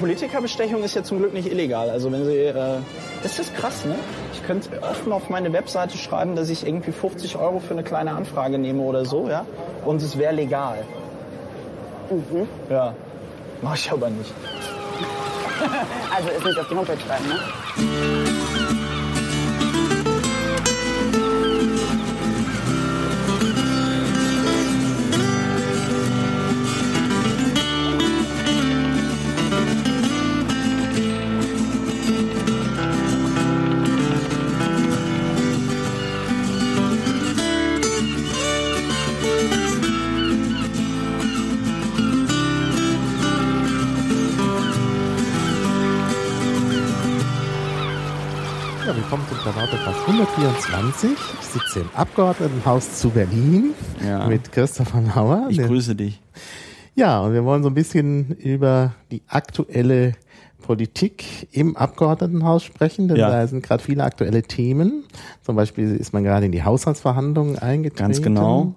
Politikerbestechung ist ja zum Glück nicht illegal. Also wenn Sie, äh, das ist krass, ne? Ich könnte offen auf meine Webseite schreiben, dass ich irgendwie 50 Euro für eine kleine Anfrage nehme oder so, ja? Und es wäre legal. Mhm. Ja, mach ich aber nicht. Also ist nicht auf die Homepage schreiben, ne? 124. Ich sitze im Abgeordnetenhaus zu Berlin Ja. mit Christopher Lauer. Ich grüße dich. Ja, und wir wollen so ein bisschen über die aktuelle Politik im Abgeordnetenhaus sprechen, denn Ja. da sind gerade viele aktuelle Themen. Zum Beispiel ist man gerade in die Haushaltsverhandlungen eingetreten. Ganz genau.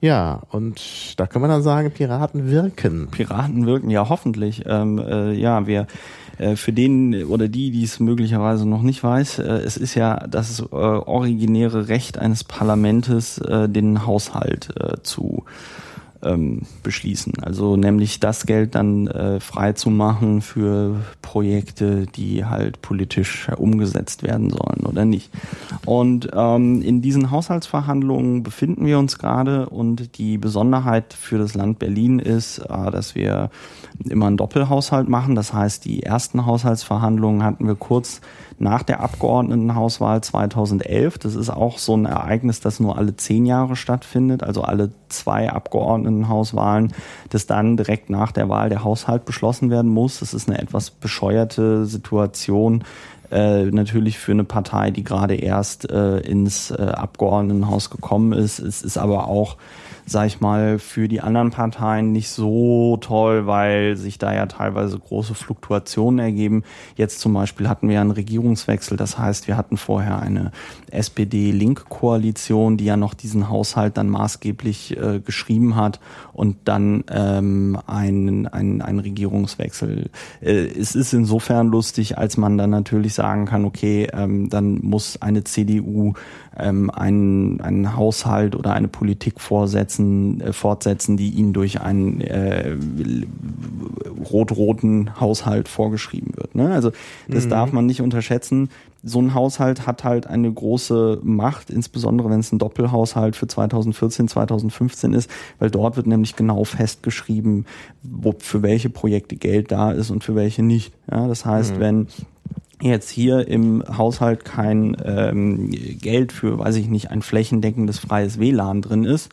Ja, und da kann man dann sagen, Piraten wirken. Piraten wirken ja hoffentlich. Ähm, äh, ja, wir für den oder die, die es möglicherweise noch nicht weiß, äh, es ist ja das äh, originäre Recht eines Parlamentes, äh, den Haushalt äh, zu ähm, beschließen. Also nämlich das Geld dann äh, frei zu machen für Projekte, die halt politisch umgesetzt werden sollen oder nicht. Und ähm, in diesen Haushaltsverhandlungen befinden wir uns gerade und die Besonderheit für das Land Berlin ist, äh, dass wir immer einen Doppelhaushalt machen. Das heißt, die ersten Haushaltsverhandlungen hatten wir kurz nach der Abgeordnetenhauswahl 2011. Das ist auch so ein Ereignis, das nur alle zehn Jahre stattfindet, also alle zwei Abgeordnetenhauswahlen, dass dann direkt nach der Wahl der Haushalt beschlossen werden muss. Das ist eine etwas bescheuerte Situation, äh, natürlich für eine Partei, die gerade erst äh, ins äh, Abgeordnetenhaus gekommen ist. Es ist aber auch sag ich mal, für die anderen Parteien nicht so toll, weil sich da ja teilweise große Fluktuationen ergeben. Jetzt zum Beispiel hatten wir einen Regierungswechsel, das heißt, wir hatten vorher eine SPD-Link-Koalition, die ja noch diesen Haushalt dann maßgeblich äh, geschrieben hat und dann ähm, ein, ein, ein Regierungswechsel. Äh, es ist insofern lustig, als man dann natürlich sagen kann, okay, ähm, dann muss eine CDU ähm, einen, einen Haushalt oder eine Politik vorsetzen, äh, fortsetzen, die ihnen durch einen äh, rot-roten Haushalt vorgeschrieben wird. Ne? Also das Mhm. darf man nicht unterschätzen. So ein Haushalt hat halt eine große Macht, insbesondere wenn es ein Doppelhaushalt für 2014, 2015 ist, weil dort wird nämlich genau festgeschrieben, wo, für welche Projekte Geld da ist und für welche nicht. Ja, das heißt, Mhm. wenn jetzt hier im Haushalt kein ähm, Geld für, weiß ich nicht, ein flächendeckendes freies WLAN drin ist,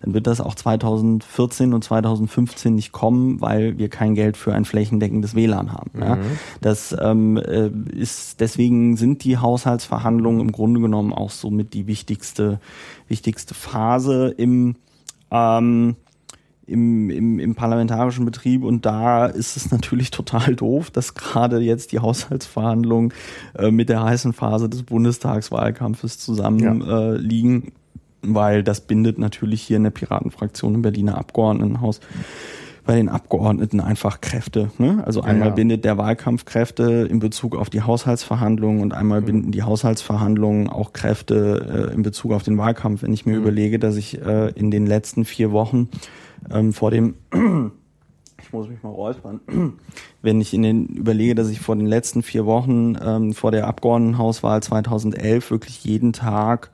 dann wird das auch 2014 und 2015 nicht kommen, weil wir kein Geld für ein flächendeckendes WLAN haben. Ja. Das ähm, äh, ist deswegen sind die Haushaltsverhandlungen im Grunde genommen auch somit die wichtigste wichtigste Phase im ähm, im, im, im parlamentarischen Betrieb und da ist es natürlich total doof, dass gerade jetzt die Haushaltsverhandlungen äh, mit der heißen Phase des Bundestagswahlkampfes zusammen äh, liegen, weil das bindet natürlich hier in der Piratenfraktion im Berliner Abgeordnetenhaus bei den Abgeordneten einfach Kräfte. Ne? Also einmal ja. bindet der Wahlkampf Kräfte in Bezug auf die Haushaltsverhandlungen und einmal binden die Haushaltsverhandlungen auch Kräfte äh, in Bezug auf den Wahlkampf. Wenn ich mir überlege, dass ich äh, in den letzten vier Wochen ähm, vor dem ich muss mich mal räuspern. Wenn ich in den überlege, dass ich vor den letzten vier Wochen ähm, vor der Abgeordnetenhauswahl 2011 wirklich jeden Tag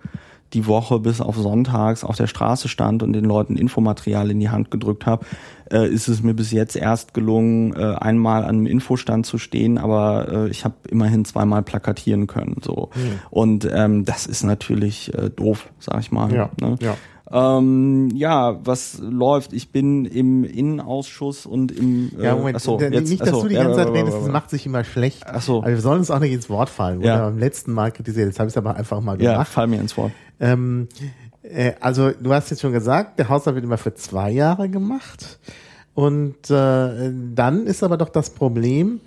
die Woche bis auf sonntags auf der Straße stand und den Leuten Infomaterial in die Hand gedrückt habe, äh, ist es mir bis jetzt erst gelungen, äh, einmal an einem Infostand zu stehen, aber äh, ich habe immerhin zweimal plakatieren können. So und ähm, das ist natürlich äh, doof, sag ich mal. Ja, ne? ja. Ähm, ja, was läuft? Ich bin im Innenausschuss und im äh, Ja, Moment, achso, jetzt, nicht, dass achso, du die ja, ganze Zeit ja, redest, ja, das ja. macht sich immer schlecht. Ach so. Aber wir sollen uns auch nicht ins Wort fallen. Ja. beim letzten Mal kritisiert, jetzt habe ich es aber einfach mal Ja, gemacht. fall mir ins Wort. Ähm, äh, also du hast jetzt schon gesagt, der Haushalt wird immer für zwei Jahre gemacht. Und äh, dann ist aber doch das Problem,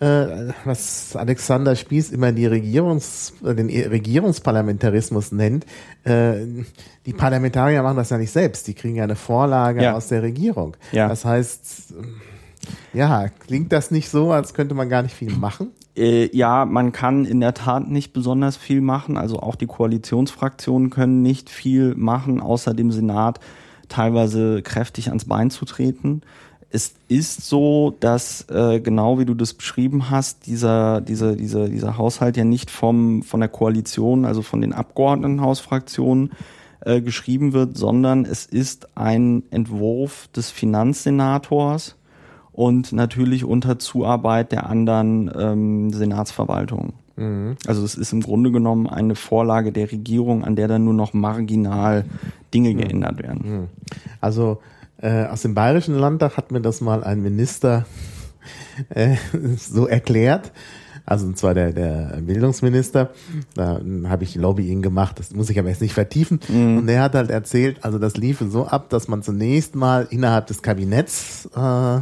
äh, was Alexander Spieß immer die Regierungs, äh, den Regierungsparlamentarismus nennt. Äh, die Parlamentarier machen das ja nicht selbst, die kriegen ja eine Vorlage Ja. aus der Regierung. Ja. Das heißt, Ja, klingt das nicht so, als könnte man gar nicht viel machen? Äh, ja, man kann in der Tat nicht besonders viel machen. Also auch die Koalitionsfraktionen können nicht viel machen, außer dem Senat teilweise kräftig ans Bein zu treten. Es ist so, dass äh, genau wie du das beschrieben hast, dieser, dieser, dieser, dieser Haushalt ja nicht vom, von der Koalition, also von den Abgeordnetenhausfraktionen äh, geschrieben wird, sondern es ist ein Entwurf des Finanzsenators und natürlich unter Zuarbeit der anderen ähm, Senatsverwaltungen. Mhm. Also es ist im Grunde genommen eine Vorlage der Regierung, an der dann nur noch marginal Dinge geändert werden. Also äh, aus dem Bayerischen Landtag hat mir das mal ein Minister äh, so erklärt. Also und zwar der, der Bildungsminister, da habe ich Lobbying gemacht, das muss ich aber jetzt nicht vertiefen. Und der hat halt erzählt, also das liefe so ab, dass man zunächst mal innerhalb des Kabinetts äh,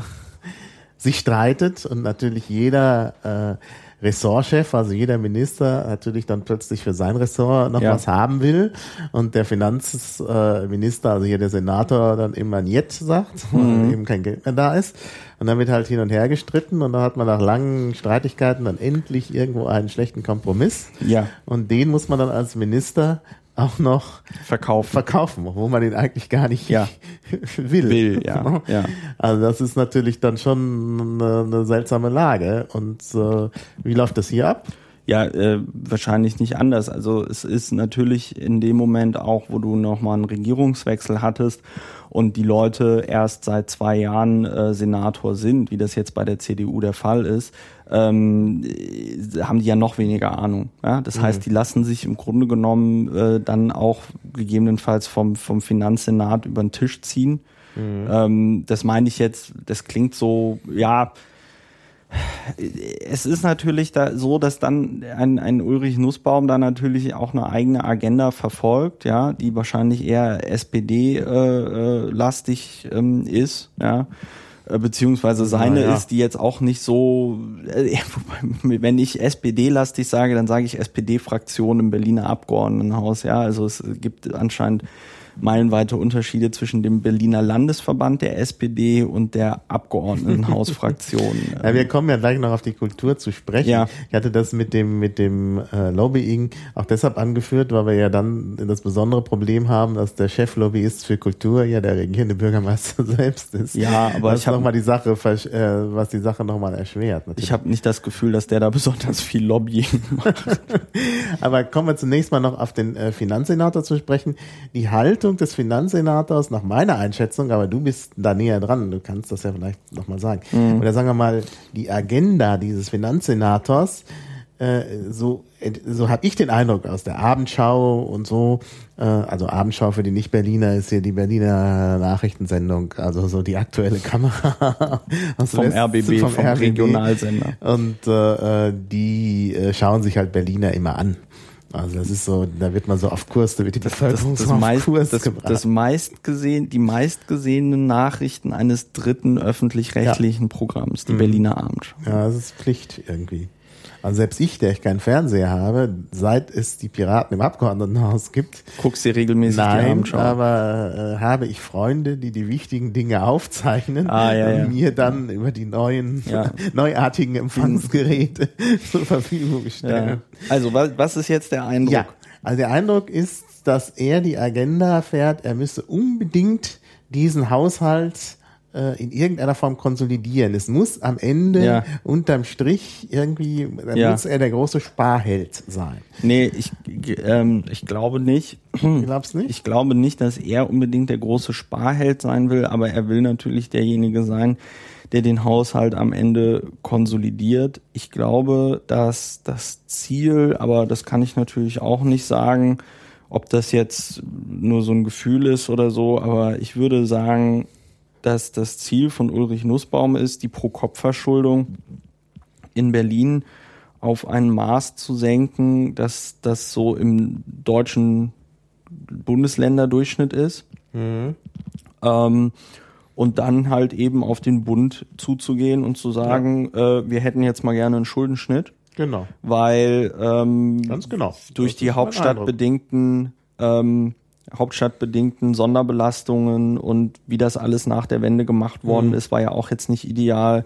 sich streitet und natürlich jeder äh, Ressortchef, also jeder Minister natürlich dann plötzlich für sein Ressort noch Ja. was haben will. Und der Finanzminister, Minister, also hier der Senator dann immer Niet sagt, weil eben kein Geld mehr da ist. Und dann wird halt hin und her gestritten und dann hat man nach langen Streitigkeiten dann endlich irgendwo einen schlechten Kompromiss. Ja, und den muss man dann als Minister auch noch verkaufen. verkaufen, obwohl man den eigentlich gar nicht Ja. will. Will, ja, ja. Also das ist natürlich dann schon eine, eine seltsame Lage. Und äh, wie läuft das hier ab? Ja, äh, wahrscheinlich nicht anders. Also es ist natürlich in dem Moment auch, wo du nochmal einen Regierungswechsel hattest und die Leute erst seit zwei Jahren äh, Senator sind, wie das jetzt bei der CDU der Fall ist, ähm, äh, haben die ja noch weniger Ahnung. Ja? Das heißt, die lassen sich im Grunde genommen äh, dann auch gegebenenfalls vom, vom Finanzsenat über den Tisch ziehen. Ähm, das meine ich jetzt, das klingt so, ja, es ist natürlich da so, dass dann ein, ein Ulrich Nussbaum da natürlich auch eine eigene Agenda verfolgt, ja, die wahrscheinlich eher SPD-lastig ähm, ist, ja, Äh, beziehungsweise seine ja. ist, die jetzt auch nicht so, äh, wenn ich SPD-lastig sage, dann sage ich SPD-Fraktion im Berliner Abgeordnetenhaus, ja, also es gibt anscheinend meilenweite Unterschiede zwischen dem Berliner Landesverband der SPD und der Abgeordnetenhausfraktion. Ja, wir kommen ja gleich noch auf die Kultur zu sprechen. Ja. Ich hatte das mit dem mit dem äh, Lobbying auch deshalb angeführt, weil wir ja dann das besondere Problem haben, dass der Cheflobbyist für Kultur ja der regierende Bürgermeister selbst ist. Ja, aber was ich hab- noch mal die Sache äh, was die Sache nochmal erschwert. natürlich. Ich habe nicht das Gefühl, dass der da besonders viel Lobbying macht. Aber kommen wir zunächst mal noch auf den äh, Finanzsenator zu sprechen. Die Haltung des Finanzsenators nach meiner Einschätzung, aber du bist da näher dran, du kannst das ja vielleicht nochmal sagen. Oder sagen wir mal, die Agenda dieses Finanzsenators, äh, so, so habe ich den Eindruck aus der Abendschau und so, äh, also Abendschau für die Nicht-Berliner ist hier die Berliner Nachrichtensendung, also so die aktuelle Kamera Vom West- RBB, vom Regionalsender. Und äh, äh, die äh, schauen sich halt Berliner immer an. Also das ist so, da wird man so auf Kurs, da wird die Bevölkerung Das, so auf meist, Kurs das, gebracht. das meistgesehen, die meistgesehenen Nachrichten eines dritten öffentlich-rechtlichen Programms, die Berliner Abendschau. ja, das ist Pflicht irgendwie. Also selbst ich, der ich keinen Fernseher habe, seit es die Piraten im Abgeordnetenhaus gibt, Guckst dir regelmäßig die nein, Abendschau? aber äh, habe ich Freunde, die die wichtigen Dinge aufzeichnen Ah, ja, ja. und mir dann über die neuen, Ja. neuartigen Empfangsgeräte zur Verfügung stellen. Also was, was ist jetzt der Eindruck? Ja, also der Eindruck ist, dass er die Agenda fährt, er müsse unbedingt diesen Haushalt in irgendeiner Form konsolidieren. Es muss am Ende Ja. unterm Strich irgendwie, dann Ja. muss er der große Sparheld sein. Nee, ich, ähm, ich glaube nicht. Du glaubst nicht? Ich glaube nicht, dass er unbedingt der große Sparheld sein will, aber er will natürlich derjenige sein, der den Haushalt am Ende konsolidiert. Ich glaube, dass das Ziel, aber das kann ich natürlich auch nicht sagen, ob das jetzt nur so ein Gefühl ist oder so, aber ich würde sagen, dass das Ziel von Ulrich Nussbaum ist, die Pro-Kopf-Verschuldung in Berlin auf ein Maß zu senken, dass das so im deutschen Bundesländerdurchschnitt ist. Ähm, und dann halt eben auf den Bund zuzugehen und zu sagen, äh, wir hätten jetzt mal gerne einen Schuldenschnitt, Genau. weil ähm, genau. durch Das die hauptstadtbedingten ähm, hauptstadtbedingten Sonderbelastungen und wie das alles nach der Wende gemacht worden Mhm. ist, war ja auch jetzt nicht ideal.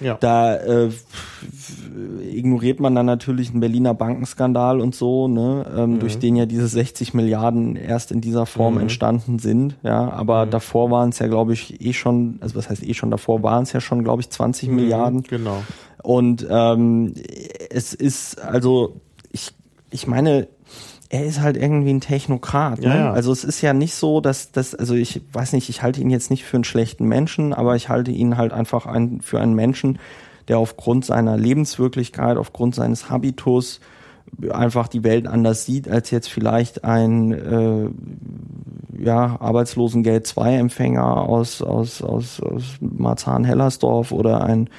Ja. Da äh, ignoriert man dann natürlich einen Berliner Bankenskandal und so, ne, ähm, durch den ja diese 60 Milliarden erst in dieser Form entstanden sind. Ja, aber davor waren es ja, glaube ich, eh schon, also was heißt eh schon, davor waren es ja schon, glaube ich, 20 Milliarden. Genau. Und ähm, es ist, also, ich, ich meine, er ist halt irgendwie ein Technokrat. Ne? Ja, ja. Also es ist ja nicht so, dass das, also ich weiß nicht, ich halte ihn jetzt nicht für einen schlechten Menschen, aber ich halte ihn halt einfach ein, für einen Menschen, der aufgrund seiner Lebenswirklichkeit, aufgrund seines Habitus einfach die Welt anders sieht als jetzt vielleicht ein äh, ja, Arbeitslosengeld 2 Empfänger aus aus aus, aus Marzahn-Hellersdorf oder ein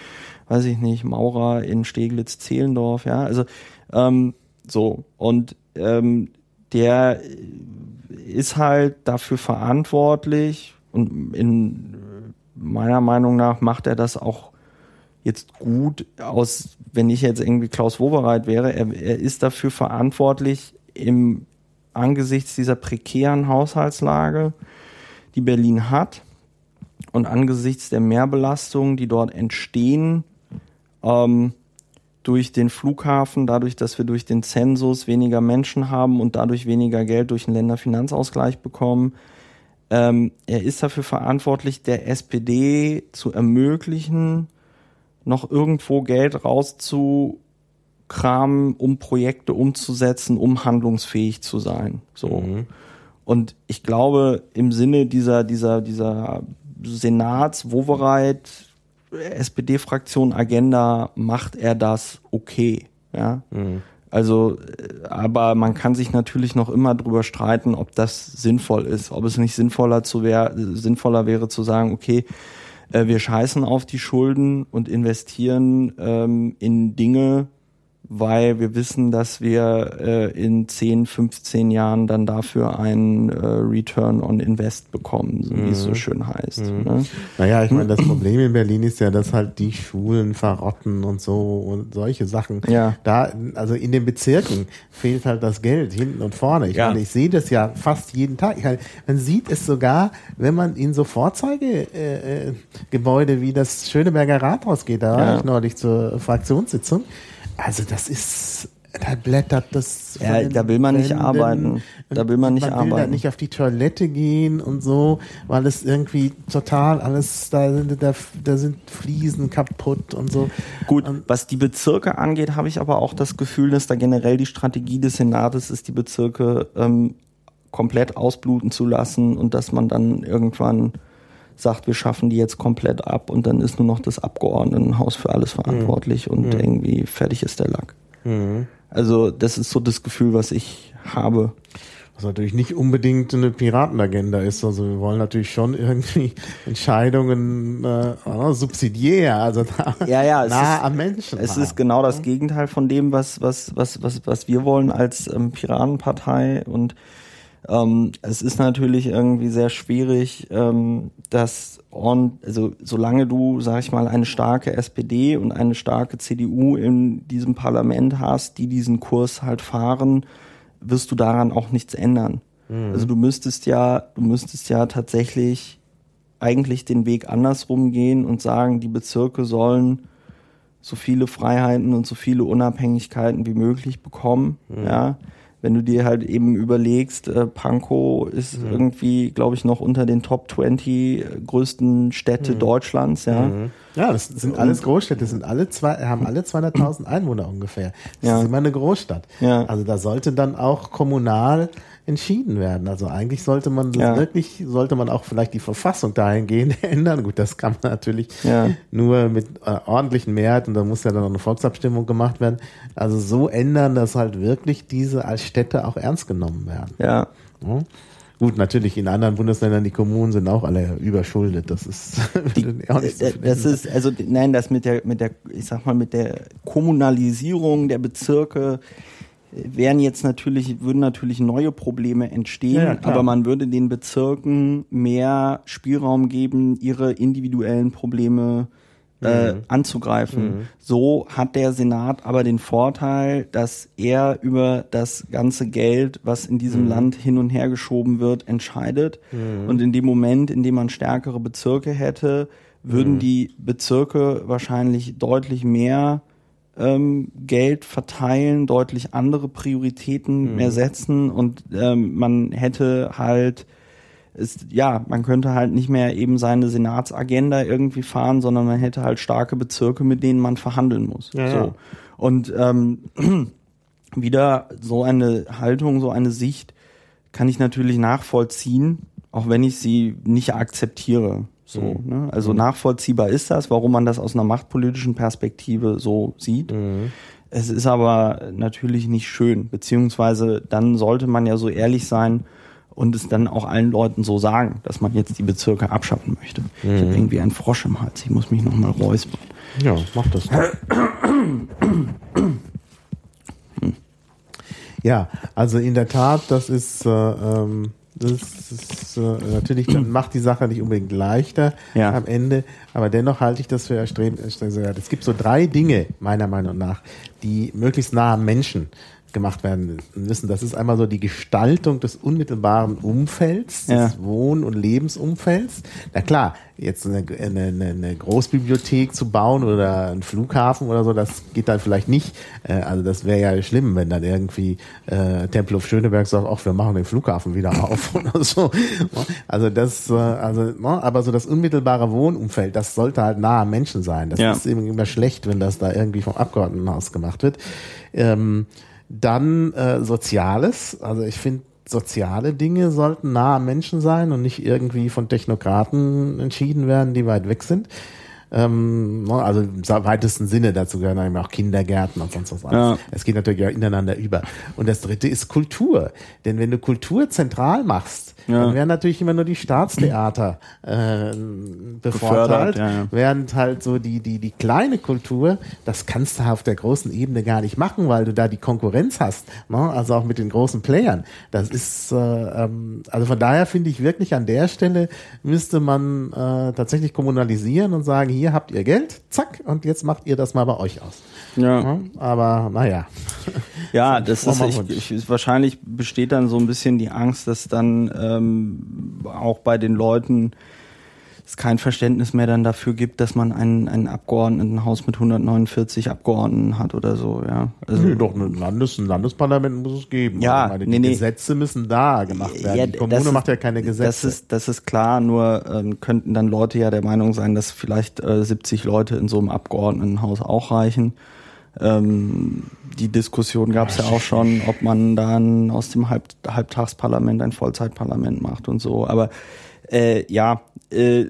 weiß ich nicht Maurer in Steglitz-Zehlendorf, ja, also ähm, so und ähm, der ist halt dafür verantwortlich und in meiner Meinung nach macht er das auch jetzt gut aus, wenn ich jetzt irgendwie Klaus Wowereit wäre, er, er ist dafür verantwortlich im angesichts dieser prekären Haushaltslage, die Berlin hat und angesichts der Mehrbelastungen, die dort entstehen, ähm, durch den Flughafen, dadurch, dass wir durch den Zensus weniger Menschen haben und dadurch weniger Geld durch den Länderfinanzausgleich bekommen. Ähm, er ist dafür verantwortlich, der SPD zu ermöglichen, noch irgendwo Geld rauszukramen, um Projekte umzusetzen, um handlungsfähig zu sein. So. Und ich glaube, im Sinne dieser, dieser, dieser Senats, Wovereit, SPD-Fraktion Agenda macht er das okay. Ja. Also, äh, aber man kann sich natürlich noch immer drüber streiten, ob das sinnvoll ist, ob es nicht sinnvoller zu wär, sinnvoller wäre zu sagen, okay, äh, wir scheißen auf die Schulden und investieren ähm, in Dinge, weil wir wissen, dass wir äh, in 10, 15 Jahren dann dafür einen äh, Return on Invest bekommen, so wie es so schön heißt. Ne? Naja, ich meine, das Problem in Berlin ist ja, dass halt die Schulen verrotten und so und solche Sachen. Ja. Da, also in den Bezirken fehlt halt das Geld hinten und vorne. Ich Ja. meine, ich sehe das ja fast jeden Tag. Ich meine, man sieht es sogar, wenn man in so Vorzeigegebäude äh, äh, Gebäude wie das Schöneberger Rathaus geht. Da war Ja. ich neulich zur Fraktionssitzung. Also das ist, da blättert das. Ja, da will man nicht Wänden. arbeiten. Da will man nicht man will da arbeiten. nicht auf die Toilette gehen und so, weil es irgendwie total alles, da, sind- da, da sind Fliesen kaputt und so. Gut, Und, was die Bezirke angeht, habe ich aber auch das Gefühl, dass da generell die Strategie des Senates ist, die Bezirke ähm, komplett ausbluten zu lassen und dass man dann irgendwann sagt, wir schaffen die jetzt komplett ab und dann ist nur noch das Abgeordnetenhaus für alles verantwortlich und irgendwie fertig ist der Lack. Also das ist so das Gefühl, was ich habe. was natürlich nicht unbedingt eine Piratenagenda ist. Also wir wollen natürlich schon irgendwie Entscheidungen äh, subsidiär, also da, Ja, ja, es nah ist- am Menschen. Es ist genau das Gegenteil von dem, was, was, was, was, was wir wollen als ähm, Piratenpartei. Und ähm, es ist natürlich irgendwie sehr schwierig, ähm, dass on, also solange du, sag ich mal, eine starke SPD und eine starke CDU in diesem Parlament hast, die diesen Kurs halt fahren, wirst du daran auch nichts ändern. Also du müsstest ja, du müsstest ja tatsächlich eigentlich den Weg andersrum gehen und sagen, die Bezirke sollen so viele Freiheiten und so viele Unabhängigkeiten wie möglich bekommen. Ja, wenn du dir halt eben überlegst, äh, Pankow ist irgendwie, glaube ich, noch unter den Top 20 größten Städte Deutschlands. Ja, Ja, das sind alles Großstädte, sind alle zwei, haben alle 200.000 Einwohner ungefähr. Das Ja. ist immer eine Großstadt. Ja. Also da sollte dann auch kommunal entschieden werden. Also eigentlich sollte man Ja. wirklich, sollte man auch vielleicht die Verfassung dahingehend ändern. Gut, das kann man natürlich Ja. nur mit äh, ordentlichen Mehrheit und da muss ja dann noch eine Volksabstimmung gemacht werden. Also so ändern, dass halt wirklich diese als Städte auch ernst genommen werden. ja. Ja. Gut, natürlich in anderen Bundesländern, die Kommunen sind auch alle überschuldet. Das ist auch nicht so Äh, Das ist, also, nein, das mit der, mit der, ich sag mal, mit der Kommunalisierung der Bezirke wären jetzt natürlich, würden natürlich neue Probleme entstehen, Ja, aber man würde den Bezirken mehr Spielraum geben, ihre individuellen Probleme äh, anzugreifen. So hat der Senat aber den Vorteil, dass er über das ganze Geld, was in diesem Land hin und her geschoben wird, entscheidet. Und in dem Moment, in dem man stärkere Bezirke hätte, würden die Bezirke wahrscheinlich deutlich mehr ähm, Geld verteilen, deutlich andere Prioritäten mehr setzen und ähm, man hätte halt ist, ja, man könnte halt nicht mehr eben seine Senatsagenda irgendwie fahren, sondern man hätte halt starke Bezirke, mit denen man verhandeln muss. Ja, so. ja. Und ähm, wieder so eine Haltung, so eine Sicht kann ich natürlich nachvollziehen, auch wenn ich sie nicht akzeptiere. So, Mhm. ne? Also nachvollziehbar ist das, warum man das aus einer machtpolitischen Perspektive so sieht. Mhm. Es ist aber natürlich nicht schön, beziehungsweise dann sollte man ja so ehrlich sein und es dann auch allen Leuten so sagen, dass man jetzt die Bezirke abschaffen möchte. Ich Mhm. habe irgendwie einen Frosch im Hals, ich muss mich nochmal räuspern. Ja, mach das doch. Ja, also in der Tat, das ist, äh, ähm, das ist äh, natürlich, dann macht die Sache nicht unbedingt leichter Ja. am Ende, aber dennoch halte ich das für erstreben, erstrebenswert. Es gibt so drei Dinge, meiner Meinung nach, die möglichst nah am Menschen gemacht werden müssen. Das ist einmal so die Gestaltung des unmittelbaren Umfelds, des Ja. Wohn- und Lebensumfelds. Na klar, jetzt eine, eine, eine- Großbibliothek zu bauen oder einen Flughafen oder so, das geht dann vielleicht nicht. Äh, Also das wäre ja schlimm, wenn dann irgendwie äh, Tempelhof Schöneberg sagt, ach, wir machen den Flughafen wieder auf oder so. Also das, äh, also, ne, aber so das unmittelbare Wohnumfeld, das sollte halt nah am Menschen sein. Das Ja. ist eben immer schlecht, wenn das da irgendwie vom Abgeordnetenhaus gemacht wird. Ähm, dann äh, Soziales. Also ich finde, soziale Dinge sollten nah am Menschen sein und nicht irgendwie von Technokraten entschieden werden, die weit weg sind. Ähm, ne, also im weitesten Sinne, dazu gehören eben auch Kindergärten und sonst was alles. Ja. Es geht natürlich auch ineinander über. Und das dritte ist Kultur. Denn wenn du Kultur zentral machst, Ja. dann werden natürlich immer nur die Staatstheater äh, bevorteilt, ja, ja. während halt so die, die, die kleine Kultur, das kannst du auf der großen Ebene gar nicht machen, weil du da die Konkurrenz hast, ne? also auch mit den großen Playern. Das ist, äh, ähm, also von daher finde ich wirklich an der Stelle müsste man äh, tatsächlich kommunalisieren und sagen, hier habt ihr Geld, zack, und jetzt macht ihr das mal bei euch aus. Ja. Ja, aber naja. Ja, das ist, frommer ich, ich, ist- wahrscheinlich besteht dann so ein bisschen die Angst, dass dann ähm, auch bei den Leuten es kein Verständnis mehr dann dafür gibt, dass man ein, ein Abgeordnetenhaus mit 149 Abgeordneten hat oder so, ja. Also, Nö, doch, ein, Landes-, ein Landesparlament muss es geben. Ja, meine, die nee, nee. Gesetze müssen da gemacht werden. Ja, die Kommune macht ja keine Gesetze. Das ist, das ist klar, nur ähm, könnten dann Leute ja der Meinung sein, dass vielleicht äh, 70 Leute in so einem Abgeordnetenhaus auch reichen. Ähm, die Diskussion gab es ja auch schon, ob man dann aus dem Halb Halbtagsparlament ein Vollzeitparlament macht und so. Aber äh, ja, äh,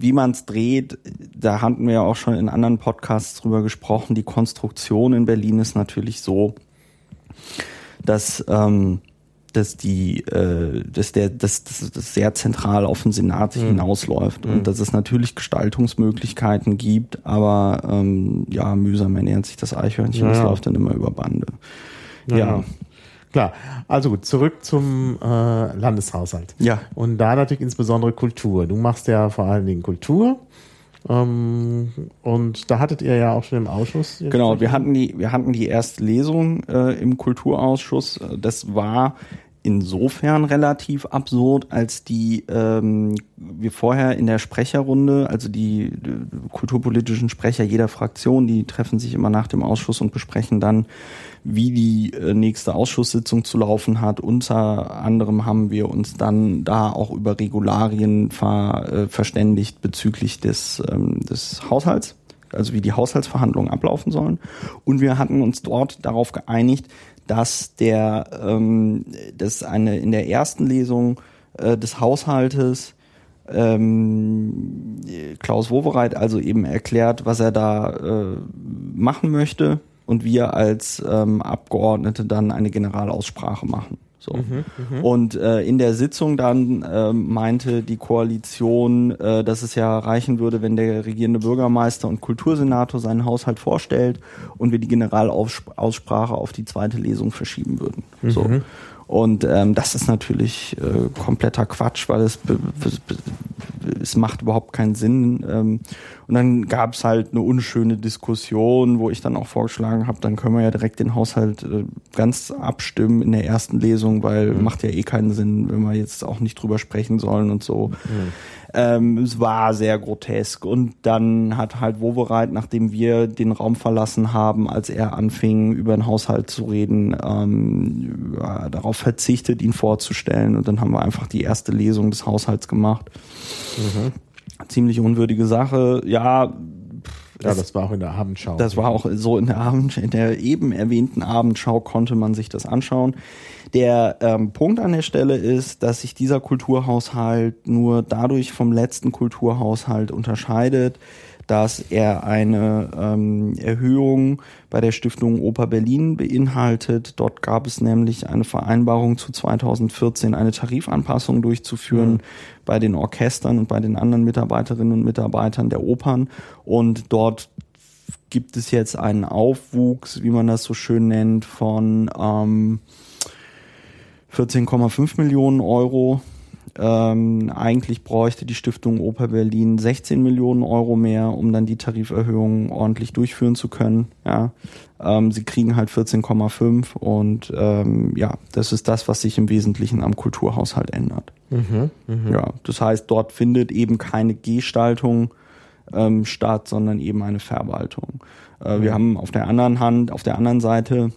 wie man es dreht, da hatten wir ja auch schon in anderen Podcasts drüber gesprochen. Die Konstruktion in Berlin ist natürlich so, dass ähm, dass die äh, dass der dass, dass das sehr zentral auf den Senat hinausläuft und dass es natürlich Gestaltungsmöglichkeiten gibt, aber ähm, ja mühsam ernährt sich das Eichhörnchen, Ja, das läuft dann immer über Bande. Ja. Ja, Klar, also gut, zurück zum äh, Landeshaushalt. Ja. Und da natürlich insbesondere Kultur. Du machst ja vor allen Dingen Kultur. Ähm, und da hattet ihr ja auch schon im Ausschuss. Genau, wir hatten die, wir hatten die erste Lesung äh, im Kulturausschuss. Das war insofern relativ absurd, als die ähm, wir vorher in der Sprecherrunde, also die, die kulturpolitischen Sprecher jeder Fraktion, die treffen sich immer nach dem Ausschuss und besprechen dann, wie die äh, nächste Ausschusssitzung zu laufen hat. Unter anderem haben wir uns dann da auch über Regularien ver, äh, verständigt bezüglich des, ähm, des Haushalts also wie die Haushaltsverhandlungen ablaufen sollen. Und wir hatten uns dort darauf geeinigt, dass der, ähm, dass eine in der ersten Lesung äh, des Haushaltes ähm, Klaus Wowereit also eben erklärt, was er da äh, machen möchte und wir als ähm, Abgeordnete dann eine Generalaussprache machen. So. Und äh, in der Sitzung dann ähm, meinte die Koalition, äh, dass es ja reichen würde, wenn der regierende Bürgermeister und Kultursenator seinen Haushalt vorstellt und wir die Generalaussprache auf die zweite Lesung verschieben würden. So. Und ähm, das ist natürlich äh, kompletter Quatsch, weil es, es macht überhaupt keinen Sinn. Ähm, und dann gab es halt eine unschöne Diskussion, wo ich dann auch vorgeschlagen habe, dann können wir ja direkt den Haushalt äh, ganz abstimmen in der ersten Lesung, weil mhm. macht ja eh keinen Sinn, wenn wir jetzt auch nicht drüber sprechen sollen und so. Mhm. Ähm, es war sehr grotesk. Und dann hat halt Wovereit, nachdem wir den Raum verlassen haben, als er anfing, über den Haushalt zu reden, ähm, ja, darauf verzichtet, ihn vorzustellen. Und dann haben wir einfach die erste Lesung des Haushalts gemacht. Mhm. Ziemlich unwürdige Sache. Ja, ja, das war auch in der Abendschau. Das war auch so in der Abend, in der eben erwähnten Abendschau konnte man sich das anschauen. Der ähm, Punkt an der Stelle ist, dass sich dieser Kulturhaushalt nur dadurch vom letzten Kulturhaushalt unterscheidet, dass er eine ähm, Erhöhung bei der Stiftung Oper Berlin beinhaltet. Dort gab es nämlich eine Vereinbarung zu 2014, eine Tarifanpassung durchzuführen mhm. bei den Orchestern und bei den anderen Mitarbeiterinnen und Mitarbeitern der Opern. Und dort gibt es jetzt einen Aufwuchs, wie man das so schön nennt, von ähm, 14,5 Millionen Euro. Ähm, eigentlich bräuchte die Stiftung Oper Berlin 16 Millionen Euro mehr, um dann die Tariferhöhung ordentlich durchführen zu können. Ja, ähm, sie kriegen halt 14,5 und ähm, ja, das ist das, was sich im Wesentlichen am Kulturhaushalt ändert. Mhm, mh. Ja, das heißt, dort findet eben keine Gestaltung ähm, statt, sondern eben eine Verwaltung. Äh, mhm. Wir haben auf der anderen Hand, auf der anderen Seite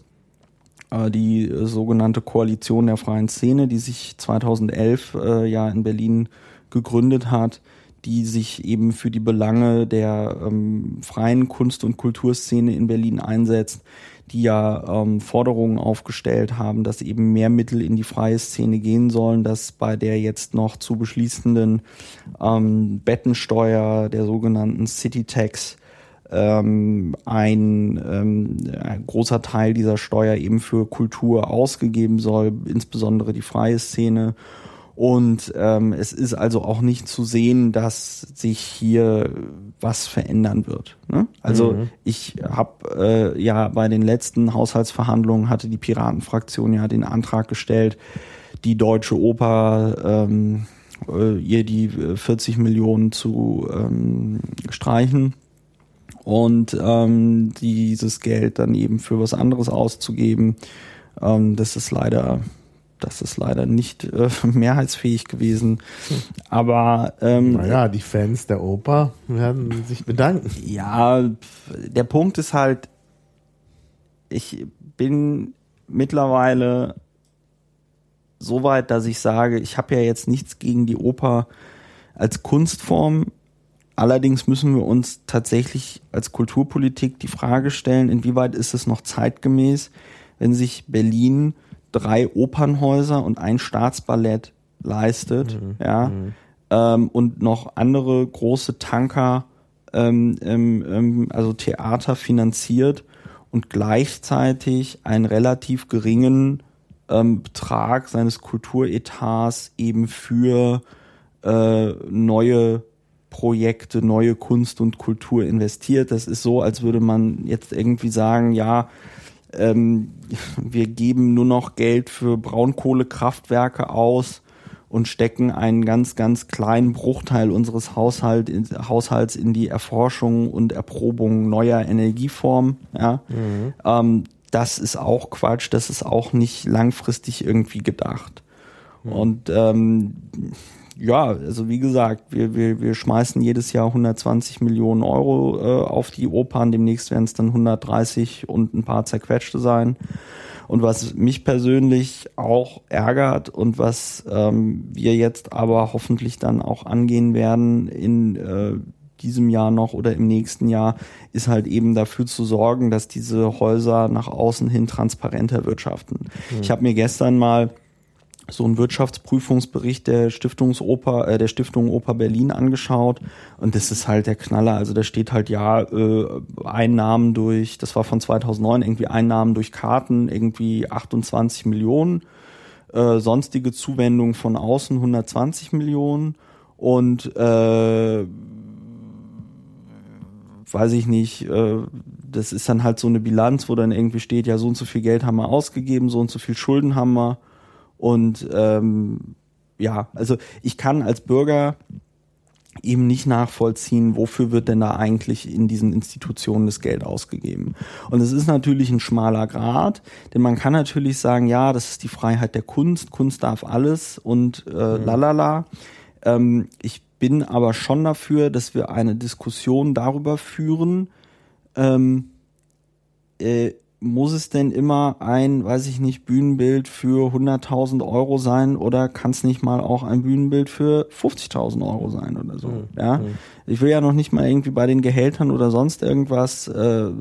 die äh, sogenannte Koalition der freien Szene, die sich 2011 äh, ja in Berlin gegründet hat, die sich eben für die Belange der ähm, freien Kunst- und Kulturszene in Berlin einsetzt, die ja ähm, Forderungen aufgestellt haben, dass eben mehr Mittel in die freie Szene gehen sollen, dass bei der jetzt noch zu beschließenden ähm, Bettensteuer, der sogenannten City Tax, ähm, ein, ähm, ein großer Teil dieser Steuer eben für Kultur ausgegeben soll, insbesondere die freie Szene. Und ähm, es ist also auch nicht zu sehen, dass sich hier was verändern wird. Ne? Also mhm. ich habe äh, ja bei den letzten Haushaltsverhandlungen hatte die Piratenfraktion ja den Antrag gestellt, die deutsche Oper ähm, äh, ihr die 40 Millionen zu ähm, streichen und ähm, dieses Geld dann eben für was anderes auszugeben, ähm, das ist leider das ist leider nicht äh, mehrheitsfähig gewesen. Aber ähm, naja, die Fans der Oper werden sich bedanken. Ja, der Punkt ist halt, ich bin mittlerweile so weit, dass ich sage, ich habe ja jetzt nichts gegen die Oper als Kunstform. Allerdings müssen wir uns tatsächlich als Kulturpolitik die Frage stellen, inwieweit ist es noch zeitgemäß, wenn sich Berlin drei Opernhäuser und ein Staatsballett leistet, mhm. ja, mhm. Ähm, und noch andere große Tanker, ähm, ähm, ähm, also Theater finanziert und gleichzeitig einen relativ geringen ähm, Betrag seines Kulturetats eben für äh, neue Projekte, neue Kunst und Kultur investiert. Das ist so, als würde man jetzt irgendwie sagen, ja, ähm, wir geben nur noch Geld für Braunkohlekraftwerke aus und stecken einen ganz, ganz kleinen Bruchteil unseres Haushalt, in, Haushalts in die Erforschung und Erprobung neuer Energieformen. Ja? Mhm. Ähm, das ist auch Quatsch, das ist auch nicht langfristig irgendwie gedacht. Mhm. Und ähm, ja, also wie gesagt, wir, wir, wir schmeißen jedes Jahr 120 Millionen Euro äh, auf die Opern. Demnächst werden es dann 130 und ein paar zerquetschte sein. Und was mich persönlich auch ärgert und was ähm, wir jetzt aber hoffentlich dann auch angehen werden in äh, diesem Jahr noch oder im nächsten Jahr, ist halt eben dafür zu sorgen, dass diese Häuser nach außen hin transparenter wirtschaften. Mhm. Ich habe mir gestern mal so einen Wirtschaftsprüfungsbericht der Stiftungsoper, äh, der Stiftung Oper Berlin angeschaut. Und das ist halt der Knaller. Also da steht halt ja äh, Einnahmen durch, das war von 2009 irgendwie Einnahmen durch Karten irgendwie 28 Millionen, äh, sonstige Zuwendungen von außen 120 Millionen. Und äh, weiß ich nicht, äh, das ist dann halt so eine Bilanz, wo dann irgendwie steht, ja so und so viel Geld haben wir ausgegeben, so und so viel Schulden haben wir Und ähm, ja, also ich kann als Bürger eben nicht nachvollziehen, wofür wird denn da eigentlich in diesen Institutionen das Geld ausgegeben. Und es ist natürlich ein schmaler Grad, denn man kann natürlich sagen, ja, das ist die Freiheit der Kunst, Kunst darf alles und äh, mhm. lalala. Ähm, ich bin aber schon dafür, dass wir eine Diskussion darüber führen, ähm, äh, muss es denn immer ein, weiß ich nicht, Bühnenbild für 100.000 Euro sein oder kann es nicht mal auch ein Bühnenbild für 50.000 Euro sein oder so? Mhm. Ja, mhm. ich will ja noch nicht mal irgendwie bei den Gehältern oder sonst irgendwas äh,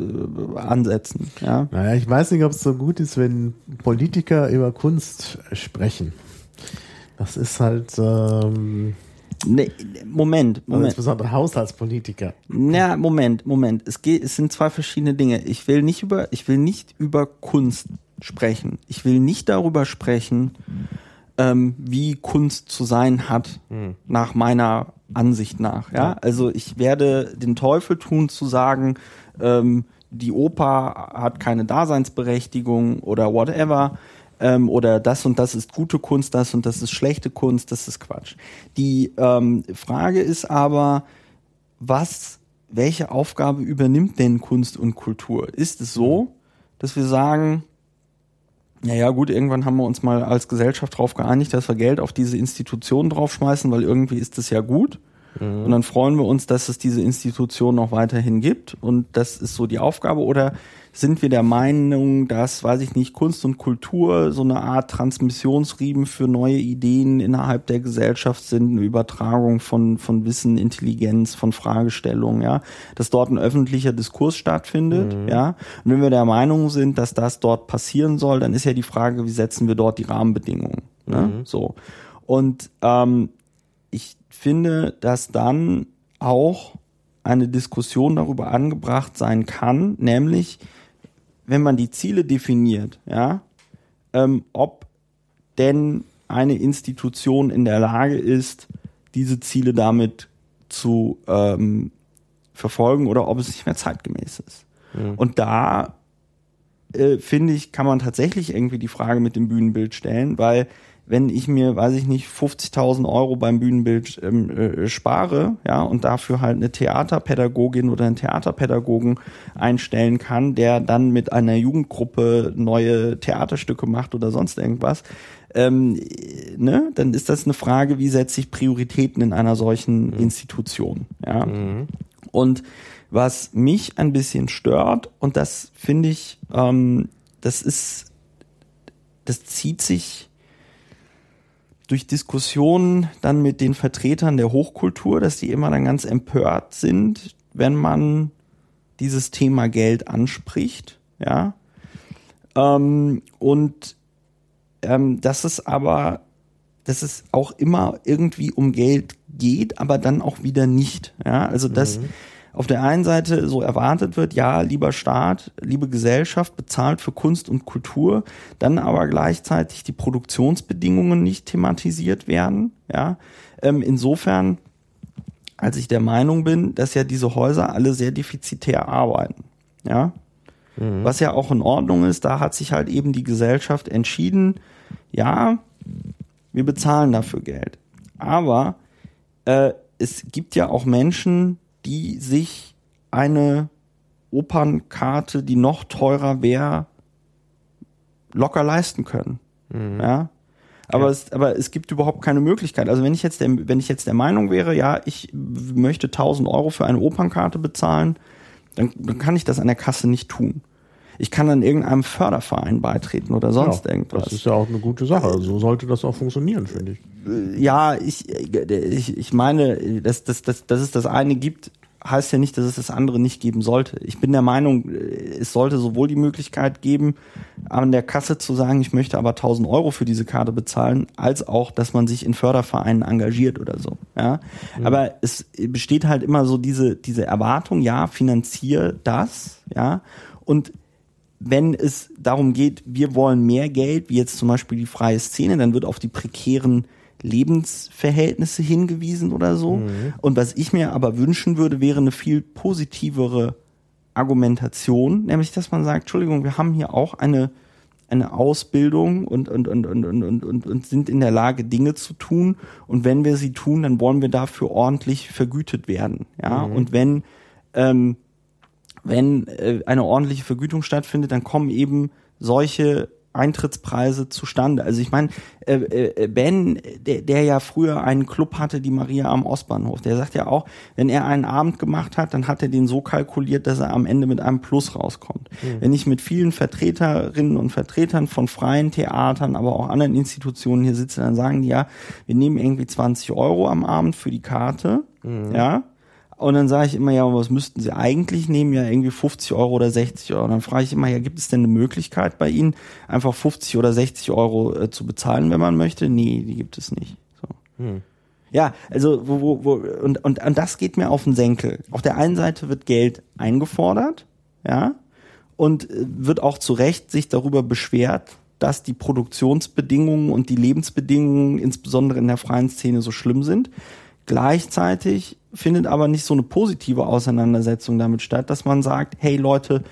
ansetzen. Ja, naja, ich weiß nicht, ob es so gut ist, wenn Politiker über Kunst sprechen. Das ist halt ähm Nee, Moment, also Moment. insbesondere Haushaltspolitiker. Na, Moment, Moment. Es geht, es sind zwei verschiedene Dinge. Ich will nicht über, ich will nicht über Kunst sprechen. Ich will nicht darüber sprechen, ähm, wie Kunst zu sein hat, hm. nach meiner Ansicht nach. Ja, also ich werde den Teufel tun zu sagen, ähm, die Oper hat keine Daseinsberechtigung oder whatever ähm, oder das und das ist gute Kunst, das und das ist schlechte Kunst, das ist Quatsch. Die ähm, Frage ist aber, was, welche Aufgabe übernimmt denn Kunst und Kultur? Ist es so, dass wir sagen, naja, gut, irgendwann haben wir uns mal als Gesellschaft darauf geeinigt, dass wir Geld auf diese Institutionen draufschmeißen, weil irgendwie ist es ja gut. Mhm. Und dann freuen wir uns, dass es diese Institution noch weiterhin gibt. Und das ist so die Aufgabe. Oder sind wir der Meinung, dass, weiß ich nicht, Kunst und Kultur so eine Art Transmissionsriemen für neue Ideen innerhalb der Gesellschaft sind, eine Übertragung von, von Wissen, Intelligenz, von Fragestellungen, ja, dass dort ein öffentlicher Diskurs stattfindet, mhm. ja. Und wenn wir der Meinung sind, dass das dort passieren soll, dann ist ja die Frage, wie setzen wir dort die Rahmenbedingungen, ne? Mhm. So. Und ähm, ich finde, dass dann auch eine Diskussion darüber angebracht sein kann, nämlich wenn man die Ziele definiert, ja, ähm, ob denn eine Institution in der Lage ist, diese Ziele damit zu ähm, verfolgen oder ob es nicht mehr zeitgemäß ist. Mhm. Und da äh, finde ich, kann man tatsächlich irgendwie die Frage mit dem Bühnenbild stellen, weil wenn ich mir, weiß ich nicht, 50.000 Euro beim Bühnenbild ähm, äh, spare, ja, und dafür halt eine Theaterpädagogin oder einen Theaterpädagogen einstellen kann, der dann mit einer Jugendgruppe neue Theaterstücke macht oder sonst irgendwas, ähm, ne, dann ist das eine Frage, wie setze ich Prioritäten in einer solchen mhm. Institution, ja. Mhm. Und was mich ein bisschen stört, und das finde ich, ähm, das ist, das zieht sich durch Diskussionen dann mit den Vertretern der Hochkultur, dass die immer dann ganz empört sind, wenn man dieses Thema Geld anspricht, ja. Ähm, und ähm, dass es aber, dass es auch immer irgendwie um Geld geht, aber dann auch wieder nicht, ja. Also dass mhm auf der einen Seite so erwartet wird, ja, lieber Staat, liebe Gesellschaft bezahlt für Kunst und Kultur, dann aber gleichzeitig die Produktionsbedingungen nicht thematisiert werden, ja. Ähm, insofern, als ich der Meinung bin, dass ja diese Häuser alle sehr defizitär arbeiten, ja. Mhm. Was ja auch in Ordnung ist, da hat sich halt eben die Gesellschaft entschieden, ja, wir bezahlen dafür Geld. Aber äh, es gibt ja auch Menschen, die sich eine Opernkarte, die noch teurer wäre, locker leisten können. Mhm. Ja. Aber, ja. es, aber es gibt überhaupt keine Möglichkeit. Also wenn ich jetzt der, wenn ich jetzt der Meinung wäre, ja, ich möchte 1000 Euro für eine Opernkarte bezahlen, dann, dann kann ich das an der Kasse nicht tun ich kann dann irgendeinem Förderverein beitreten oder sonst ja, irgendwas. Das ist ja auch eine gute Sache. So sollte das auch funktionieren, finde ich. Äh, ja, ich, ich, ich meine, dass, dass, dass, dass es das eine gibt, heißt ja nicht, dass es das andere nicht geben sollte. Ich bin der Meinung, äh, es sollte sowohl die Möglichkeit geben, an der Kasse zu sagen, ich möchte aber 1000 Euro für diese Karte bezahlen, als auch, dass man sich in Fördervereinen engagiert oder so. Ja, mhm. aber es besteht halt immer so diese diese Erwartung, ja, finanziere das, ja, und wenn es darum geht, wir wollen mehr Geld, wie jetzt zum Beispiel die freie Szene, dann wird auf die prekären Lebensverhältnisse hingewiesen oder so. Mhm. Und was ich mir aber wünschen würde, wäre eine viel positivere Argumentation, nämlich dass man sagt, Entschuldigung, wir haben hier auch eine, eine Ausbildung und, und, und, und, und, und, und, und sind in der Lage, Dinge zu tun. Und wenn wir sie tun, dann wollen wir dafür ordentlich vergütet werden. Ja, Mhm. und wenn, ähm, wenn äh, eine ordentliche Vergütung stattfindet, dann kommen eben solche Eintrittspreise zustande. Also ich meine, äh, äh, Ben, der, der ja früher einen Club hatte, die Maria am Ostbahnhof, der sagt ja auch, wenn er einen Abend gemacht hat, dann hat er den so kalkuliert, dass er am Ende mit einem Plus rauskommt. Wenn ich mit vielen Vertreterinnen und Vertretern von freien Theatern, aber auch anderen Institutionen hier sitze, dann sagen die ja, wir nehmen irgendwie 20 Euro am Abend für die Karte, ja, und dann sage ich immer, ja, was müssten Sie eigentlich nehmen? Ja, irgendwie 50 Euro oder 60 Euro. Und dann frage ich immer, ja, gibt es denn eine Möglichkeit bei Ihnen, einfach 50 oder 60 Euro äh, zu bezahlen, wenn man möchte? Nee, die gibt es nicht. So. Ja, also wo, wo, wo, und, und, und das geht mir auf den Senkel. Auf der einen Seite wird Geld eingefordert, ja, und äh, wird auch zu Recht sich darüber beschwert, dass die Produktionsbedingungen und die Lebensbedingungen insbesondere in der freien Szene so schlimm sind. Gleichzeitig findet aber nicht so eine positive Auseinandersetzung damit statt, dass man sagt, hey Leute,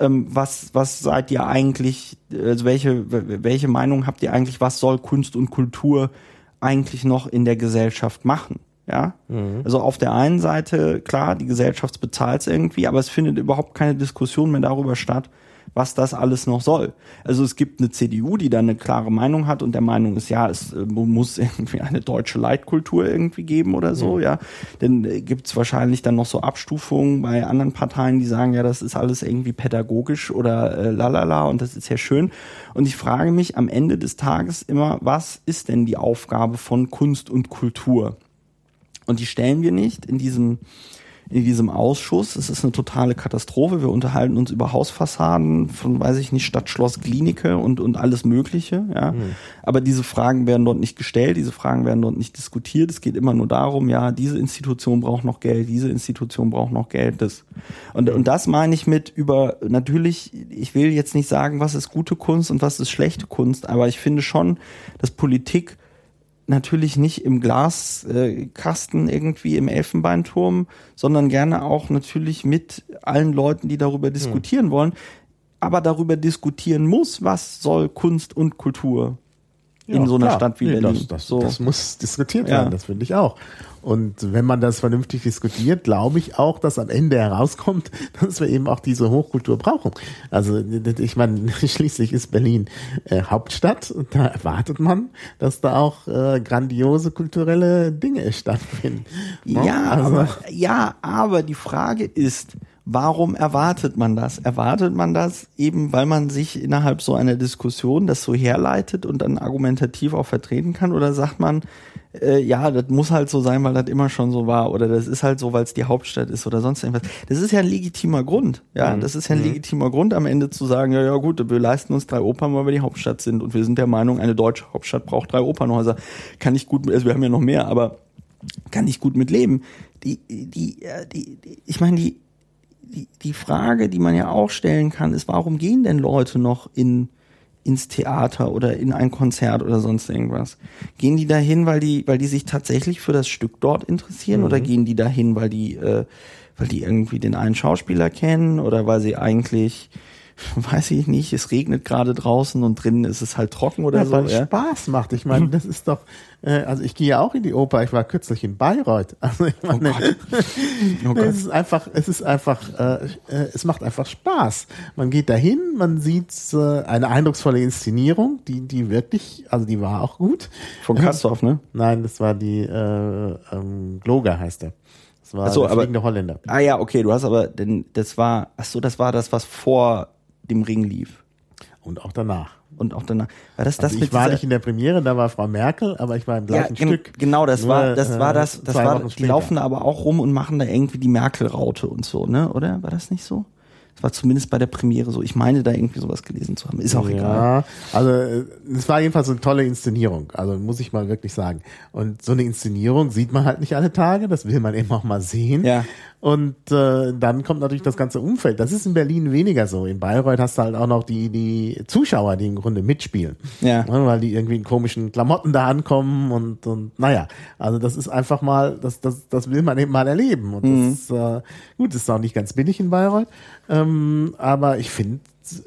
ähm, was, was seid ihr eigentlich, also welche, welche Meinung habt ihr eigentlich, was soll Kunst und Kultur eigentlich noch in der Gesellschaft machen? Ja, also auf der einen Seite, klar, die Gesellschaft bezahlt es irgendwie, aber es findet überhaupt keine Diskussion mehr darüber statt, was das alles noch soll. Also es gibt eine CDU, die da eine klare Meinung hat und der Meinung ist, ja, es äh, muss irgendwie eine deutsche Leitkultur irgendwie geben oder so, ja. Dann äh, gibt es wahrscheinlich dann noch so Abstufungen bei anderen Parteien, die sagen, ja, das ist alles irgendwie pädagogisch oder äh, lalala und das ist ja schön. Und ich frage mich am Ende des Tages immer, was ist denn die Aufgabe von Kunst und Kultur? Und die stellen wir nicht in diesem, in diesem Ausschuss. Es ist eine totale Katastrophe. Wir unterhalten uns über Hausfassaden von, weiß ich nicht, Stadt, Schloss, Klinike und, und alles Mögliche, ja. Aber diese Fragen werden dort nicht gestellt, diese Fragen werden dort nicht diskutiert. Es geht immer nur darum, ja, diese Institution braucht noch Geld, diese Institution braucht noch Geld, das. Und, und das meine ich mit über, natürlich, ich will jetzt nicht sagen, was ist gute Kunst und was ist schlechte Kunst, aber ich finde schon, dass Politik natürlich nicht im Glaskasten äh, Kasten irgendwie im Elfenbeinturm, sondern gerne auch natürlich mit allen Leuten, die darüber diskutieren wollen, aber darüber diskutieren muss, was soll Kunst und Kultur in Ja, so einer klar. Stadt wie Nee, Berlin. Das, das, so. das muss diskutiert Ja. werden, das finde ich auch. Und wenn man das vernünftig diskutiert, glaube ich auch, dass am Ende herauskommt, dass wir eben auch diese Hochkultur brauchen. Also ich meine, schließlich ist Berlin äh, Hauptstadt und da erwartet man, dass da auch äh, grandiose kulturelle Dinge stattfinden. Ne? Ja, also, aber, ja, aber die Frage ist, warum erwartet man das? Erwartet man das eben, weil man sich innerhalb so einer Diskussion das so herleitet und dann argumentativ auch vertreten kann? Oder sagt man, äh, ja, das muss halt so sein, weil das immer schon so war? Oder das ist halt so, weil es die Hauptstadt ist oder sonst irgendwas? Das ist ja ein legitimer Grund. Ja, das ist ja ein legitimer Grund, am Ende zu sagen, ja, ja, gut, wir leisten uns drei Opern, weil wir die Hauptstadt sind. Und wir sind der Meinung, eine deutsche Hauptstadt braucht drei Opernhäuser. Kann ich gut, also wir haben ja noch mehr, aber kann ich gut mit leben. Die, die, äh, die, die ich meine, die, die, die Frage, die man ja auch stellen kann, ist, warum gehen denn Leute noch in, ins Theater oder in ein Konzert oder sonst irgendwas? Gehen die dahin, weil die, weil die sich tatsächlich für das Stück dort interessieren oder gehen die dahin, weil die, äh, weil die irgendwie den einen Schauspieler kennen oder weil sie eigentlich, weiß ich nicht, es regnet gerade draußen und drinnen ist es halt trocken oder ja, so. weil es Ja? Spaß macht. Ich meine, das ist doch, äh, also ich gehe ja auch in die Oper. Ich war kürzlich in Bayreuth. Also ich meine, Oh Gott. es ist einfach, es ist einfach, äh, äh, es macht einfach Spaß. Man geht dahin, man sieht äh, eine eindrucksvolle Inszenierung, die, die wirklich, also die war auch gut. Von Kastorf, ne? Nein, das war die äh, ähm, Gloger heißt er. Das war so, der aber- Holländer. Ah ja, okay, du hast aber, denn das war, ach so, das war das, was vor dem Ring lief. Und auch danach. Und auch danach. War das das Also mit ich war nicht in der Premiere, da war Frau Merkel, aber ich war im ja, gleichen gen- Stück. Genau, das Nur, war, das war äh, das, das war, Wochen die später. laufen da aber auch rum und machen da irgendwie die Merkel-Raute und so, ne? Oder? War das nicht so? Das war zumindest bei der Premiere so. Ich meine, da irgendwie sowas gelesen zu haben. Ist auch egal. Ja, also äh, es war jedenfalls eine tolle Inszenierung, also muss ich mal wirklich sagen. Und so eine Inszenierung sieht man halt nicht alle Tage, das will man eben auch mal sehen. Ja. Und äh, dann kommt natürlich das ganze Umfeld. Das ist in Berlin weniger so. In Bayreuth hast du halt auch noch die, die Zuschauer, die im Grunde mitspielen. Ja. Ne, weil die irgendwie in komischen Klamotten da ankommen und, und naja, also das ist einfach mal, das, das, das will man eben mal erleben. Und Mhm. das ist, äh, gut, das ist auch nicht ganz billig in Bayreuth. Ähm, aber ich finde,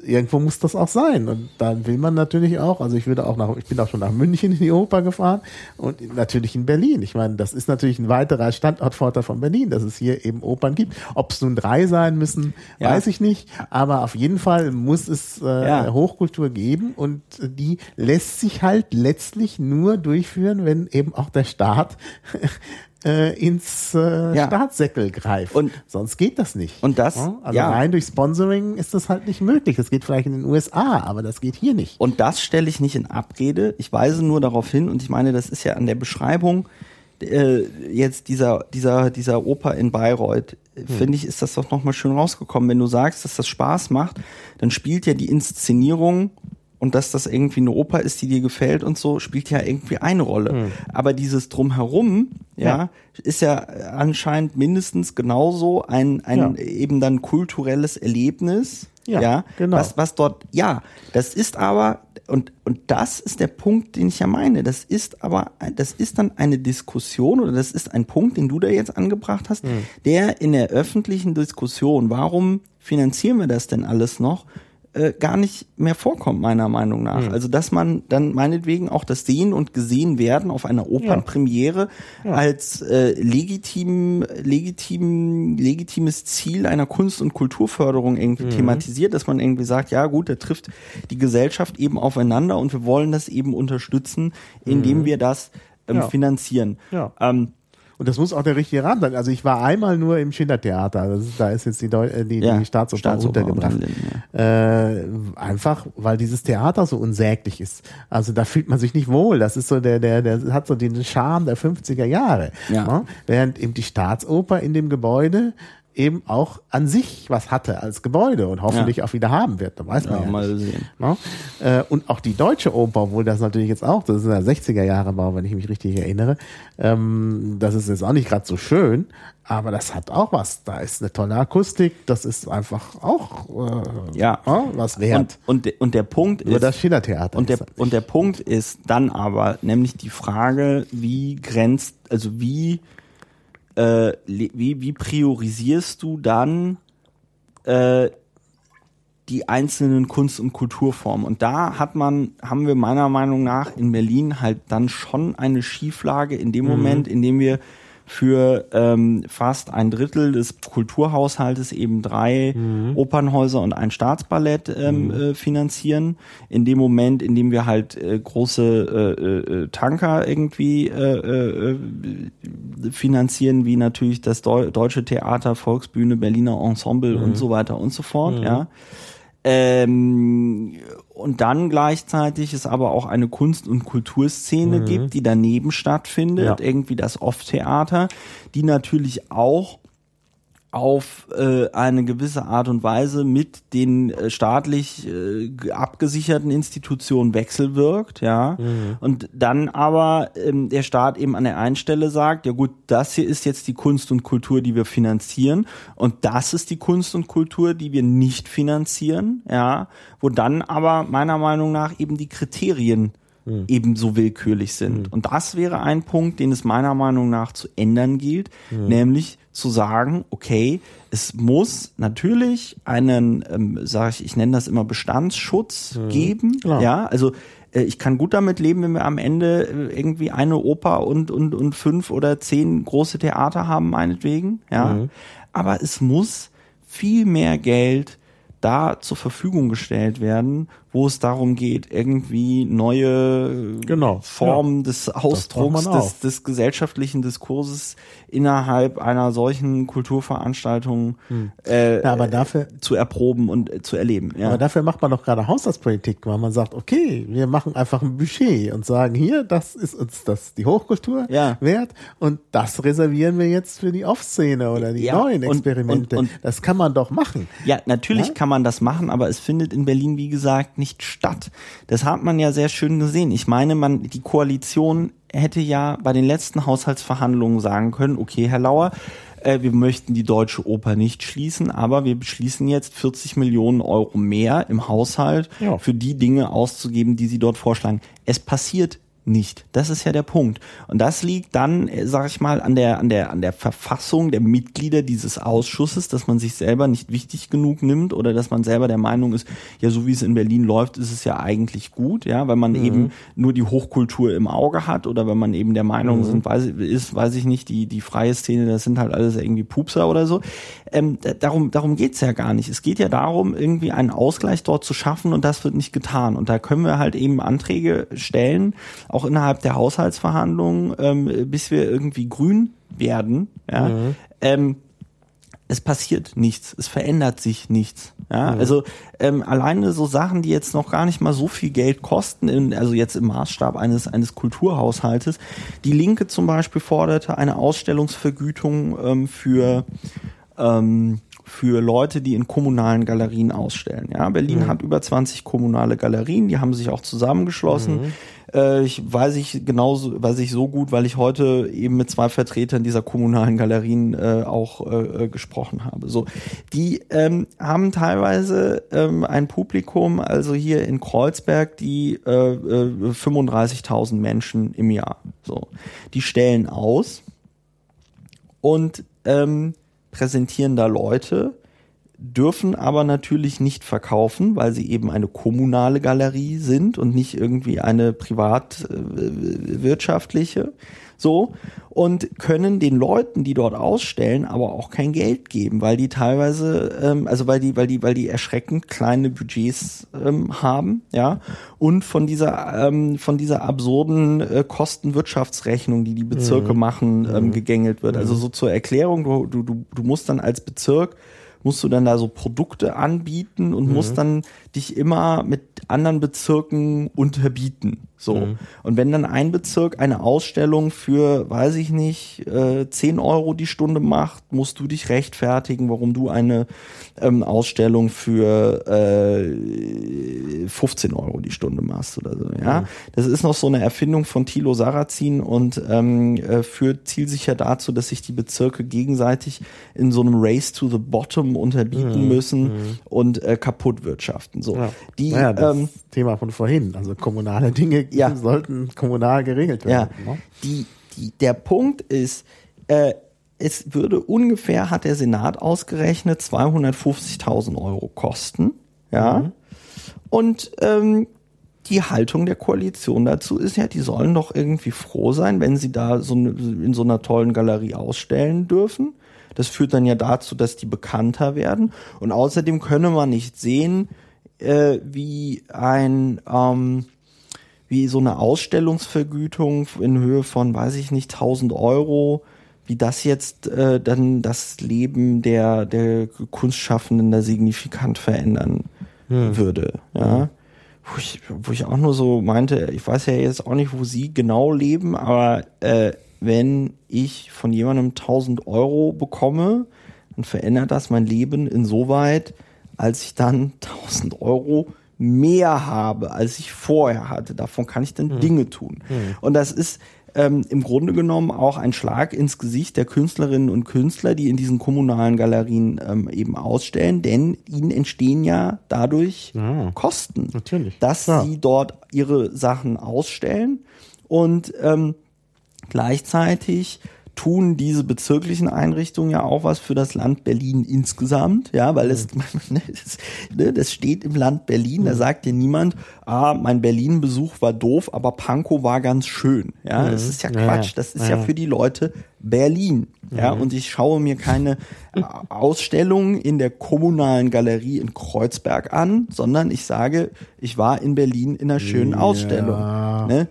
irgendwo muss das auch sein. Und dann will man natürlich auch, also ich würde auch nach, ich bin auch schon nach München in die Oper gefahren und natürlich in Berlin. Ich meine, das ist natürlich ein weiterer Standortvorteil von Berlin, dass es hier eben Opern gibt. Ob es nun drei sein müssen, Ja. weiß ich nicht. Aber auf jeden Fall muss es äh, Ja. Hochkultur geben und die lässt sich halt letztlich nur durchführen, wenn eben auch der Staat äh, ins äh, Ja. Staatssäckel greift. Und- Sonst geht das nicht. Und das-? Also ja. rein durch Sponsoring ist das halt nicht möglich. Das geht vielleicht in den USA, aber das geht hier nicht. Und das stelle ich nicht in Abrede. Ich weise nur darauf hin und ich meine, das ist ja an der Beschreibung äh, jetzt dieser, dieser, dieser Oper in Bayreuth, äh, finde ich, ist das doch nochmal schön rausgekommen. Wenn du sagst, dass das Spaß macht, dann spielt ja die Inszenierung und dass das irgendwie eine Oper ist, die dir gefällt und so, spielt ja irgendwie eine Rolle. Aber dieses Drumherum, ja, Ja. ist ja anscheinend mindestens genauso ein, ein Ja. eben dann kulturelles Erlebnis. Ja, ja genau. was, was dort, ja, das ist aber, und, und das ist der Punkt, den ich ja meine, das ist aber, das ist dann eine Diskussion oder das ist ein Punkt, den du da jetzt angebracht hast, Hm. der in der öffentlichen Diskussion, warum finanzieren wir das denn alles noch, äh, gar nicht mehr vorkommt, meiner Meinung nach. Hm. Also, dass man dann meinetwegen auch das Sehen und Gesehen werden auf einer Opernpremiere als äh, legitim, legitim, legitimes Ziel einer Kunst- und Kulturförderung irgendwie Mhm. thematisiert, dass man irgendwie sagt, ja gut, der trifft die Gesellschaft eben aufeinander und wir wollen das eben unterstützen, indem wir das ähm, Mhm. Ja. finanzieren. Ja. Ähm, Und das muss auch der richtige Rahmen sein. Also ich war einmal nur im Schillertheater. Ist, da ist jetzt die, Deu äh, die, Ja, die Staatsoper, untergebracht. Linden, äh, einfach, weil dieses Theater so unsäglich ist. Also da fühlt man sich nicht wohl. Das ist so der, der, der hat so den Charme der 50er Jahre. Ja. Ne? Während eben die Staatsoper in dem Gebäude eben auch an sich was hatte als Gebäude und hoffentlich Ja. auch wieder haben wird. Da weiß man Ja, ja, mal nicht. sehen. Ne? Äh, und auch die deutsche Oper, obwohl das natürlich jetzt auch, das ist in der 60er Jahre Bau, wenn ich mich richtig erinnere, ähm, das ist jetzt auch nicht gerade so schön, aber das hat auch was. Da ist eine tolle Akustik, das ist einfach auch äh, Ja. was wert. und, und, und der Punkt Nur ist, das Schillertheater. Und der, und der Punkt ist dann aber nämlich die Frage, wie grenzt, also wie, äh, wie, wie priorisierst du dann äh, die einzelnen Kunst- und Kulturformen? Und da hat man, haben wir meiner Meinung nach in Berlin halt dann schon eine Schieflage in dem Moment, in dem wir für ähm, fast ein Drittel des Kulturhaushaltes eben drei Opernhäuser und ein Staatsballett ähm, äh, finanzieren. In dem Moment, in dem wir halt äh, große äh, äh, Tanker irgendwie äh, äh, äh, finanzieren, wie natürlich das Deu Deutsche Theater, Volksbühne, Berliner Ensemble und so weiter und so fort, ja. Ähm, und dann gleichzeitig es aber auch eine Kunst- und Kulturszene gibt, die daneben stattfindet, Ja. irgendwie das Off-Theater, die natürlich auch auf äh, eine gewisse Art und Weise mit den äh, staatlich äh, abgesicherten Institutionen wechselwirkt, ja. Und dann aber ähm, der Staat eben an der einen Stelle sagt, ja gut, das hier ist jetzt die Kunst und Kultur, die wir finanzieren. Und das ist die Kunst und Kultur, die wir nicht finanzieren, ja, wo dann aber meiner Meinung nach eben die Kriterien ebenso willkürlich sind. Und das wäre ein Punkt, den es meiner Meinung nach zu ändern gilt, nämlich zu sagen, okay, es muss natürlich einen, ähm, sage ich, ich nenne das immer Bestandsschutz geben, Klar. ja, also äh, ich kann gut damit leben, wenn wir am Ende äh, irgendwie eine Oper und, und, und fünf oder zehn große Theater haben, meinetwegen, ja. Aber es muss viel mehr Geld da zur Verfügung gestellt werden, wo es darum geht, irgendwie neue Genau, Formen des braucht Ausdrucks, des, des gesellschaftlichen Diskurses innerhalb einer solchen Kulturveranstaltung äh, Hm. Ja, aber dafür, zu erproben und äh, zu erleben. Ja. aber dafür macht man doch gerade Haushaltspolitik, weil man sagt, okay, wir machen einfach ein Budget und sagen, hier, das ist uns das die Hochkultur Ja. wert und das reservieren wir jetzt für die Off-Szene oder die Ja, neuen und- Experimente. und- und- das kann man doch machen. Ja, natürlich Ja? kann man das machen, aber es findet in Berlin, wie gesagt, nicht statt. Das hat man ja sehr schön gesehen. Ich meine, man, die Koalition hätte ja bei den letzten Haushaltsverhandlungen sagen können, okay, Herr Lauer, äh, wir möchten die Deutsche Oper nicht schließen, aber wir beschließen jetzt 40 Millionen Euro mehr im Haushalt Ja. für die Dinge auszugeben, die Sie dort vorschlagen. Es passiert nicht. Das ist ja der Punkt. Und das liegt dann, äh, sag ich mal, an der, an der, an der Verfassung der Mitglieder dieses Ausschusses, dass man sich selber nicht wichtig genug nimmt oder dass man selber der Meinung ist, ja, so wie es in Berlin läuft, ist es ja eigentlich gut, ja, weil man mhm. eben nur die Hochkultur im Auge hat oder wenn man eben der Meinung mhm. sind, weiß, ist, weiß ich nicht, die, die freie Szene, das sind halt alles irgendwie Pupser oder so. Ähm, darum, darum geht's ja gar nicht. Es geht ja darum, irgendwie einen Ausgleich dort zu schaffen und das wird nicht getan. Und da können wir halt eben Anträge stellen, auch innerhalb der Haushaltsverhandlungen, ähm, bis wir irgendwie grün werden. Ja? Mhm. Ähm, es passiert nichts, es verändert sich nichts. Ja, mhm. also ähm, alleine so Sachen, die jetzt noch gar nicht mal so viel Geld kosten, in, also jetzt im Maßstab eines eines Kulturhaushaltes. Die Linke zum Beispiel forderte eine Ausstellungsvergütung ähm, für ähm, für Leute, die in kommunalen Galerien ausstellen. Ja, Berlin mhm. hat über 20 kommunale Galerien, die haben sich auch zusammengeschlossen. Mhm. Äh, ich weiß ich genauso, weiß ich so gut, weil ich heute eben mit zwei Vertretern dieser kommunalen Galerien äh, auch äh, äh gesprochen habe. So, die ähm, haben teilweise ähm, ein Publikum, also hier in Kreuzberg, die äh, 35.000 äh, Menschen im Jahr. So, die stellen aus und ähm, präsentieren da Leute, dürfen aber natürlich nicht verkaufen, weil sie eben eine kommunale Galerie sind und nicht irgendwie eine privatwirtschaftliche. Äh, so und können den Leuten, die dort ausstellen, aber auch kein Geld geben, weil die teilweise, ähm, also weil die, weil die, weil die erschreckend kleine Budgets ähm, haben, ja, und von dieser, ähm, von dieser absurden äh, Kostenwirtschaftsrechnung, die die Bezirke mhm. machen, ähm, mhm. gegängelt wird. Also mhm. so zur Erklärung, du, du, du musst dann als Bezirk musst du dann da so Produkte anbieten und mhm. musst dann dich immer mit anderen Bezirken unterbieten. So. Mhm. Und wenn dann ein Bezirk eine Ausstellung für, weiß ich nicht, äh, 10 Euro die Stunde macht, musst du dich rechtfertigen, warum du eine ähm, Ausstellung für äh, 15 Euro die Stunde machst oder so. Ja, mhm. das ist noch so eine Erfindung von Thilo Sarrazin und ähm, äh, führt zielsicher dazu, dass sich die Bezirke gegenseitig in so einem Race to the Bottom unterbieten mhm. müssen mhm. und äh, kaputt wirtschaften. So, ja. die naja, das ähm, Thema von vorhin, also kommunale Dinge ja. sollten kommunal geregelt werden. Ja. Ne? Die, die, der Punkt ist, äh, es würde ungefähr, hat der Senat ausgerechnet, 250.000 Euro kosten. Ja. Mhm. Und ähm, die Haltung der Koalition dazu ist ja, die sollen doch irgendwie froh sein, wenn sie da so ne, in so einer tollen Galerie ausstellen dürfen. Das führt dann ja dazu, dass die bekannter werden. Und außerdem könne man nicht sehen, äh, wie ein ähm, wie so eine Ausstellungsvergütung in Höhe von, weiß ich nicht, 1000 Euro, wie das jetzt äh, dann das Leben der, der Kunstschaffenden da signifikant verändern hm. würde. Ja. Wo ich, wo ich auch nur so meinte, ich weiß ja jetzt auch nicht, wo sie genau leben, aber äh, wenn ich von jemandem 1000 Euro bekomme, dann verändert das mein Leben insoweit, als ich dann 1000 Euro mehr habe, als ich vorher hatte. Davon kann ich dann mhm. Dinge tun. Mhm. Und das ist ähm, im Grunde genommen auch ein Schlag ins Gesicht der Künstlerinnen und Künstler, die in diesen kommunalen Galerien ähm, eben ausstellen, denn ihnen entstehen ja dadurch ja, Kosten, natürlich. dass ja. sie dort ihre Sachen ausstellen und ähm, gleichzeitig tun diese bezirklichen Einrichtungen ja auch was für das Land Berlin insgesamt, ja, weil es, mhm. ne, das, ne, das steht im Land Berlin, da mhm. sagt dir niemand, ah, mein Berlin-Besuch war doof, aber Pankow war ganz schön, ja, mhm. das ist ja Quatsch, das ist ja, ja für die Leute Berlin, ja, und ich schaue mir keine Ausstellung in der kommunalen Galerie in Kreuzberg an, sondern ich sage, ich war in Berlin in einer schönen Ausstellung, ne?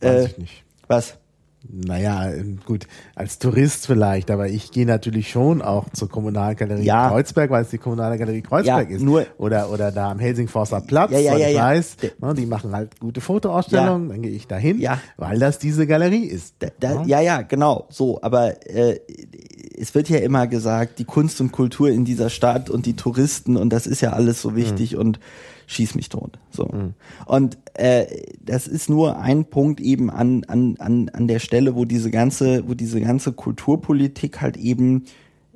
Weiß äh, ich nicht. Was? Naja, gut, als Tourist vielleicht, aber ich gehe natürlich schon auch zur Kommunalgalerie ja. Kreuzberg, weil es die Kommunale Galerie Kreuzberg ja, ist. Nur oder, oder da am Helsingforser Platz, ja, weil ich weiß, ne, die machen halt gute Fotoausstellungen, dann gehe ich dahin, weil das diese Galerie ist. Da, da, ja, ja, genau, so, aber äh, es wird ja immer gesagt, die Kunst und Kultur in dieser Stadt und die Touristen und das ist ja alles so wichtig mhm. und schieß mich tot. So. Mhm. Und äh, das ist nur ein Punkt eben an, an, an, an der Stelle, wo diese ganze, wo diese ganze Kulturpolitik halt eben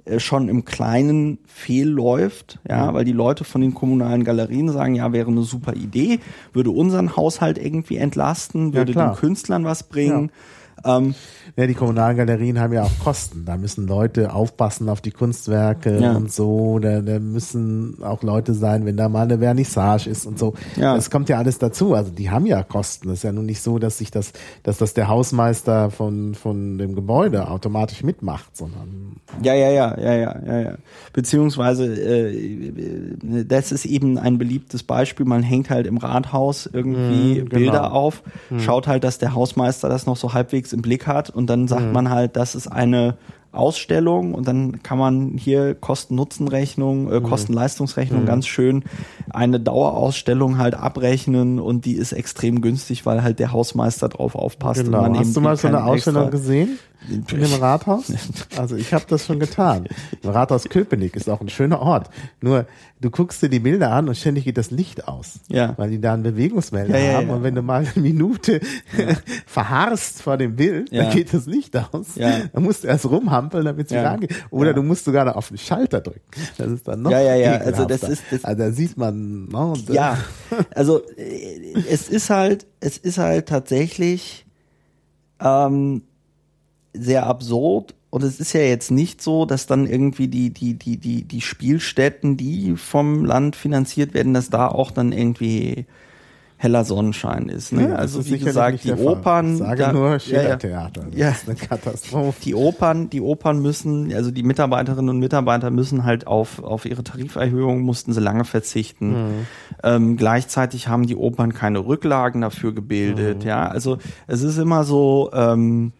äh, schon im Kleinen fehlläuft, ja, weil die Leute von den kommunalen Galerien sagen, ja, wäre eine super Idee, würde unseren Haushalt irgendwie entlasten, würde klar. den Künstlern was bringen. Ähm, Ja, die kommunalen Galerien haben ja auch Kosten. Da müssen Leute aufpassen auf die Kunstwerke Ja. und so. Da, da müssen auch Leute sein, wenn da mal eine Vernissage ist und so. Ja. Das kommt ja alles dazu. Also die haben ja Kosten. Das ist ja nun nicht so, dass sich das, dass das der Hausmeister von, von dem Gebäude automatisch mitmacht, sondern Ja, ja, ja, ja, ja, ja, ja. Beziehungsweise, äh, das ist eben ein beliebtes Beispiel. Man hängt halt im Rathaus irgendwie Mhm, Bilder genau. auf, schaut halt, dass der Hausmeister das noch so halbwegs im Blick hat und dann Mhm. sagt man halt, das ist eine Ausstellung und dann kann man hier Kosten-Nutzen-Rechnung, Mhm. äh, Kosten-Leistungsrechnung ganz schön eine Dauerausstellung halt abrechnen und die ist extrem günstig, weil halt der Hausmeister drauf aufpasst. Genau. Und man Hast du mal so eine Ausstellung gesehen? In dem Rathaus? Also ich habe das schon getan. Im Rathaus Köpenick ist auch ein schöner Ort. Nur du guckst dir die Bilder an und ständig geht das Licht aus. Ja. Weil die da einen Bewegungsmelder Ja, ja, haben. Und wenn du mal eine Minute verharrst vor dem Bild, dann geht das Licht aus. Ja. Dann musst du erst rumhampeln, damit es Ja. wieder angeht. Oder Ja. du musst sogar noch auf den Schalter drücken. Das ist dann noch Ja, ja, ja. Also das ist- das- also da sieht man, no, äh, Ja, also äh, es ist halt, es ist halt tatsächlich ähm, sehr absurd und es ist ja jetzt nicht so, dass dann irgendwie die die die die die Spielstätten, die vom Land finanziert werden, dass da auch dann irgendwie heller Sonnenschein ist. Ne? Ja, also ist wie gesagt, die Fall. Opern, Ich sage da- nur ja, ja. Schillertheater. Das Ja. ist eine Katastrophe. Die Opern, die Opern müssen, also die Mitarbeiterinnen und Mitarbeiter müssen halt auf, auf ihre Tariferhöhung mussten sie lange verzichten. Ähm, gleichzeitig haben die Opern keine Rücklagen dafür gebildet, ja. Also es ist immer so, ähm,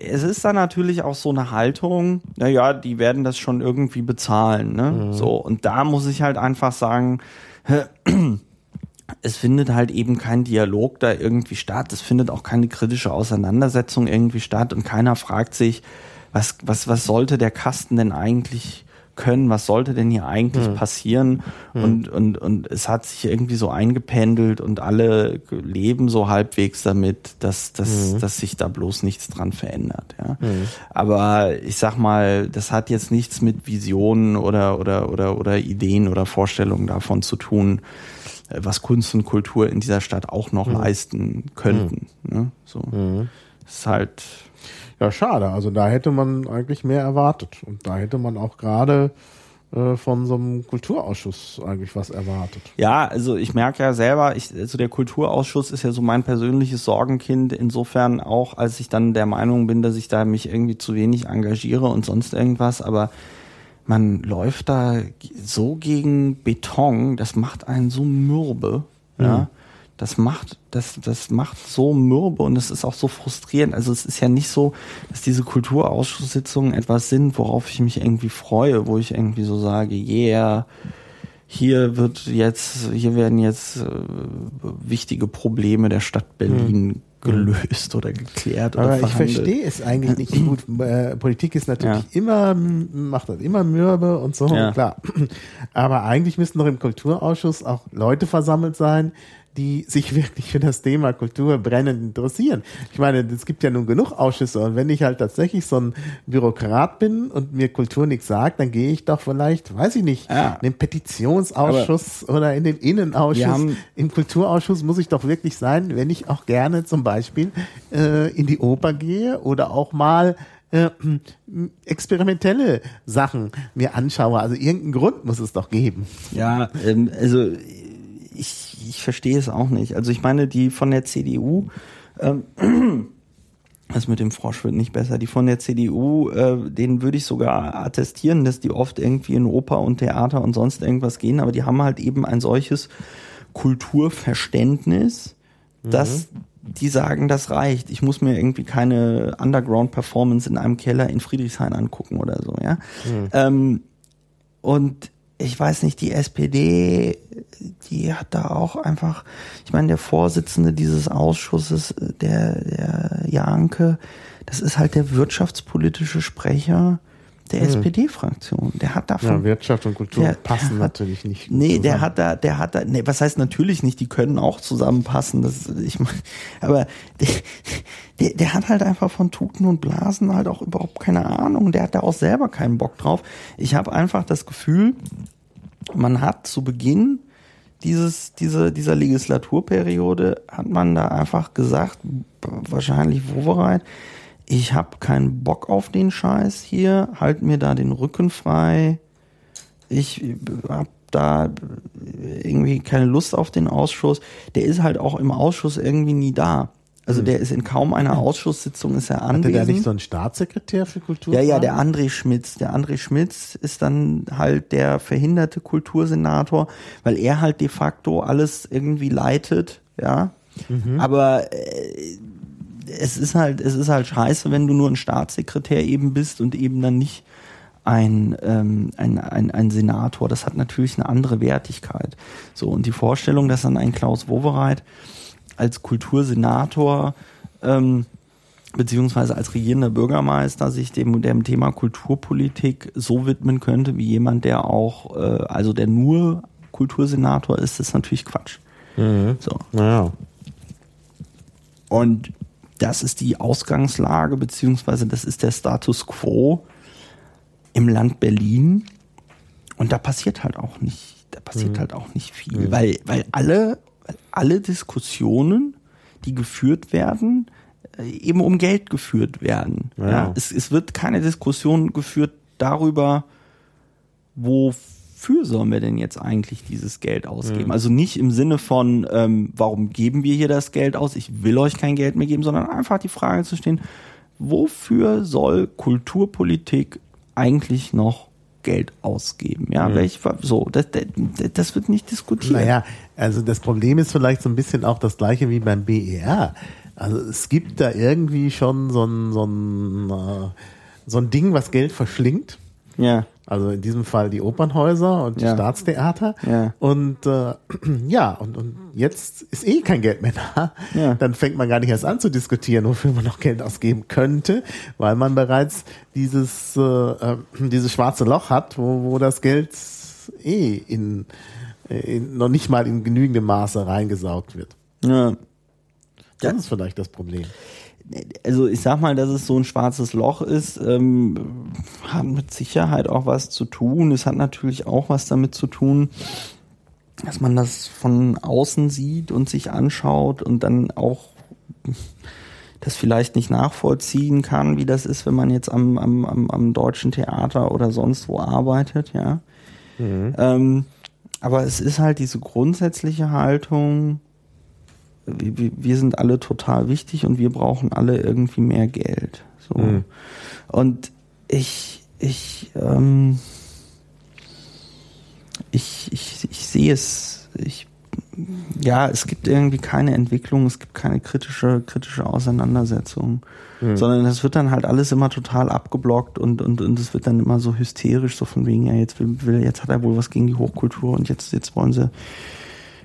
es ist dann natürlich auch so eine Haltung, naja, die werden das schon irgendwie bezahlen, ne? So, und da muss ich halt einfach sagen, es findet halt eben kein Dialog da irgendwie statt. Es findet auch keine kritische Auseinandersetzung irgendwie statt und keiner fragt sich, was, was, was sollte der Kasten denn eigentlich können? Was sollte denn hier eigentlich passieren? Und, und, und es hat sich irgendwie so eingependelt und alle leben so halbwegs damit, dass, dass, dass sich da bloß nichts dran verändert. Ja. Aber ich sag mal, das hat jetzt nichts mit Visionen oder, oder, oder, oder Ideen oder Vorstellungen davon zu tun, was Kunst und Kultur in dieser Stadt auch noch leisten könnten. Ne? So. Es ist halt, Ja, schade. Also da hätte man eigentlich mehr erwartet. Und da hätte man auch gerade äh, von so einem Kulturausschuss eigentlich was erwartet. ja, also ich merke ja selber, ich, also der Kulturausschuss ist ja so mein persönliches Sorgenkind, insofern auch, als ich dann der Meinung bin, dass ich da mich irgendwie zu wenig engagiere und sonst irgendwas, aber man läuft da so gegen Beton, das macht einen so mürbe, ja. Das macht, das, das macht so mürbe und es ist auch so frustrierend. Also es ist ja nicht so, dass diese Kulturausschusssitzungen etwas sind, worauf ich mich irgendwie freue, wo ich irgendwie so sage, yeah, hier wird jetzt, hier werden jetzt äh, wichtige Probleme der Stadt Berlin gelöst oder geklärt oder Aber ich verhandelt. verstehe es eigentlich nicht gut. Äh, Politik ist natürlich immer, m- macht das immer mürbe und so, Ja. klar. Aber eigentlich müssten doch im Kulturausschuss auch Leute versammelt sein, die sich wirklich für das Thema Kultur brennend interessieren. Ich meine, es gibt ja nun genug Ausschüsse und wenn ich halt tatsächlich so ein Bürokrat bin und mir Kultur nichts sagt, dann gehe ich doch vielleicht, weiß ich nicht, Ja. in den Petitionsausschuss oder in den Innenausschuss. Im Kulturausschuss muss ich doch wirklich sein, wenn ich auch gerne zum Beispiel äh, in die Oper gehe oder auch mal äh, experimentelle Sachen mir anschaue. Also irgendeinen Grund muss es doch geben. Ja, ähm, also ich, ich verstehe es auch nicht. Also ich meine, die von der CDU, ähm, das mit dem Frosch wird nicht besser, die von der CDU, äh, denen würde ich sogar attestieren, dass die oft irgendwie in Oper und Theater und sonst irgendwas gehen, aber die haben halt eben ein solches Kulturverständnis, dass die sagen, das reicht. Ich muss mir irgendwie keine Underground-Performance in einem Keller in Friedrichshain angucken oder so, ja. Ähm, und ich weiß nicht, die SPD, die hat da auch einfach, ich meine, der Vorsitzende dieses Ausschusses, äh, der, der Janke, das ist halt der wirtschaftspolitische Sprecher der SPD-Fraktion. Der hat davon. Ja, Wirtschaft und Kultur Der- passen der hat- natürlich nicht. Nee, der zusammen. hat da, der hat da, nee, was heißt natürlich nicht, die können auch zusammenpassen, das, ich mein, aber der, der, der hat halt einfach von Tuten und Blasen halt auch überhaupt keine Ahnung, der hat da auch selber keinen Bock drauf. Ich habe einfach das Gefühl, man hat zu Beginn dieses, diese, dieser Legislaturperiode hat man da einfach gesagt, wahrscheinlich Wovereit, ich habe keinen Bock auf den Scheiß hier, halt mir da den Rücken frei. Ich habe da irgendwie keine Lust auf den Ausschuss. Der ist halt auch im Ausschuss irgendwie nie da. Also der ist in kaum einer Ausschusssitzung ist er Hm. Hatte anwesend. der nicht so einen Staatssekretär für Kultur? Ja, ja, der André Schmitz. Der André Schmitz ist dann halt der verhinderte Kultursenator, weil er halt de facto alles irgendwie leitet, ja. Aber äh, es ist halt, es ist halt scheiße, wenn du nur ein Staatssekretär eben bist und eben dann nicht ein, ähm, ein, ein, ein Senator. Das hat natürlich eine andere Wertigkeit. So, und die Vorstellung, dass dann ein Klaus Wowereit als Kultursenator ähm, beziehungsweise als regierender Bürgermeister sich dem, dem Thema Kulturpolitik so widmen könnte wie jemand, der auch, äh, also der nur Kultursenator ist, ist natürlich Quatsch. So. Naja. Und das ist die Ausgangslage, beziehungsweise das ist der Status quo im Land Berlin. Und da passiert halt auch nicht, da passiert halt auch nicht viel, weil, weil alle, weil alle Diskussionen, die geführt werden, äh, eben um Geld geführt werden. Ja. Ja. Es, es wird keine Diskussion geführt darüber, wofür sollen wir denn jetzt eigentlich dieses Geld ausgeben? Also nicht im Sinne von, ähm, warum geben wir hier das Geld aus? Ich will euch kein Geld mehr geben, sondern einfach die Frage zu stehen, wofür soll Kulturpolitik eigentlich noch Geld ausgeben? Ja, welch, so, das, das, das wird nicht diskutiert. Naja, also das Problem ist vielleicht so ein bisschen auch das gleiche wie beim BER. Also es gibt da irgendwie schon so ein, so ein, äh, so ein Ding, was Geld verschlingt. Ja, Also in diesem Fall die Opernhäuser und die Ja. Staatstheater. Ja. Und äh, ja, und, und jetzt ist eh kein Geld mehr da. Ja. Dann fängt man gar nicht erst an zu diskutieren, wofür man noch Geld ausgeben könnte, weil man bereits dieses, äh, äh, dieses schwarze Loch hat, wo, wo das Geld eh in, in noch nicht mal in genügendem Maße reingesaugt wird. ja. Das ist vielleicht das Problem. Also ich sag mal, dass es so ein schwarzes Loch ist, ähm, hat mit Sicherheit auch was zu tun. Es hat natürlich auch was damit zu tun, dass man das von außen sieht und sich anschaut und dann auch das vielleicht nicht nachvollziehen kann, wie das ist, wenn man jetzt am, am, am, am deutschen Theater oder sonst wo arbeitet, ja. Ähm, aber es ist halt diese grundsätzliche Haltung, wir, wir- sind alle total wichtig und wir brauchen alle irgendwie mehr Geld. So. Und ich, ich, ähm, ich, ich, ich sehe es, ich, ja, es gibt irgendwie keine Entwicklung, es gibt keine kritische, kritische Auseinandersetzung, sondern es wird dann halt alles immer total abgeblockt und, und, und es wird dann immer so hysterisch, so von wegen, ja, jetzt will, will, jetzt hat er wohl was gegen die Hochkultur und jetzt, jetzt wollen sie,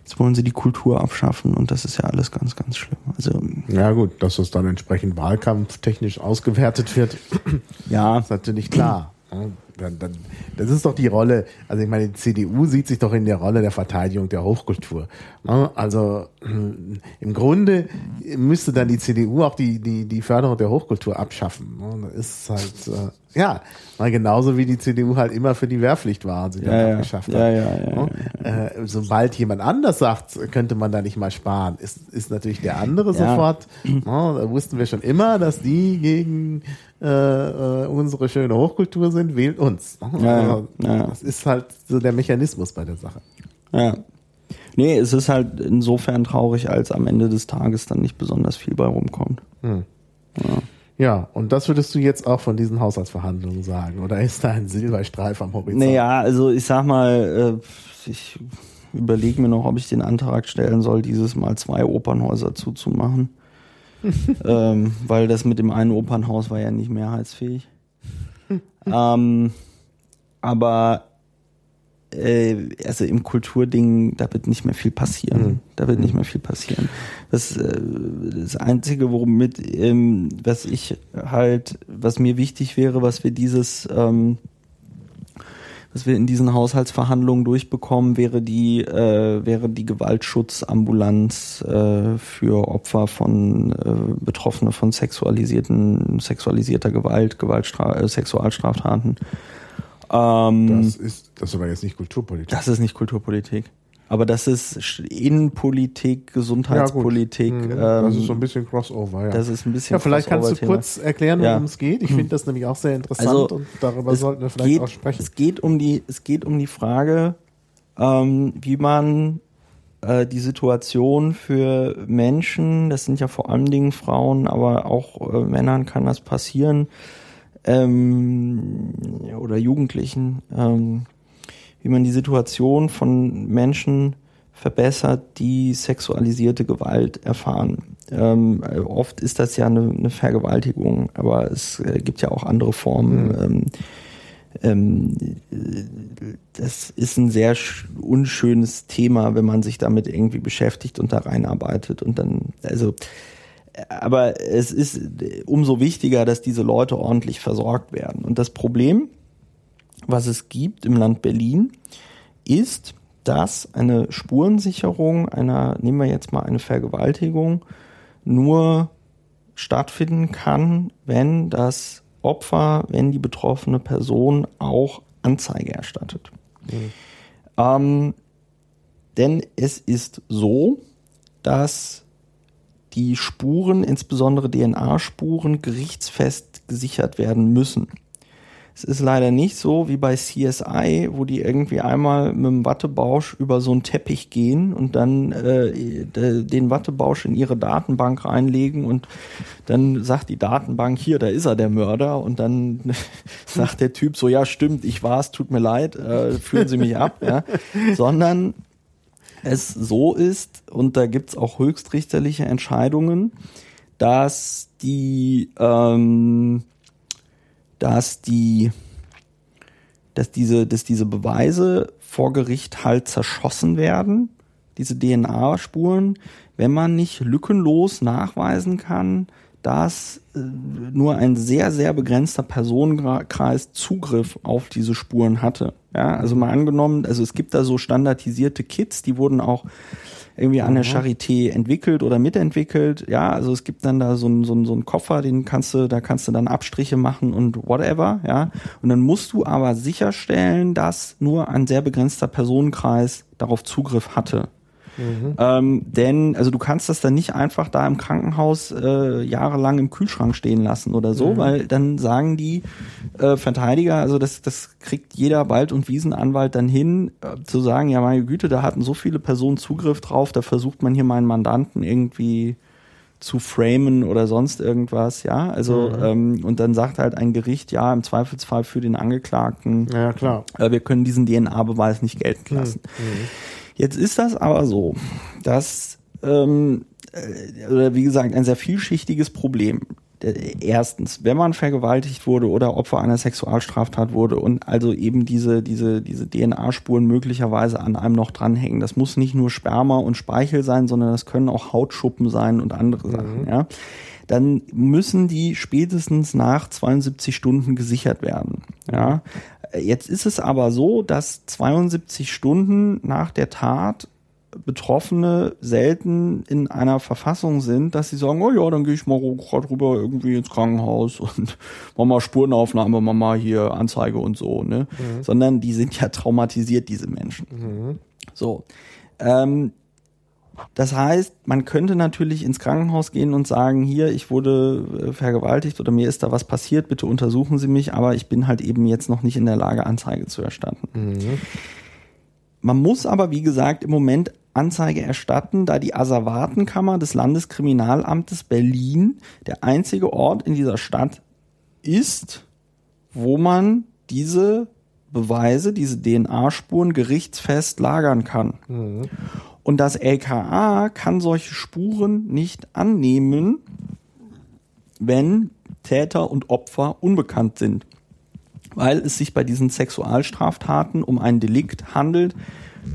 jetzt wollen sie die Kultur abschaffen und das ist ja alles ganz, ganz schlimm. Also, Ja gut, dass das dann entsprechend wahlkampftechnisch ausgewertet wird, ja, ist natürlich klar. Dann, dann, das ist doch die Rolle, also ich meine, die CDU sieht sich doch in der Rolle der Verteidigung der Hochkultur. Also hm, im Grunde müsste dann die CDU auch die, die, die Förderung der Hochkultur abschaffen. Das ist halt, äh, ja, mal genauso wie die CDU halt immer für die Wehrpflicht war und sie dann Ja, ja. abgeschafft Ja, hat. ja, ja, Ne? Äh, sobald jemand anders sagt, könnte man da nicht mal sparen, ist, ist natürlich der andere Ja. sofort. Ne? Da wussten wir schon immer, dass die gegen äh, äh, unsere schöne Hochkultur sind, wählt uns. Ne? Ja, ja, Also, ja. Das ist halt so der Mechanismus bei der Sache. Ja. Nee, es ist halt insofern traurig, als am Ende des Tages dann nicht besonders viel bei rumkommt. Ja, und das würdest du jetzt auch von diesen Haushaltsverhandlungen sagen? Oder ist da ein Silberstreif am Horizont? Naja, also ich sag mal, äh, ich überlege mir noch, ob ich den Antrag stellen soll, dieses Mal zwei Opernhäuser zuzumachen. ähm, weil das mit dem einen Opernhaus war ja nicht mehrheitsfähig. ähm, aber äh, also im Kulturding, da wird nicht mehr viel passieren. Mhm. Da wird nicht mehr viel passieren. Das, äh, das Einzige, womit, ähm, was ich halt, was mir wichtig wäre, was wir dieses, ähm, was wir in diesen Haushaltsverhandlungen durchbekommen, wäre die, äh, wäre die Gewaltschutzambulanz äh, für Opfer von äh, Betroffene von sexualisierten, sexualisierter Gewalt, Gewaltstra äh, Sexualstraftaten. Ähm, Das ist, das ist aber jetzt nicht Kulturpolitik. das ist nicht Kulturpolitik. Aber das ist Innenpolitik, Gesundheitspolitik. Ja. Mhm. ähm, das ist so ein bisschen Crossover, ja. das ist ein bisschen ja, vielleicht kannst du kurz erklären, Ja. worum es geht. Ich finde das nämlich auch sehr interessant Also, und darüber sollten wir vielleicht geht, auch sprechen. Es geht um die, es geht um die Frage, ähm, wie man äh, die Situation für Menschen, das sind ja vor allen Dingen Frauen, aber auch äh, Männern kann das passieren, ähm, oder Jugendlichen, ähm, wie man die Situation von Menschen verbessert, die sexualisierte Gewalt erfahren. Ähm, äh, oft ist das ja eine, eine Vergewaltigung, aber es äh, gibt ja auch andere Formen. Ähm, ähm, äh, das ist ein sehr sch- unschönes Thema, wenn man sich damit irgendwie beschäftigt und da reinarbeitet und dann, also, aber es ist äh, umso wichtiger, dass diese Leute ordentlich versorgt werden. Und das Problem, was es gibt im Land Berlin, ist, dass eine Spurensicherung einer, nehmen wir jetzt mal eine Vergewaltigung, nur stattfinden kann, wenn das Opfer, wenn die betroffene Person auch Anzeige erstattet. Ähm, denn es ist so, dass die Spuren, insbesondere DNA-Spuren, gerichtsfest gesichert werden müssen. Es ist leider nicht so wie bei CSI, wo die irgendwie einmal mit dem Wattebausch über so einen Teppich gehen und dann äh, de- den Wattebausch in ihre Datenbank reinlegen und dann sagt die Datenbank, hier, da ist er, der Mörder. Und dann sagt der Typ so, ja stimmt, ich war's, tut mir leid, äh, führen Sie mich ab. Ja. Sondern es so ist, und da gibt's auch höchstrichterliche Entscheidungen, dass die ähm, dass die, dass diese, dass diese Beweise vor Gericht halt zerschossen werden, diese DNA-Spuren, wenn man nicht lückenlos nachweisen kann, dass äh, nur ein sehr, sehr begrenzter Personenkreis Zugriff auf diese Spuren hatte. Ja, also mal angenommen, also es gibt da so standardisierte Kits, die wurden auch irgendwie an der Charité entwickelt oder mitentwickelt. Ja, also es gibt dann da so einen so einen- so einen Koffer, den kannst du, da kannst du dann Abstriche machen und whatever, ja. Und dann musst du aber sicherstellen, dass nur ein sehr begrenzter Personenkreis darauf Zugriff hatte. Ähm, denn, also du kannst das dann nicht einfach da im Krankenhaus äh, jahrelang im Kühlschrank stehen lassen oder so, weil dann sagen die äh, Verteidiger, also das, das kriegt jeder Wald- und Wiesenanwalt dann hin, äh, zu sagen, ja meine Güte, da hatten so viele Personen Zugriff drauf, da versucht man hier meinen Mandanten irgendwie zu framen oder sonst irgendwas, ja. Also, ähm, und dann sagt halt ein Gericht, ja, im Zweifelsfall für den Angeklagten, Ja, klar. äh, wir können diesen DNA-Beweis nicht gelten lassen. Jetzt ist das aber so, dass, ähm, äh, oder wie gesagt, ein sehr vielschichtiges Problem. Äh, Erstens, wenn man vergewaltigt wurde oder Opfer einer Sexualstraftat wurde und also eben diese, diese, diese DNA-Spuren möglicherweise an einem noch dranhängen. Das muss nicht nur Sperma und Speichel sein, sondern das können auch Hautschuppen sein und andere Sachen, ja. Dann müssen die spätestens nach 72 Stunden gesichert werden, ja. Jetzt ist es aber so, dass 72 Stunden nach der Tat Betroffene selten in einer Verfassung sind, dass sie sagen, oh ja, dann gehe ich mal gerade rüber irgendwie ins Krankenhaus und mach mal Spurenaufnahme, mach mal hier Anzeige und so, ne? Sondern die sind ja traumatisiert, diese Menschen. So. Ähm, das heißt, man könnte natürlich ins Krankenhaus gehen und sagen, hier, ich wurde äh, vergewaltigt oder mir ist da was passiert, bitte untersuchen Sie mich, aber ich bin halt eben jetzt noch nicht in der Lage, Anzeige zu erstatten. Man muss aber, wie gesagt, im Moment Anzeige erstatten, da die Asservatenkammer des Landeskriminalamtes Berlin der einzige Ort in dieser Stadt ist, wo man diese Beweise, diese DNA-Spuren gerichtsfest lagern kann. Und das LKA kann solche Spuren nicht annehmen, wenn Täter und Opfer unbekannt sind. weil es sich bei diesen Sexualstraftaten um ein Delikt handelt,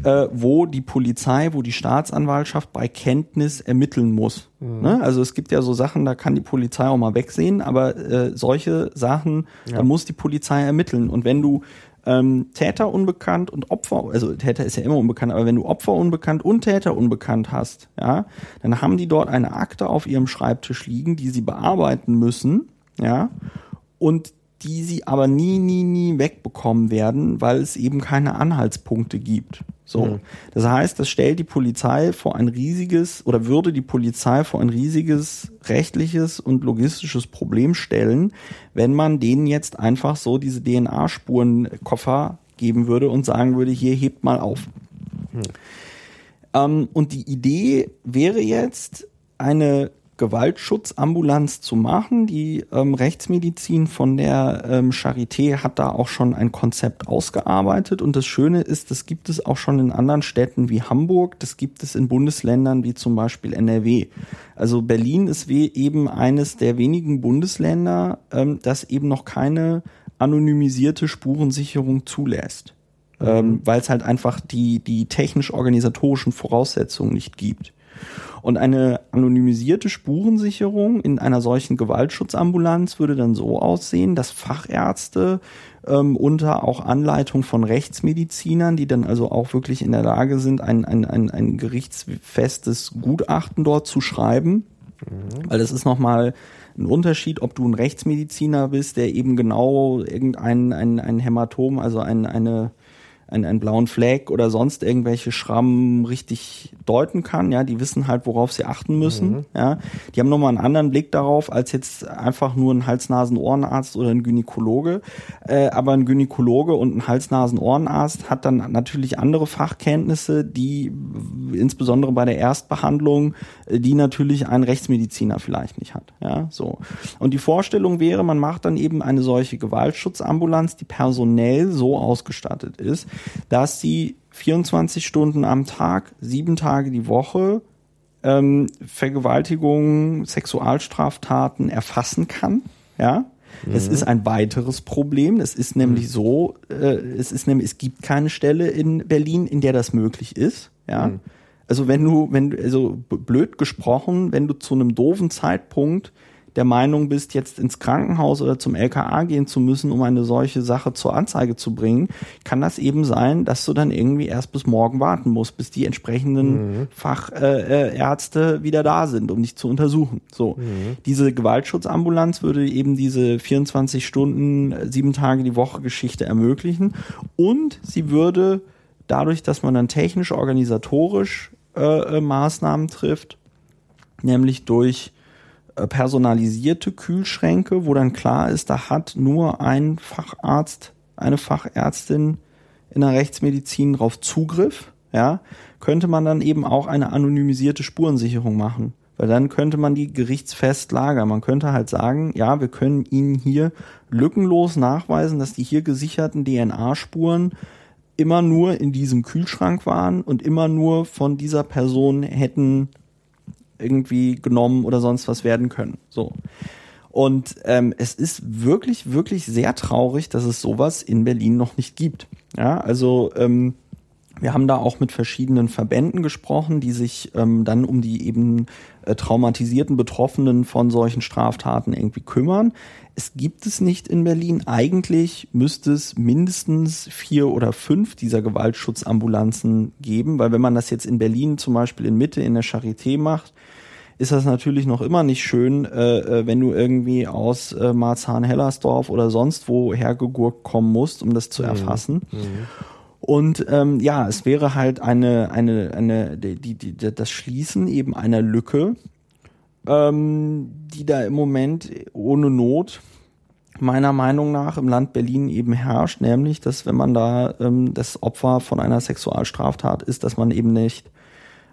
äh, wo die Polizei, wo die Staatsanwaltschaft bei Kenntnis ermitteln muss. Mhm. Ne? Also es gibt ja so Sachen, da kann die Polizei auch mal wegsehen, aber äh, solche Sachen, ja. da muss die Polizei ermitteln. Und wenn du ähm, Täter unbekannt und Opfer, also Täter ist ja immer unbekannt, aber wenn du Opfer unbekannt und Täter unbekannt hast, ja, dann haben die dort eine Akte auf ihrem Schreibtisch liegen, die sie bearbeiten müssen, ja, und die sie aber nie, nie, nie wegbekommen werden, weil es eben keine Anhaltspunkte gibt. So. Mhm. Das heißt, das stellt die Polizei vor ein riesiges oder würde die Polizei vor ein riesiges rechtliches und logistisches Problem stellen, wenn man denen jetzt einfach so diese DNA-Spurenkoffer geben würde und sagen würde, hier hebt mal auf. Mhm. Ähm, und die Idee wäre jetzt, eine Gewaltschutzambulanz zu machen. Die ähm, Rechtsmedizin von der ähm, Charité hat da auch schon ein Konzept ausgearbeitet. Und das Schöne ist, das gibt es auch schon in anderen Städten wie Hamburg, das gibt es in Bundesländern wie zum Beispiel NRW. Also Berlin ist eben eines der wenigen Bundesländer, ähm, das eben noch keine anonymisierte Spurensicherung zulässt. Mhm. Ähm, weil es halt einfach die, die technisch-organisatorischen Voraussetzungen nicht gibt. Und eine anonymisierte Spurensicherung in einer solchen Gewaltschutzambulanz würde dann so aussehen, dass Fachärzte ähm, unter auch Anleitung von Rechtsmedizinern, die dann also auch wirklich in der Lage sind, ein, ein, ein, ein gerichtsfestes Gutachten dort zu schreiben. Mhm. Weil das ist nochmal ein Unterschied, ob du ein Rechtsmediziner bist, der eben genau irgendein ein, ein Hämatom, also ein, eine einen, einen blauen Fleck oder sonst irgendwelche Schrammen richtig deuten kann. Ja, die wissen halt, worauf sie achten müssen. Mhm. Ja, die haben nochmal einen anderen Blick darauf als jetzt einfach nur ein Hals-Nasen-Ohrenarzt oder ein Gynäkologe. Äh, aber ein Gynäkologe und ein Hals-Nasen-Ohrenarzt hat dann natürlich andere Fachkenntnisse, die insbesondere bei der Erstbehandlung, äh, die natürlich ein Rechtsmediziner vielleicht nicht hat. Ja, so. Und die Vorstellung wäre, man macht dann eben eine solche Gewaltschutzambulanz, die personell so ausgestattet ist, dass sie 24 Stunden am Tag, sieben Tage die Woche ähm, Vergewaltigungen, Sexualstraftaten erfassen kann. Ja, mhm. es ist ein weiteres Problem. Es ist nämlich mhm. so, äh, es ist nämlich, es gibt keine Stelle in Berlin, in der das möglich ist. Ja, mhm. also wenn du, wenn du, also blöd gesprochen, wenn du zu einem doofen Zeitpunkt der Meinung bist, jetzt ins Krankenhaus oder zum LKA gehen zu müssen, um eine solche Sache zur Anzeige zu bringen, kann das eben sein, dass du dann irgendwie erst bis morgen warten musst, bis die entsprechenden mhm. Fachärzte äh, wieder da sind, um dich zu untersuchen. So, mhm. diese Gewaltschutzambulanz würde eben diese 24 Stunden, sieben Tage die Woche Geschichte ermöglichen und sie würde dadurch, dass man dann technisch organisatorisch äh, äh Maßnahmen trifft, nämlich durch äh, personalisierte Kühlschränke, wo dann klar ist, da hat nur ein Facharzt, eine Fachärztin in der Rechtsmedizin drauf Zugriff, ja, könnte man dann eben auch eine anonymisierte Spurensicherung machen. Weil dann könnte man die gerichtsfest lagern. Man könnte halt sagen, ja, wir können Ihnen hier lückenlos nachweisen, dass die hier gesicherten DNA-Spuren immer nur in diesem Kühlschrank waren und immer nur von dieser Person hätten irgendwie genommen oder sonst was werden können. So. Und ähm, es ist wirklich, wirklich sehr traurig, dass es sowas in Berlin noch nicht gibt. Ja, also ähm, wir haben da auch mit verschiedenen Verbänden gesprochen, die sich ähm, dann um die eben äh, traumatisierten Betroffenen von solchen Straftaten irgendwie kümmern. Es gibt es nicht in Berlin. Eigentlich müsste es mindestens vier oder fünf dieser Gewaltschutzambulanzen geben, weil wenn man das jetzt in Berlin zum Beispiel in Mitte in der Charité macht, ist das natürlich noch immer nicht schön, äh, äh, wenn du irgendwie aus äh, Marzahn-Hellersdorf oder sonst wo hergegurkt kommen musst, um das zu mhm. erfassen. Mhm. Und ähm, ja, es wäre halt eine, eine, eine, die, die, die, das Schließen eben einer Lücke, ähm, die da im Moment ohne Not meiner Meinung nach im Land Berlin eben herrscht, nämlich, dass wenn man da ähm, das Opfer von einer Sexualstraftat ist, dass man eben nicht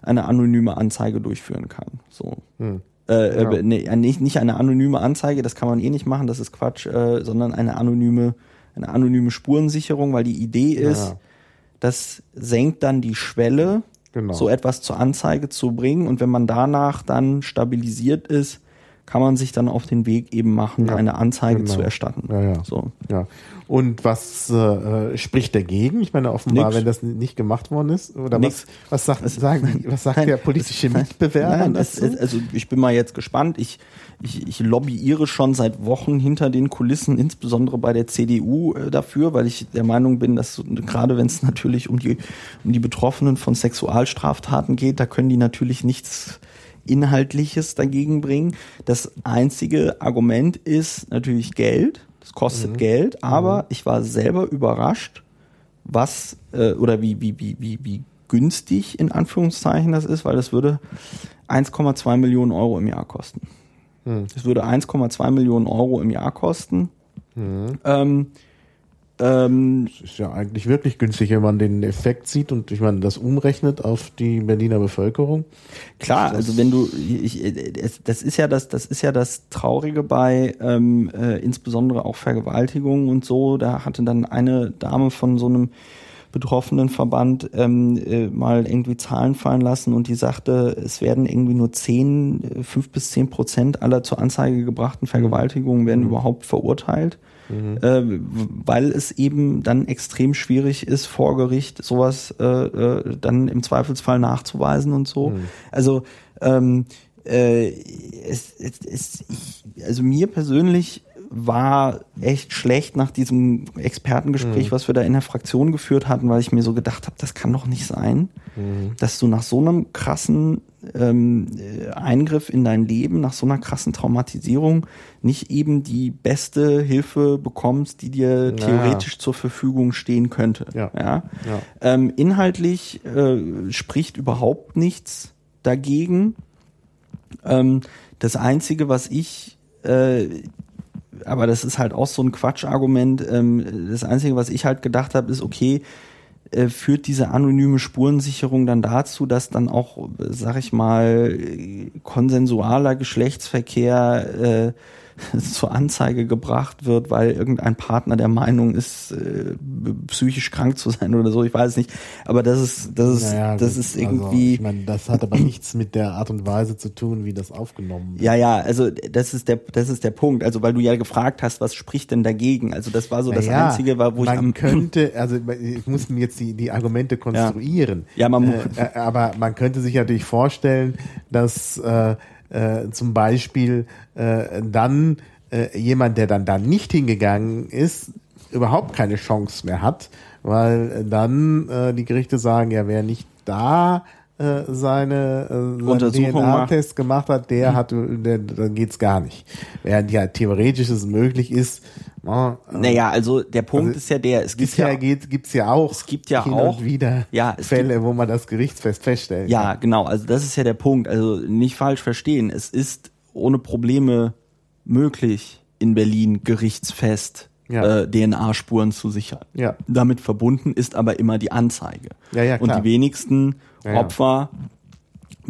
eine anonyme Anzeige durchführen kann. So. Hm. Äh, ja. äh, nee, nicht, nicht eine anonyme Anzeige, das kann man eh nicht machen, das ist Quatsch, äh, sondern eine anonyme, eine anonyme Spurensicherung, weil die Idee ist, ja. Das senkt dann die Schwelle, genau. so etwas zur Anzeige zu bringen und wenn man danach dann stabilisiert ist, kann man sich dann auf den Weg eben machen, Ja, eine Anzeige genau. zu erstatten. Ja, ja. So. Ja. Und was äh, spricht dagegen? Ich meine, offenbar, Nix. wenn das nicht gemacht worden ist, oder Nix. was, was sagt, sagen, die- was sagt der politische Mitbewerber Nein, es, es, also ich bin mal jetzt gespannt. Ich, ich, ich lobbyiere schon seit Wochen hinter den Kulissen, insbesondere bei der CDU äh, dafür, weil ich der Meinung bin, dass gerade wenn es natürlich um die, um die Betroffenen von Sexualstraftaten geht, da können die natürlich nichts Inhaltliches dagegen bringen. Das einzige Argument ist natürlich Geld. Das kostet Geld, aber ich war selber überrascht, was äh, oder wie, wie, wie, wie, wie günstig in Anführungszeichen das ist, weil das würde 1,2 Millionen Euro im Jahr kosten. Das würde 1,2 Millionen Euro im Jahr kosten. Ähm, ähm, Das ist ja eigentlich wirklich günstig, wenn man den Effekt sieht und ich meine, das umrechnet auf die Berliner Bevölkerung. Klar, also wenn du, ich, das ist ja das, das ist ja das Traurige bei ähm, äh, insbesondere auch Vergewaltigungen und so. Da hatte dann eine Dame von so einem betroffenen Verband ähm, äh, mal irgendwie Zahlen fallen lassen und die sagte, es werden irgendwie nur 10, äh, 5 bis 10 Prozent aller zur Anzeige gebrachten Vergewaltigungen werden überhaupt verurteilt. Äh, weil es eben dann extrem schwierig ist, vor Gericht sowas äh, äh, dann im Zweifelsfall nachzuweisen und so. Also ähm, äh, es, es, es, also mir persönlich war echt schlecht nach diesem Expertengespräch, was wir da in der Fraktion geführt hatten, weil ich mir so gedacht habe, das kann doch nicht sein, dass du nach so einem krassen ähm, äh, Eingriff in dein Leben, nach so einer krassen Traumatisierung nicht eben die beste Hilfe bekommst, die dir theoretisch zur Verfügung stehen könnte. Ja. Ja? Ja. Ähm, inhaltlich äh, spricht überhaupt nichts dagegen. Ähm, das Einzige, was ich, äh, aber das ist halt auch so ein Quatschargument, ähm, das Einzige, was ich halt gedacht habe, ist, okay, äh, führt diese anonyme Spurensicherung dann dazu, dass dann auch, äh, sag ich mal, konsensualer Geschlechtsverkehr äh, zur Anzeige gebracht wird, weil irgendein Partner der Meinung ist, äh, psychisch krank zu sein oder so, ich weiß nicht. Aber das ist, das ist, Naja, das ist Also, irgendwie. ich meine, das hat aber nichts mit der Art und Weise zu tun, wie das aufgenommen wird. Ja, ja, also das ist der, das ist der Punkt. Also weil du ja gefragt hast, was spricht denn dagegen? Also das war so das Naja, Einzige, war, wo ich man am könnte, also ich muss mir jetzt die, die Argumente konstruieren. Ja, man mu- äh, äh, aber man könnte sich natürlich vorstellen, dass äh, äh, zum Beispiel äh, dann äh, jemand, der dann da nicht hingegangen ist, überhaupt keine Chance mehr hat, weil dann äh, die Gerichte sagen, ja, wer nicht da äh, seine äh, Untersuchung DNA-Test gemacht hat, der hat, der, dann geht's gar nicht. Während ja theoretisch es möglich ist, na, äh, Naja, also der Punkt Also, ist ja der, es gibt ja, geht, gibt's ja auch Es gibt ja hin auch- und wieder Ja, Fälle, wo man das gerichtsfest feststellen ja, kann. genau, also das ist ja der Punkt. Also nicht falsch verstehen. Es ist ohne Probleme möglich, in Berlin gerichtsfest Ja. äh, DNA-Spuren zu sichern. Ja. Damit verbunden ist aber immer die Anzeige. Ja, ja, Und klar. die wenigsten Ja. Opfer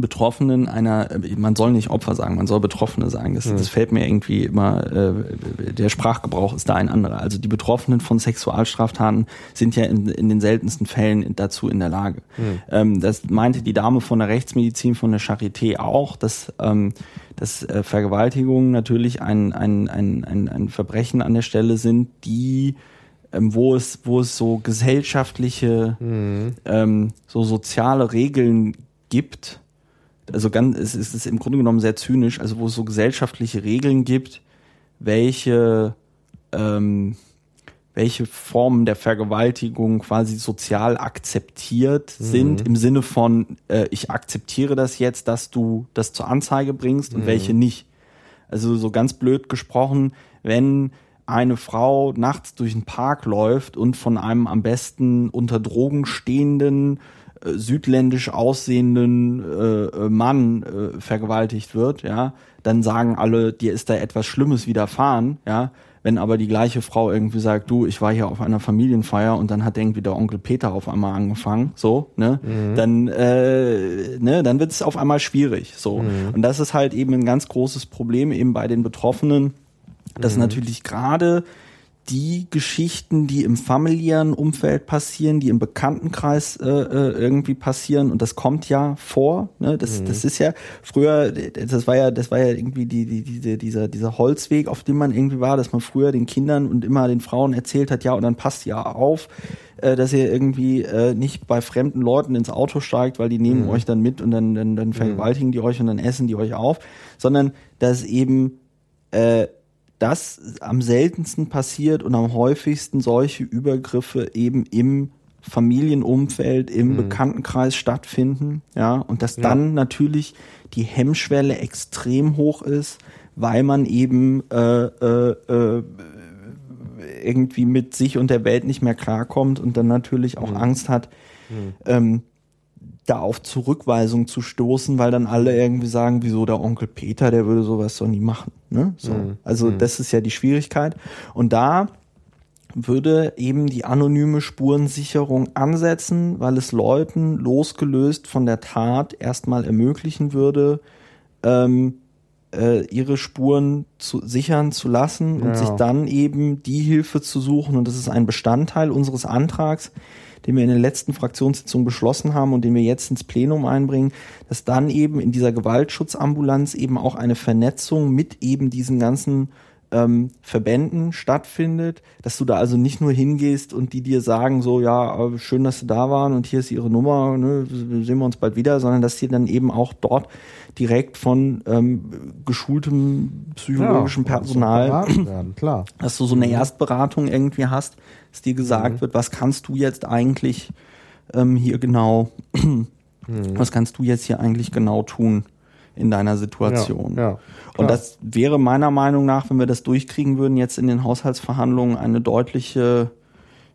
Betroffenen einer, man soll nicht Opfer sagen, man soll Betroffene sagen. Das, das fällt mir irgendwie immer, äh, der Sprachgebrauch ist da ein anderer. Also die Betroffenen von Sexualstraftaten sind ja in, in den seltensten Fällen dazu in der Lage. Ähm, das meinte die Dame von der Rechtsmedizin von der Charité auch, dass, ähm, dass äh, Vergewaltigungen natürlich ein, ein, ein, ein, ein Verbrechen an der Stelle sind, die ähm, wo es, wo es so gesellschaftliche, ähm, so soziale Regeln gibt. Also ganz, es ist, es im Grunde genommen sehr zynisch, also wo es so gesellschaftliche Regeln gibt, welche, ähm, welche Formen der Vergewaltigung quasi sozial akzeptiert sind, im Sinne von, äh, ich akzeptiere das jetzt, dass du das zur Anzeige bringst und welche nicht. Also so ganz blöd gesprochen, wenn eine Frau nachts durch den Park läuft und von einem am besten unter Drogen stehenden, äh, südländisch aussehenden äh, äh, Mann äh, vergewaltigt wird, ja, dann sagen alle, dir ist da etwas Schlimmes widerfahren, ja. Wenn aber die gleiche Frau irgendwie sagt, du, ich war hier auf einer Familienfeier und dann hat irgendwie der Onkel Peter auf einmal angefangen, so, ne, dann, äh, ne, dann wird es auf einmal schwierig, so. Und das ist halt eben ein ganz großes Problem eben bei den Betroffenen, dass natürlich gerade die Geschichten, die im familiären Umfeld passieren, die im Bekanntenkreis äh, äh, irgendwie passieren und das kommt ja vor. Ne? Das, mhm. das ist ja früher, das war ja, das war ja irgendwie die, die, diese, dieser, dieser Holzweg, auf dem man irgendwie war, dass man früher den Kindern und immer den Frauen erzählt hat, ja, und dann passt ja auf, äh, dass ihr irgendwie äh, nicht bei fremden Leuten ins Auto steigt, weil die nehmen mhm. euch dann mit und dann, dann, dann mhm. vergewaltigen mhm. die euch und dann essen die euch auf, sondern dass eben äh, das am seltensten passiert und am häufigsten solche Übergriffe eben im Familienumfeld, im mhm. Bekanntenkreis stattfinden, ja, und dass ja. dann natürlich die Hemmschwelle extrem hoch ist, weil man eben äh, äh, äh, irgendwie mit sich und der Welt nicht mehr klarkommt und dann natürlich auch mhm. Angst hat, mhm. ähm, da auf Zurückweisung zu stoßen, weil dann alle irgendwie sagen, wieso der Onkel Peter, der würde sowas doch nie machen. Ne? So. Mhm. Also mhm. das ist ja die Schwierigkeit. Und da würde eben die anonyme Spurensicherung ansetzen, weil es Leuten losgelöst von der Tat erstmal ermöglichen würde, ähm, äh, ihre Spuren zu sichern zu lassen und ja. sich dann eben die Hilfe zu suchen. Und das ist ein Bestandteil unseres Antrags, den wir in der letzten Fraktionssitzung beschlossen haben und den wir jetzt ins Plenum einbringen, dass dann eben in dieser Gewaltschutzambulanz eben auch eine Vernetzung mit eben diesen ganzen ähm, Verbänden stattfindet, dass du da also nicht nur hingehst und die dir sagen so, ja, schön, dass sie da waren und hier ist ihre Nummer, ne, sehen wir uns bald wieder, sondern dass sie dann eben auch dort direkt von ähm, geschultem psychologischem ja, Personal, klar. dass du so eine mhm. Erstberatung irgendwie hast, dass dir gesagt mhm. wird, was kannst du jetzt eigentlich ähm, hier genau, mhm. was kannst du jetzt hier eigentlich genau tun? in deiner Situation. Ja, ja, und das wäre meiner Meinung nach, wenn wir das durchkriegen würden, jetzt in den Haushaltsverhandlungen eine deutliche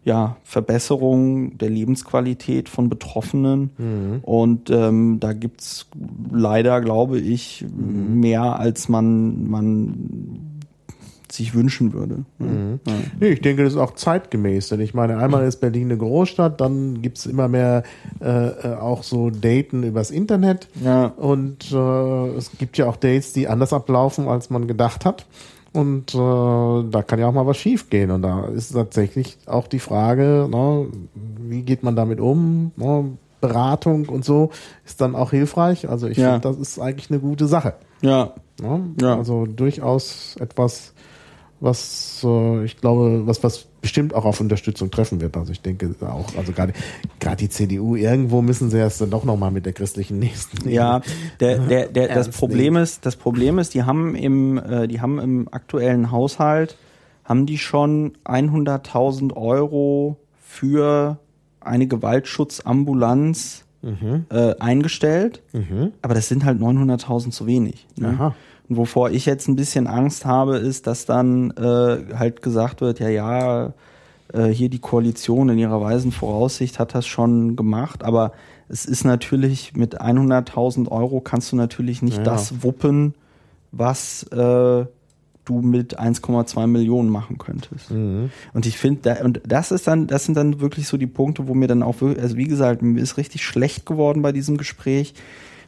ja, Verbesserung der Lebensqualität von Betroffenen. Mhm. Und ähm, da gibt's leider, glaube ich, mhm. mehr als man, man sich wünschen würde. Mhm. Ja. Nee, ich denke, das ist auch zeitgemäß, denn ich meine, einmal ist Berlin eine Großstadt, dann gibt's immer mehr äh, äh, auch so Daten übers Internet ja. und äh, es gibt ja auch Dates, die anders ablaufen, als man gedacht hat. Und äh, da kann ja auch mal was schiefgehen Und da ist tatsächlich auch die Frage, ne, wie geht man damit um? Ne? Beratung und so ist dann auch hilfreich. Also ich ja. finde, das ist eigentlich eine gute Sache. Ja. Ne? ja. Also durchaus etwas, was äh, ich glaube, was was bestimmt auch auf Unterstützung treffen wird. Also ich denke auch, also gerade gerade die CDU irgendwo müssen sie erst dann doch noch mal mit der christlichen Nächsten. Ja, der der der das Problem ist, das Problem ist, die haben im äh, die haben im aktuellen Haushalt haben die schon 100.000 Euro für eine Gewaltschutzambulanz mhm. äh, eingestellt, mhm. aber das sind halt 900.000 zu wenig. Ne? Und wovor ich jetzt ein bisschen Angst habe, ist, dass dann äh, halt gesagt wird, ja, ja, äh, hier die Koalition in ihrer weisen Voraussicht hat das schon gemacht, aber es ist natürlich mit 100.000 Euro kannst du natürlich nicht ja. das wuppen, was äh, du mit 1,2 Millionen machen könntest. Mhm. Und ich finde, da, und das ist dann, das sind dann wirklich so die Punkte, wo mir dann auch wirklich, also wie gesagt, mir ist richtig schlecht geworden bei diesem Gespräch,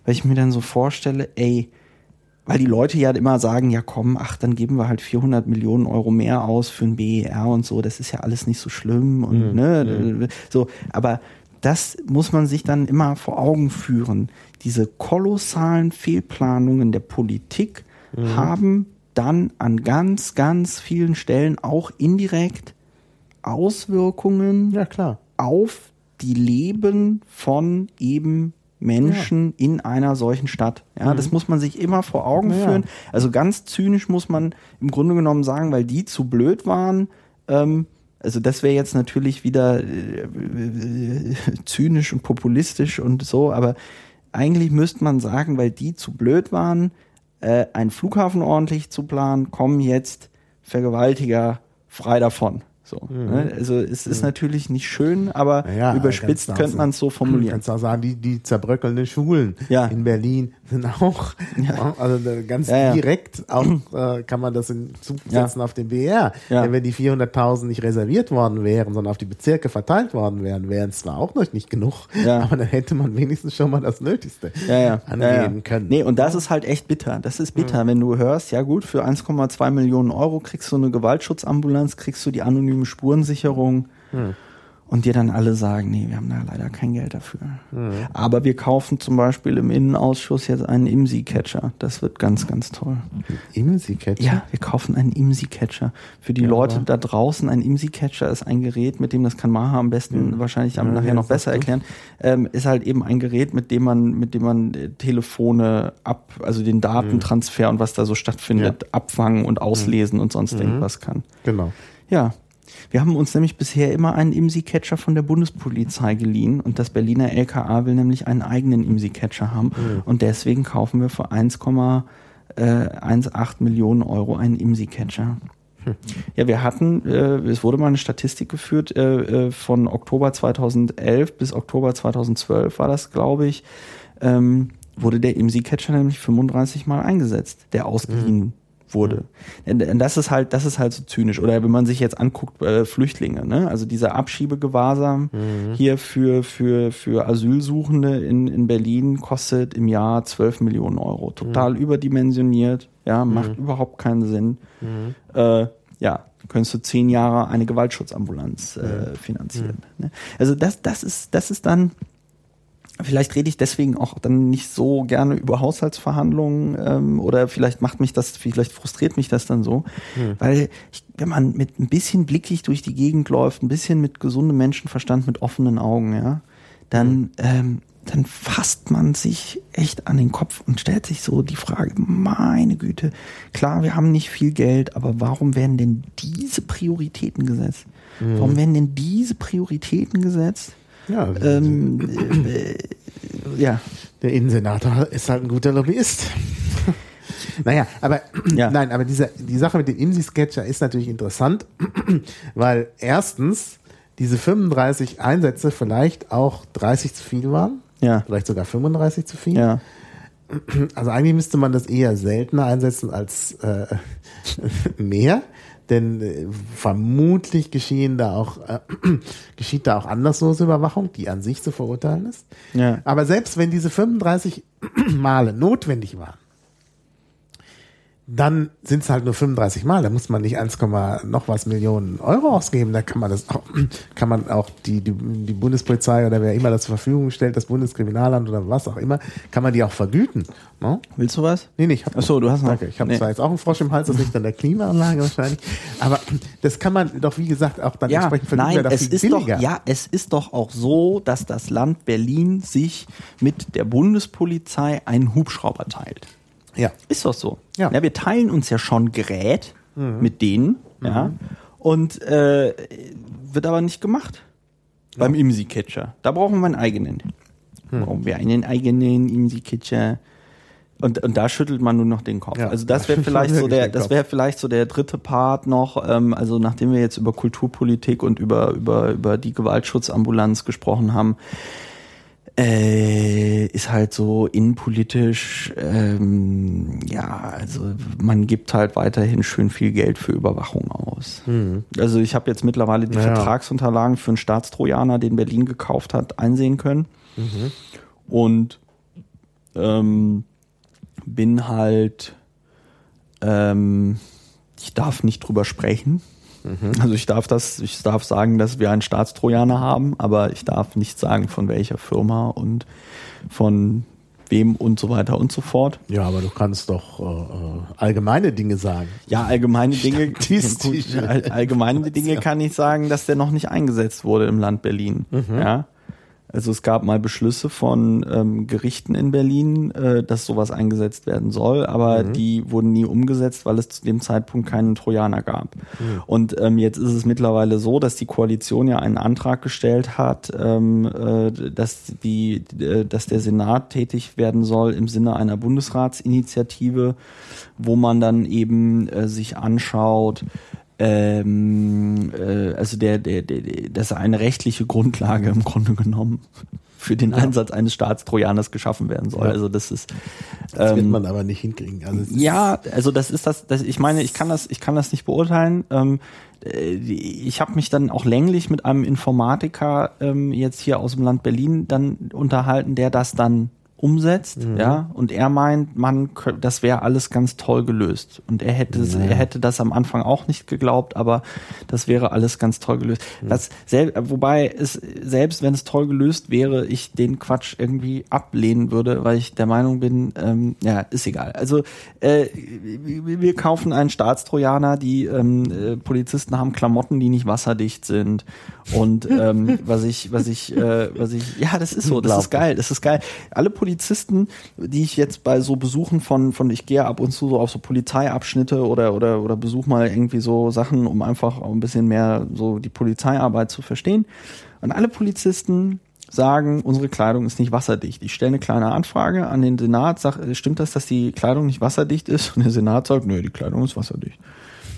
weil ich mir dann so vorstelle, ey, weil die Leute ja immer sagen, ja komm, ach, dann geben wir halt 400 Millionen Euro mehr aus für ein BER und so, das ist ja alles nicht so schlimm und mhm. ne, mhm. so, aber das muss man sich dann immer vor Augen führen. Diese kolossalen Fehlplanungen der Politik mhm. haben dann an ganz, ganz vielen Stellen auch indirekt Auswirkungen ja, klar. auf die Leben von eben Menschen ja. in einer solchen Stadt. Ja, mhm. das muss man sich immer vor Augen ja. führen. Also ganz zynisch muss man im Grunde genommen sagen, weil die zu blöd waren. Ähm, also das wäre jetzt natürlich wieder äh, zynisch und populistisch und so, aber eigentlich müsste man sagen, weil die zu blöd waren, äh, einen Flughafen ordentlich zu planen, kommen jetzt Vergewaltiger frei davon. So, ne? Also es ist natürlich nicht schön, aber Naja, überspitzt könnte man es so Du formulieren. kannst auch sagen, die, die zerbröckelnden Schulen Ja. in Berlin sind auch, also äh, ganz Ja, ja. direkt auch äh, kann man das in Zug Ja. setzen auf den BR. Ja. Denn wenn die 400.000 nicht reserviert worden wären, sondern auf die Bezirke verteilt worden wären, wären es zwar auch noch nicht genug, Ja. aber dann hätte man wenigstens schon mal das Nötigste ja, ja. angeben ja, ja. können. Nee, und das ist halt echt bitter. Das ist bitter, wenn du hörst, ja gut, für 1,2 Millionen Euro kriegst du eine Gewaltschutzambulanz, kriegst du die anonyme Spurensicherung und dir dann alle sagen, nee, wir haben da leider kein Geld dafür. Aber wir kaufen zum Beispiel im Innenausschuss jetzt einen IMSI-Catcher. Das wird ganz, ganz toll. IMSI-Catcher? Ja, wir kaufen einen IMSI-Catcher. Für die Leute da draußen, ein IMSI-Catcher ist ein Gerät, mit dem, das kann Maha am besten wahrscheinlich am, nachher noch besser erklären, ähm, ist halt eben ein Gerät, mit dem man, mit dem man äh, Telefone ab, also den Datentransfer und was da so stattfindet, abfangen und auslesen und sonst irgendwas kann. Genau. Ja. Wir haben uns nämlich bisher immer einen IMSI-Catcher von der Bundespolizei geliehen und das Berliner LKA will nämlich einen eigenen IMSI-Catcher haben und deswegen kaufen wir für 1,18 Millionen Euro einen IMSI-Catcher. Ja, wir hatten, äh, es wurde mal eine Statistik geführt, äh, äh, von Oktober 2011 bis Oktober 2012 war das, glaube ich, ähm, wurde der IMSI-Catcher nämlich 35 Mal eingesetzt, der ausgeliehen wurde. Das ist halt, das ist halt so zynisch. Oder wenn man sich jetzt anguckt, äh, Flüchtlinge, ne? Also dieser Abschiebegewahrsam hier für, für, für Asylsuchende in, in Berlin kostet im Jahr 12 Millionen Euro. Total überdimensioniert, ja, macht überhaupt keinen Sinn. Äh, ja, könntest du zehn Jahre eine Gewaltschutzambulanz äh, finanzieren. Ne? Also das, das ist, das ist dann, Vielleicht rede ich deswegen auch dann nicht so gerne über Haushaltsverhandlungen ähm, oder vielleicht macht mich das, vielleicht frustriert mich das dann so, weil ich, wenn man mit ein bisschen blickig durch die Gegend läuft, ein bisschen mit gesundem Menschenverstand, mit offenen Augen, ja, dann ähm, dann fasst man sich echt an den Kopf und stellt sich so die Frage, meine Güte, klar, wir haben nicht viel Geld, aber warum werden denn diese Prioritäten gesetzt? Warum werden denn diese Prioritäten gesetzt? Ja, Ähm, äh, äh, ja, Der Innensenator ist halt ein guter Lobbyist. naja, aber Ja. nein, aber diese, die Sache mit dem IMSI-Sketcher ist natürlich interessant, weil erstens diese 35 Einsätze vielleicht auch 30 zu viel waren. Ja. Vielleicht sogar 35 zu viel. ja, Also eigentlich müsste man das eher seltener einsetzen als äh, mehr. Denn äh, vermutlich geschehen da auch, äh, geschieht da auch anderslose Überwachung, die an sich zu verurteilen ist. Ja. Aber selbst wenn diese 35 Male notwendig waren, dann sind es halt nur 35 Mal. Da muss man nicht 1, noch was Millionen Euro ausgeben. Da kann man das auch, kann man auch die, die, die Bundespolizei oder wer immer das zur Verfügung stellt, das Bundeskriminalamt oder was auch immer, kann man die auch vergüten. No? willst du was? Nee, nee, ich hab Ach so, du hast noch- Danke, ich habe Nee. zwar jetzt auch einen Frosch im Hals, das liegt an der Klimaanlage wahrscheinlich, aber das kann man doch, wie gesagt, auch dann Ja, entsprechend vergüten, nein, es ist doch, billiger. ja, es ist doch auch so, dass das Land Berlin sich mit der Bundespolizei einen Hubschrauber teilt. Ja. Ist doch so. Ja. wir teilen uns ja schon Gerät mit denen, ja, und äh, wird aber nicht gemacht. Beim IMSI-Catcher. Da brauchen wir einen eigenen. Brauchen wir einen eigenen IMSI-Catcher. Und, und da schüttelt man nur noch den Kopf. Ja, also das da wäre vielleicht so der, das wäre vielleicht so der dritte Part noch. Ähm, also nachdem wir jetzt über Kulturpolitik und über über über die Gewaltschutzambulanz gesprochen haben, äh, ist halt so innenpolitisch, ähm, ja, also man gibt halt weiterhin schön viel Geld für Überwachung aus. Also ich habe jetzt mittlerweile die Naja. Vertragsunterlagen für einen Staatstrojaner, den Berlin gekauft hat, einsehen können. Und ähm, bin halt, ähm, ich darf nicht drüber sprechen. Also ich darf das, ich darf sagen, dass wir einen Staatstrojaner haben, aber ich darf nicht sagen, von welcher Firma und von wem und so weiter und so fort. Ja, aber du kannst doch äh, äh, allgemeine Dinge sagen. Ja, allgemeine Dinge, all- allgemeine Dinge kann ich sagen, dass der noch nicht eingesetzt wurde im Land Berlin. Ja. Also es gab mal Beschlüsse von ähm, Gerichten in Berlin, äh, dass sowas eingesetzt werden soll, aber die wurden nie umgesetzt, weil es zu dem Zeitpunkt keinen Trojaner gab. Und ähm, jetzt ist es mittlerweile so, dass die Koalition ja einen Antrag gestellt hat, ähm, äh, dass die, äh, dass der Senat tätig werden soll im Sinne einer Bundesratsinitiative, wo man dann eben äh, sich anschaut, ähm, äh, also der, der, der, der, das ist eine rechtliche Grundlage im Grunde genommen für den Einsatz eines Staatstrojaners geschaffen werden soll. Ja. Also das ist Das wird ähm, man aber nicht hinkriegen. Also ja, also das ist das, das ich meine, ich kann das, ich kann das nicht beurteilen. Ähm, äh, ich habe mich dann auch länglich mit einem Informatiker ähm, jetzt hier aus dem Land Berlin dann unterhalten, der das dann umsetzt, ja, und er meint, man, das wäre alles ganz toll gelöst. Und er hätte, er hätte das am Anfang auch nicht geglaubt, aber das wäre alles ganz toll gelöst. Das, sel wobei es, selbst wenn es toll gelöst wäre, ich den Quatsch irgendwie ablehnen würde, weil ich der Meinung bin, ähm, ja, ist egal. Also äh, wir wir kaufen einen Staatstrojaner, die ähm, äh, Polizisten haben Klamotten, die nicht wasserdicht sind. Und ähm, was ich, was ich, äh, was ich, ja, das ist so, das ist geil, das ist geil. Alle Polizisten, die ich jetzt bei so Besuchen von, von ich gehe ab und zu so auf so Polizeiabschnitte oder oder oder besuch mal irgendwie so Sachen, um einfach ein bisschen mehr so die Polizeiarbeit zu verstehen. Und alle Polizisten sagen, unsere Kleidung ist nicht wasserdicht. Ich stelle eine kleine Anfrage an den Senat, sag, äh, stimmt das, dass die Kleidung nicht wasserdicht ist? Und der Senat sagt, nö, die Kleidung ist wasserdicht.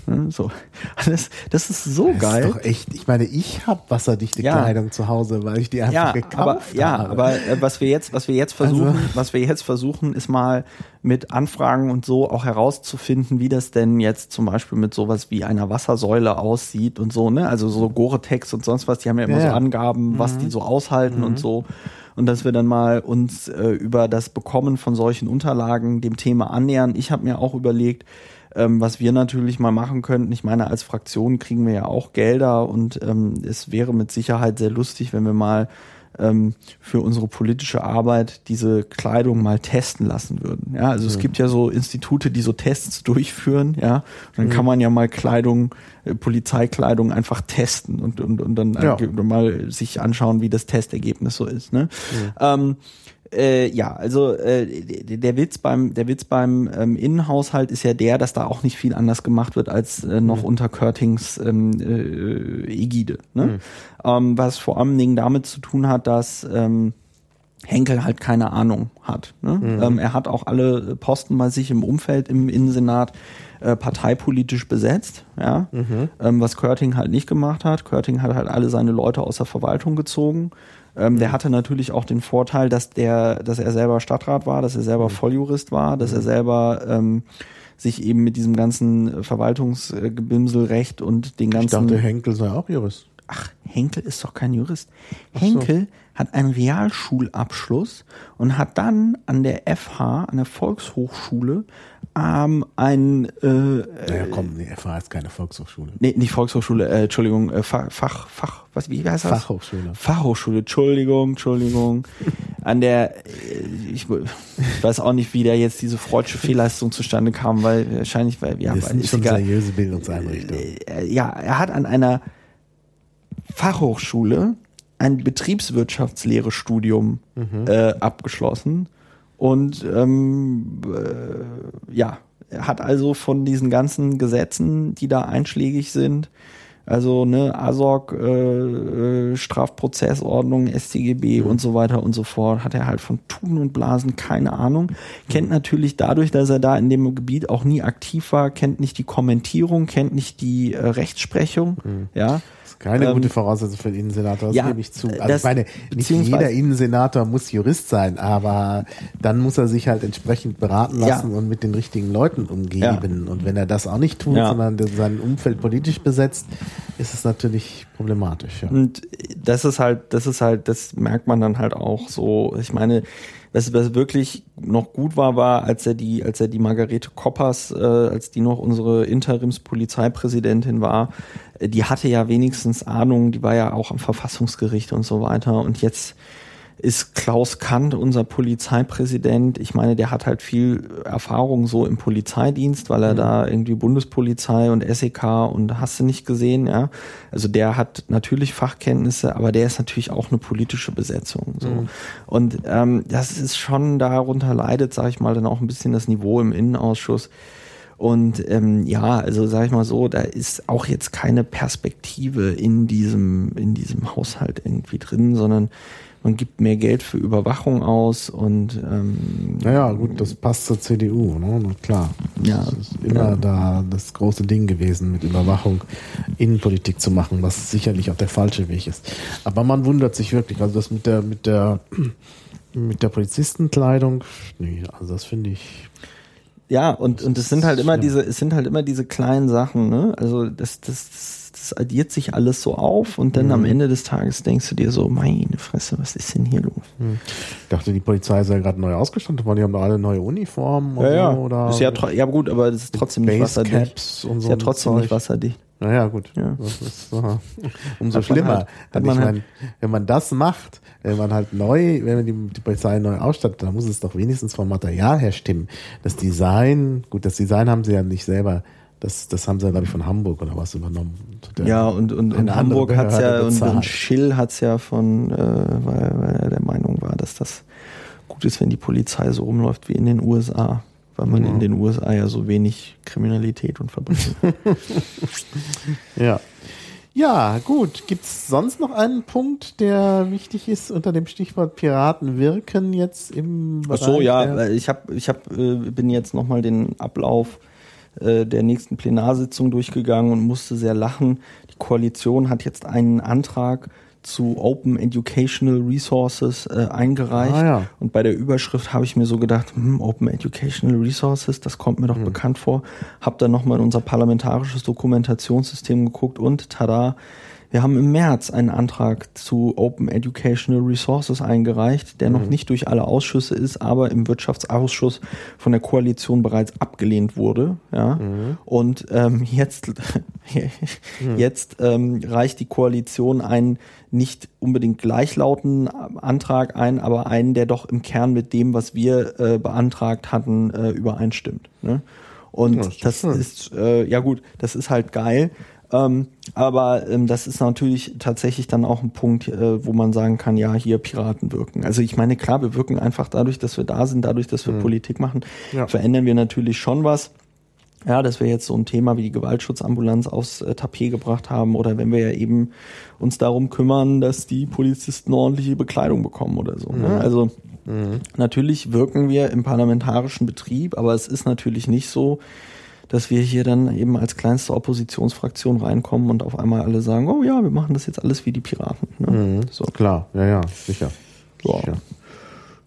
Ne, So. Das, das ist so Das geil. ist doch echt. Ich meine, ich habe wasserdichte Ja. Kleidung zu Hause, weil ich die einfach ja, gekauft aber, ja, habe. aber äh, was wir jetzt, was wir jetzt versuchen, Also- was wir jetzt versuchen, ist mal mit Anfragen und so auch herauszufinden, wie das denn jetzt zum Beispiel mit sowas wie einer Wassersäule aussieht und so, ne? Also so Gore-Tex und sonst was, die haben ja immer Ja, so ja. Angaben, was die so aushalten und so. Und dass wir dann mal uns äh, über das Bekommen von solchen Unterlagen dem Thema annähern. Ich habe mir auch überlegt, ähm, was wir natürlich mal machen könnten. Ich meine, als Fraktion kriegen wir ja auch Gelder und ähm, es wäre mit Sicherheit sehr lustig, wenn wir mal ähm, für unsere politische Arbeit diese Kleidung mal testen lassen würden. Ja, also es gibt ja so Institute, die so Tests durchführen, ja. Und dann kann man ja mal Kleidung, äh, Polizeikleidung einfach testen und, und, und dann Ja. mal sich anschauen, wie das Testergebnis so ist. Ne? Ähm, äh, ja, also äh, der Witz beim der Witz beim ähm, Innenhaushalt ist ja der, dass da auch nicht viel anders gemacht wird als äh, noch unter Körtings ähm, äh, Ägide. Ne? Ähm, was vor allen Dingen damit zu tun hat, dass ähm, Henkel halt keine Ahnung hat. Ne? Ähm, er hat auch alle Posten bei sich im Umfeld im Innensenat äh, parteipolitisch besetzt, ja, ähm, was Körting halt nicht gemacht hat. Körting hat halt alle seine Leute aus der Verwaltung gezogen. Ähm, Der hatte natürlich auch den Vorteil, dass der, dass er selber Stadtrat war, dass er selber Volljurist war, dass er selber ähm, sich eben mit diesem ganzen Verwaltungsgebimselrecht und den ich ganzen dachte, Henkel sei auch Jurist. ach, Henkel ist doch kein Jurist. Henkel hat einen Realschulabschluss und hat dann an der FH, an der Volkshochschule, ähm, ein, äh, Naja, komm, nee, FH ist keine Volkshochschule. nee, nicht Volkshochschule, äh, Entschuldigung, äh, Fach, Fach, Fach, was, wie heißt das? Fachhochschule. Fachhochschule, Entschuldigung, Entschuldigung. An der, äh, ich, ich weiß auch nicht, wie da jetzt diese freudsche Fehlleistung zustande kam, weil wahrscheinlich, weil, ja, Wir weil, sind ist schon egal. seriöse Bildungseinrichtungen. Äh, ja, er hat an einer Fachhochschule ein Betriebswirtschaftslehre-Studium äh, abgeschlossen und ähm, äh, ja, er hat also von diesen ganzen Gesetzen, die da einschlägig sind, also ne, ASOC, äh, äh, Strafprozessordnung, StGB und so weiter und so fort, hat er halt von Tun und Blasen keine Ahnung. Kennt natürlich dadurch, dass er da in dem Gebiet auch nie aktiv war, kennt nicht die Kommentierung, kennt nicht die äh, Rechtsprechung, ja. Keine Ähm, gute Voraussetzung für den Innensenator, das ja, gebe ich zu. Also ich meine, nicht jeder Innensenator muss Jurist sein, aber dann muss er sich halt entsprechend beraten lassen Ja. und mit den richtigen Leuten umgeben. Und wenn er das auch nicht tut, Ja. sondern sein Umfeld politisch besetzt, ist es natürlich problematisch. Ja. Und das ist halt, das ist halt, das merkt man dann halt auch so. Ich meine, was, was wirklich noch gut war, war, als er die, als er die Margarete Koppers, äh, als die noch unsere Interimspolizeipräsidentin war, die hatte ja wenigstens Ahnung, die war ja auch am Verfassungsgericht und so weiter. Und jetzt ist Klaus Kant unser Polizeipräsident. Ich meine, der hat halt viel Erfahrung so im Polizeidienst, weil er da irgendwie Bundespolizei und SEK und hast du nicht gesehen, ja. Also der hat natürlich Fachkenntnisse, aber der ist natürlich auch eine politische Besetzung. So. Und ähm, das ist schon darunter leidet, sage ich mal, dann auch ein bisschen das Niveau im Innenausschuss. Und ähm, ja, also sage ich mal so, da ist auch jetzt keine Perspektive in diesem in diesem Haushalt irgendwie drin, sondern man gibt mehr Geld für Überwachung aus und ähm, Naja, gut, das passt zur CDU, ne? Na klar. Ja. Das ist immer Ja. da das große Ding gewesen, mit Überwachung Innenpolitik zu machen, was sicherlich auch der falsche Weg ist. Aber man wundert sich wirklich, also das mit der, mit der, mit der Polizistenkleidung, nee, also das finde ich, Ja, und, und es sind halt immer diese, es sind halt immer diese kleinen Sachen, ne? Also das, das, das, addiert sich alles so auf und dann Mhm. am Ende des Tages denkst du dir so, meine Fresse, was ist denn hier los? ich dachte, die Polizei sei gerade neu ausgestattet worden, die haben doch alle neue Uniformen und so, oder ist ja, ja gut, aber das ist trotzdem nicht wasserdicht. Ist ja trotzdem nicht wasserdicht. Naja, gut. Ja. Ist äh, umso schlimmer. halt- hat man halt- mein, wenn man das macht, wenn man halt neu, wenn man die, die Polizei neu ausstattet, dann muss es doch wenigstens vom Material her stimmen. Das Design, gut, das Design haben sie ja nicht selber, das, das haben sie ja, glaube ich, von Hamburg oder was übernommen. Der- Ja, und, und, und Hamburg hat's ja, Behörde und, bezahlt. und Schill hat's ja von, äh, weil, weil er der Meinung war, dass das gut ist, wenn die Polizei so rumläuft wie in den USA. Weil man in den USA ja so wenig Kriminalität und Verbrechen hat. Ja. Ja, gut. Gibt's sonst noch einen Punkt, der wichtig ist unter dem Stichwort Piraten wirken jetzt im Ach so, ja, ich hab, ich hab, äh, bin jetzt nochmal den Ablauf äh, der nächsten Plenarsitzung durchgegangen und musste sehr lachen. Die Koalition hat jetzt einen Antrag zu Open Educational Resources äh, eingereicht. Ah, ja. Und bei der Überschrift habe ich mir so gedacht, hm, Open Educational Resources, das kommt mir doch bekannt vor. Hab dann nochmal in unser parlamentarisches Dokumentationssystem geguckt und tada, wir haben im März einen Antrag zu Open Educational Resources eingereicht, der noch Mhm. nicht durch alle Ausschüsse ist, aber im Wirtschaftsausschuss von der Koalition bereits abgelehnt wurde. Ja. Mhm. Und ähm, jetzt, jetzt ähm, reicht die Koalition einen nicht unbedingt gleichlauten Antrag ein, aber einen, der doch im Kern mit dem, was wir äh, beantragt hatten, äh, übereinstimmt. Ne? Und Ja, ist das ist, äh, ja gut, das ist halt geil. Ähm, aber ähm, das ist natürlich tatsächlich dann auch ein Punkt, äh, wo man sagen kann, ja, hier Piraten wirken. Also ich meine, klar, wir wirken einfach dadurch, dass wir da sind, dadurch, dass wir Politik machen, Ja. verändern wir natürlich schon was. Ja, dass wir jetzt so ein Thema wie die Gewaltschutzambulanz aufs äh, Tapet gebracht haben oder wenn wir ja eben uns darum kümmern, dass die Polizisten ordentliche Bekleidung bekommen oder so. Ne? Also natürlich wirken wir im parlamentarischen Betrieb, aber es ist natürlich nicht so, dass wir hier dann eben als kleinste Oppositionsfraktion reinkommen und auf einmal alle sagen, oh ja, wir machen das jetzt alles wie die Piraten. Ne? So. Klar, ja, ja, sicher. Ja. Sicher.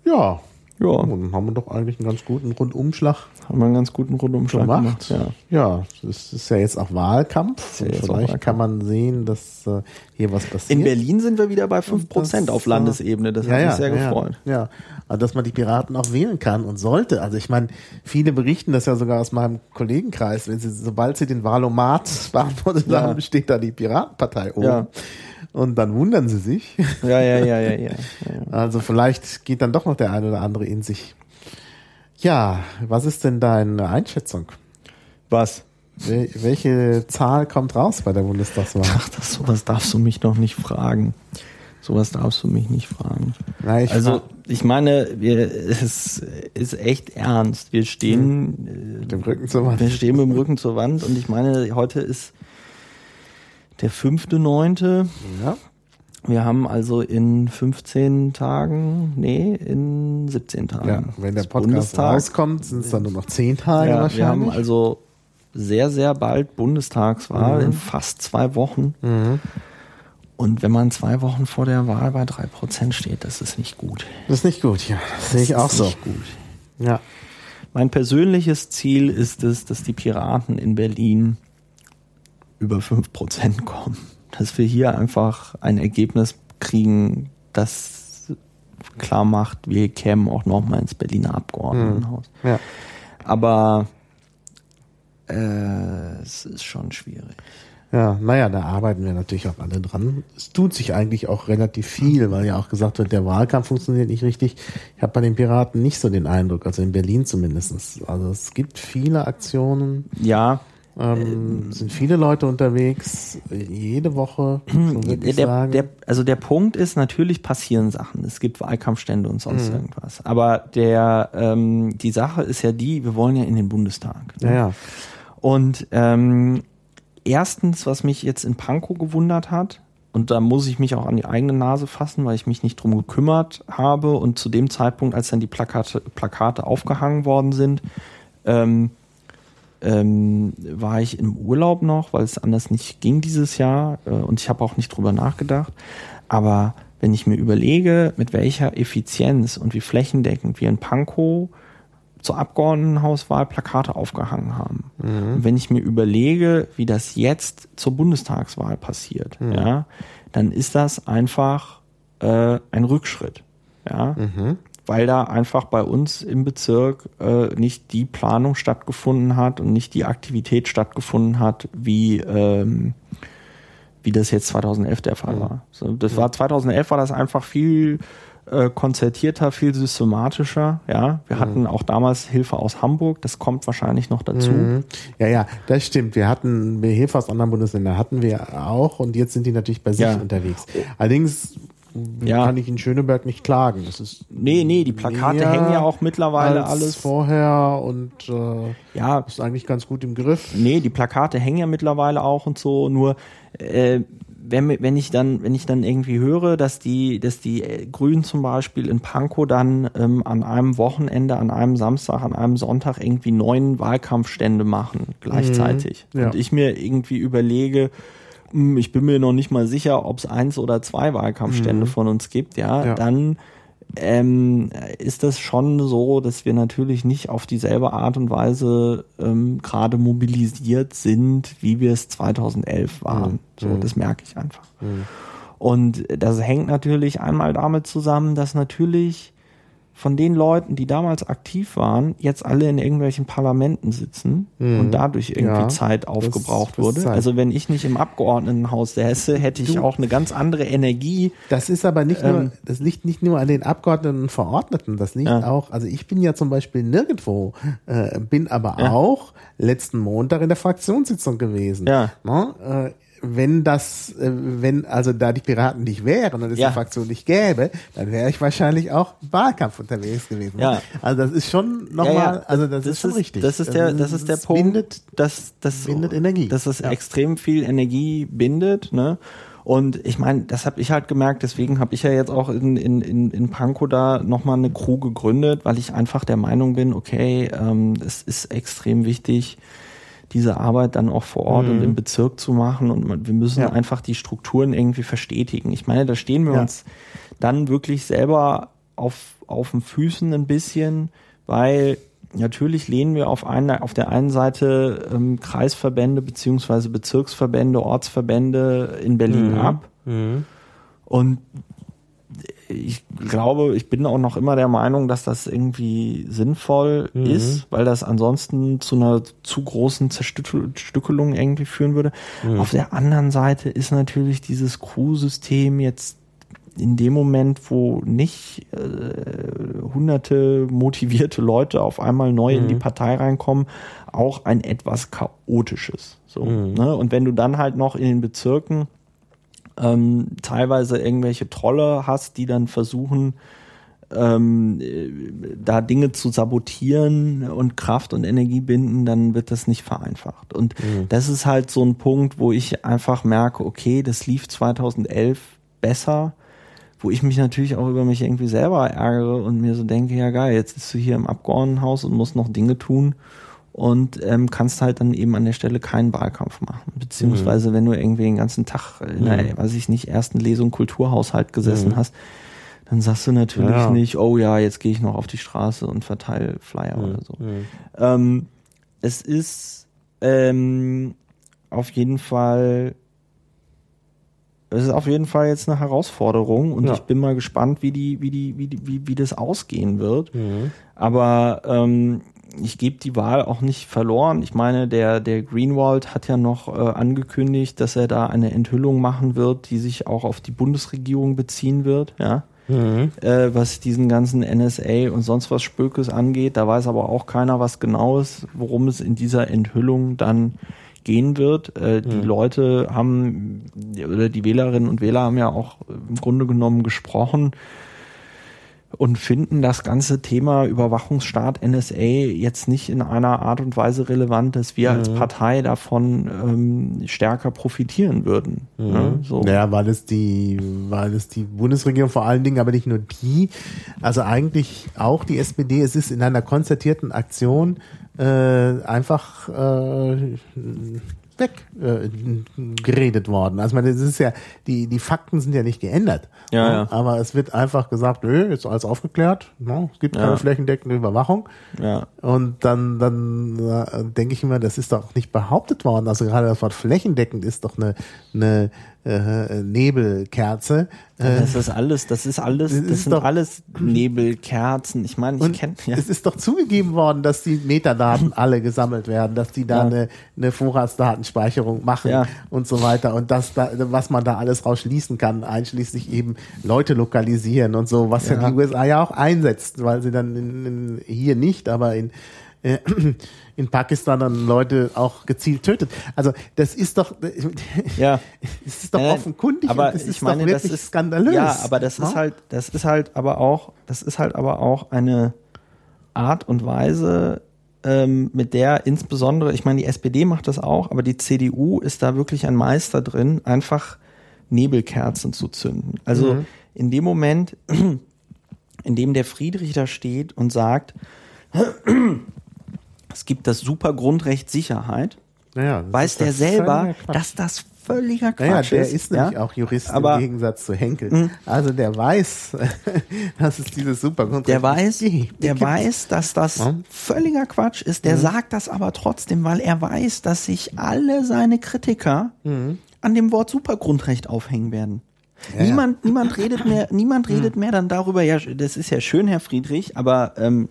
Ja. Ja, Dann haben wir doch eigentlich einen ganz guten Rundumschlag haben wir einen ganz guten Rundumschlag gemacht. gemacht. Ja. ja, es ist ja jetzt auch Wahlkampf. ja Und jetzt auch vielleicht Wahlkampf. kann man sehen, dass äh, hier was passiert. In Berlin sind wir wieder bei 5% Das, auf Landesebene. Das ja, hat mich sehr ja, gefreut. Ja, ja. Also, dass man die Piraten auch wählen kann und sollte. Also ich meine, viele berichten das ja sogar aus meinem Kollegenkreis, wenn sie, sobald sie den Wahlomat beantwortet Ja. haben, steht da die Piratenpartei oben. Ja. Und dann wundern sie sich. Ja, ja, ja, ja, ja. Also vielleicht geht dann doch noch der eine oder andere in sich. Ja, was ist denn deine Einschätzung? Was? Wel welche Zahl kommt raus bei der Bundestagswahl? Ach, das, sowas darfst du mich doch nicht fragen. Sowas darfst du mich nicht fragen. Na, ich also, ich meine, wir, es ist echt ernst. Wir stehen, Mit dem Rücken zur Wand. wir stehen mit dem Rücken zur Wand und ich meine, heute ist der fünfte, neunte. Ja. Wir haben also in 15 Tagen, nee, in 17 Tagen. ja, wenn der das Podcast Bundestag. rauskommt, sind es dann nur noch zehn Tage Ja, wahrscheinlich. wir haben also sehr, sehr bald Bundestagswahl Mhm. in fast zwei Wochen. Und wenn man zwei Wochen vor der Wahl bei drei Prozent steht, das ist nicht gut. das ist nicht gut, ja. Das sehe ich Das auch ist so. Nicht gut. Ja. Mein persönliches Ziel ist es, dass die Piraten in Berlin über fünf Prozent kommen. Dass wir hier einfach ein Ergebnis kriegen, das klar macht, wir kämen auch nochmal ins Berliner Abgeordnetenhaus. ja. Aber äh, es ist schon schwierig. Ja, naja, da arbeiten wir natürlich auch alle dran. Es tut sich eigentlich auch relativ viel, weil ja auch gesagt wird, der Wahlkampf funktioniert nicht richtig. Ich habe bei den Piraten nicht so den Eindruck, also in Berlin zumindestens. Also es gibt viele Aktionen, Ja, ähm, sind viele Leute unterwegs, jede Woche, so der, sagen. der, also der Punkt ist, natürlich passieren Sachen. Es gibt Wahlkampfstände und sonst irgendwas. Aber der, ähm, die Sache ist ja die, wir wollen ja in den Bundestag. ne? ja, ja. Und ähm, erstens, was mich jetzt in Pankow gewundert hat, und da muss ich mich auch an die eigene Nase fassen, weil ich mich nicht drum gekümmert habe. Und zu dem Zeitpunkt, als dann die Plakate, Plakate aufgehangen worden sind, ähm, ähm, war ich im Urlaub noch, weil es anders nicht ging dieses Jahr äh, und ich habe auch nicht drüber nachgedacht. Aber wenn ich mir überlege, mit welcher Effizienz und wie flächendeckend wir in Pankow zur Abgeordnetenhauswahl Plakate aufgehangen haben. Mhm. Und wenn ich mir überlege, wie das jetzt zur Bundestagswahl passiert, mhm. ja, dann ist das einfach äh, ein Rückschritt. Ja. Mhm. Weil da einfach bei uns im Bezirk äh, nicht die Planung stattgefunden hat und nicht die Aktivität stattgefunden hat, wie ähm, wie das jetzt 2011 der Fall mhm. war. So, das war 2011 war das einfach viel äh, konzertierter, viel systematischer. Ja, wir mhm. hatten auch damals Hilfe aus Hamburg. Das kommt wahrscheinlich noch dazu. Mhm. Ja, ja, das stimmt. Wir hatten Hilfe aus anderen Bundesländern hatten wir auch und jetzt sind die natürlich bei sich ja. unterwegs. Allerdings ja. kann ich in Schöneberg nicht klagen. Das ist nee, nee, die Plakate hängen ja auch mittlerweile alles vorher und äh, ja, ist eigentlich ganz gut im Griff. Nee, die Plakate hängen ja mittlerweile auch und so. Nur äh, wenn, wenn ich dann, wenn ich dann irgendwie höre, dass die, dass die äh, Grünen zum Beispiel in Pankow dann ähm, an einem Wochenende, an einem Samstag, an einem Sonntag irgendwie neun Wahlkampfstände machen gleichzeitig. Mhm, ja. Und ich mir irgendwie überlege, ich bin mir noch nicht mal sicher, ob es eins oder zwei Wahlkampfstände mhm. von uns gibt, ja, ja. dann ähm, ist das schon so, dass wir natürlich nicht auf dieselbe Art und Weise ähm, gerade mobilisiert sind, wie wir es 2011 waren. Mhm. So, mhm. das merke ich einfach. Mhm. Und das hängt natürlich einmal damit zusammen, dass natürlich von den Leuten, die damals aktiv waren, jetzt alle in irgendwelchen Parlamenten sitzen mhm. und dadurch irgendwie ja, Zeit aufgebraucht das, wurde. Zeit. Also wenn ich nicht im Abgeordnetenhaus säße, hätte ich du, auch eine ganz andere Energie. Das ist aber nicht ähm, nur, das liegt nicht nur an den Abgeordneten und Verordneten, das liegt ja. auch, also ich bin ja zum Beispiel nirgendwo, äh, bin aber ja. auch letzten Montag in der Fraktionssitzung gewesen. Ja. Ne? Wenn das, äh, wenn also da die Piraten nicht wären und es ja. die Fraktion nicht gäbe, dann wäre ich wahrscheinlich auch Wahlkampf unterwegs gewesen. Ja. Also das ist schon nochmal, ja, ja. also das, das, ist schon richtig. Das ist der, das ist der Punkt, bindet, das, das bindet Energie. Dass es extrem viel Energie bindet, ne? Und ich meine, das habe ich halt gemerkt, deswegen habe ich ja jetzt auch in, in, in, in Pankow da nochmal eine Crew gegründet, weil ich einfach der Meinung bin, okay, ähm, es ist extrem wichtig, diese Arbeit dann auch vor Ort mhm. und im Bezirk zu machen und wir müssen ja. einfach die Strukturen irgendwie verstetigen. Ich meine, da stehen wir ja. uns dann wirklich selber auf, auf den Füßen ein bisschen, weil natürlich lehnen wir auf, eine, auf der einen Seite ähm, Kreisverbände beziehungsweise Bezirksverbände, Ortsverbände in Berlin mhm. ab. Mhm. Und ich glaube, ich bin auch noch immer der Meinung, dass das irgendwie sinnvoll mhm. ist, weil das ansonsten zu einer zu großen Zerstückelung irgendwie führen würde. Mhm. Auf der anderen Seite ist natürlich dieses Crew-System jetzt in dem Moment, wo nicht äh, hunderte motivierte Leute auf einmal neu mhm. in die mhm. Partei reinkommen, auch ein etwas chaotisches. So, mhm. ne? Und wenn du dann halt noch in den Bezirken ähm, teilweise irgendwelche Trolle hast, die dann versuchen, ähm, da Dinge zu sabotieren und Kraft und Energie binden, dann wird das nicht vereinfacht. Und mhm. das ist halt so ein Punkt, wo ich einfach merke, okay, das lief 2011 besser, wo ich mich natürlich auch über mich irgendwie selber ärgere und mir so denke, ja geil, jetzt bist du hier im Abgeordnetenhaus und musst noch Dinge tun und ähm, kannst halt dann eben an der Stelle keinen Wahlkampf machen. Beziehungsweise mhm. wenn du irgendwie den ganzen Tag in der, mhm. weiß ich nicht, ersten Lesung Kulturhaushalt gesessen mhm. hast, dann sagst du natürlich ja. nicht, oh ja, jetzt gehe ich noch auf die Straße und verteile Flyer mhm. oder so. Mhm. Ähm, es ist ähm, auf jeden Fall es ist auf jeden Fall jetzt eine Herausforderung und ja. ich bin mal gespannt, wie die, wie die, wie die, wie, wie das ausgehen wird. Mhm. Aber ähm, ich gebe die Wahl auch nicht verloren. Ich meine, der, der Greenwald hat ja noch äh, angekündigt, dass er da eine Enthüllung machen wird, die sich auch auf die Bundesregierung beziehen wird, ja. Mhm. Äh, was diesen ganzen NSA und sonst was Spökes angeht. Da weiß aber auch keiner was genaues, worum es in dieser Enthüllung dann gehen wird. Äh, mhm. Die Leute haben, oder die Wählerinnen und Wähler haben ja auch im Grunde genommen gesprochen und finden das ganze Thema Überwachungsstaat NSA jetzt nicht in einer Art und Weise relevant, dass wir als Partei davon ähm, stärker profitieren würden. Ne? So. Naja, weil es die, weil es die Bundesregierung vor allen Dingen, aber nicht nur die, also eigentlich auch die SPD, es ist in einer konzertierten Aktion äh, einfach äh, weg äh, geredet worden. Also meine, das ist ja, die, die Fakten sind ja nicht geändert. Ja, Ne? ja. Aber es wird einfach gesagt, nö, jetzt alles aufgeklärt, ne? es gibt keine Ja. flächendeckende Überwachung. Ja. Und dann, dann äh, denke ich immer, das ist doch nicht behauptet worden. Also gerade das Wort flächendeckend ist doch eine, eine äh, Nebelkerze. Äh, Das ist alles, das ist alles, Das das, ist sind doch- alles Nebelkerzen. Ich meine, ich kenne ja. es ist doch zugegeben worden, dass die Metadaten alle gesammelt werden, dass die da Ja. eine, eine Vorratsdatenspeicherung machen Ja. und so weiter und das da, was man da alles rausschließen kann, einschließlich eben Leute lokalisieren und so, was ja, Ja. die USA ja auch einsetzt, weil sie dann in, in, hier nicht, aber in äh, in Pakistan dann Leute auch gezielt tötet. Also das ist doch, Ja. das ist doch nein, offenkundig aber das ich ist meine, doch wirklich das ist skandalös. Ja, aber das ne? ist halt, das ist halt aber auch, das ist halt aber auch eine Art und Weise, ähm, mit der insbesondere, ich meine, die SPD macht das auch, aber die CDU ist da wirklich ein Meister drin, einfach Nebelkerzen zu zünden. Also Mhm. in dem Moment, in dem der Friedrich da steht und sagt, es gibt das super Grundrecht Sicherheit, Naja, weiß der selber, dass das völliger Naja, Quatsch der ist. ist nämlich ja? auch Jurist Aber- im Gegensatz zu Henkel. Also der weiß, dass es dieses Supergrundrecht Der weiß, gibt. der weiß, dass das Ja. völliger Quatsch ist. Der sagt das aber trotzdem, weil er weiß, dass sich alle seine Kritiker an dem Wort Supergrundrecht aufhängen werden. Ja, niemand, niemand redet mehr, niemand redet mehr dann darüber. Ja, das ist ja schön, Herr Friedrich, aber ähm,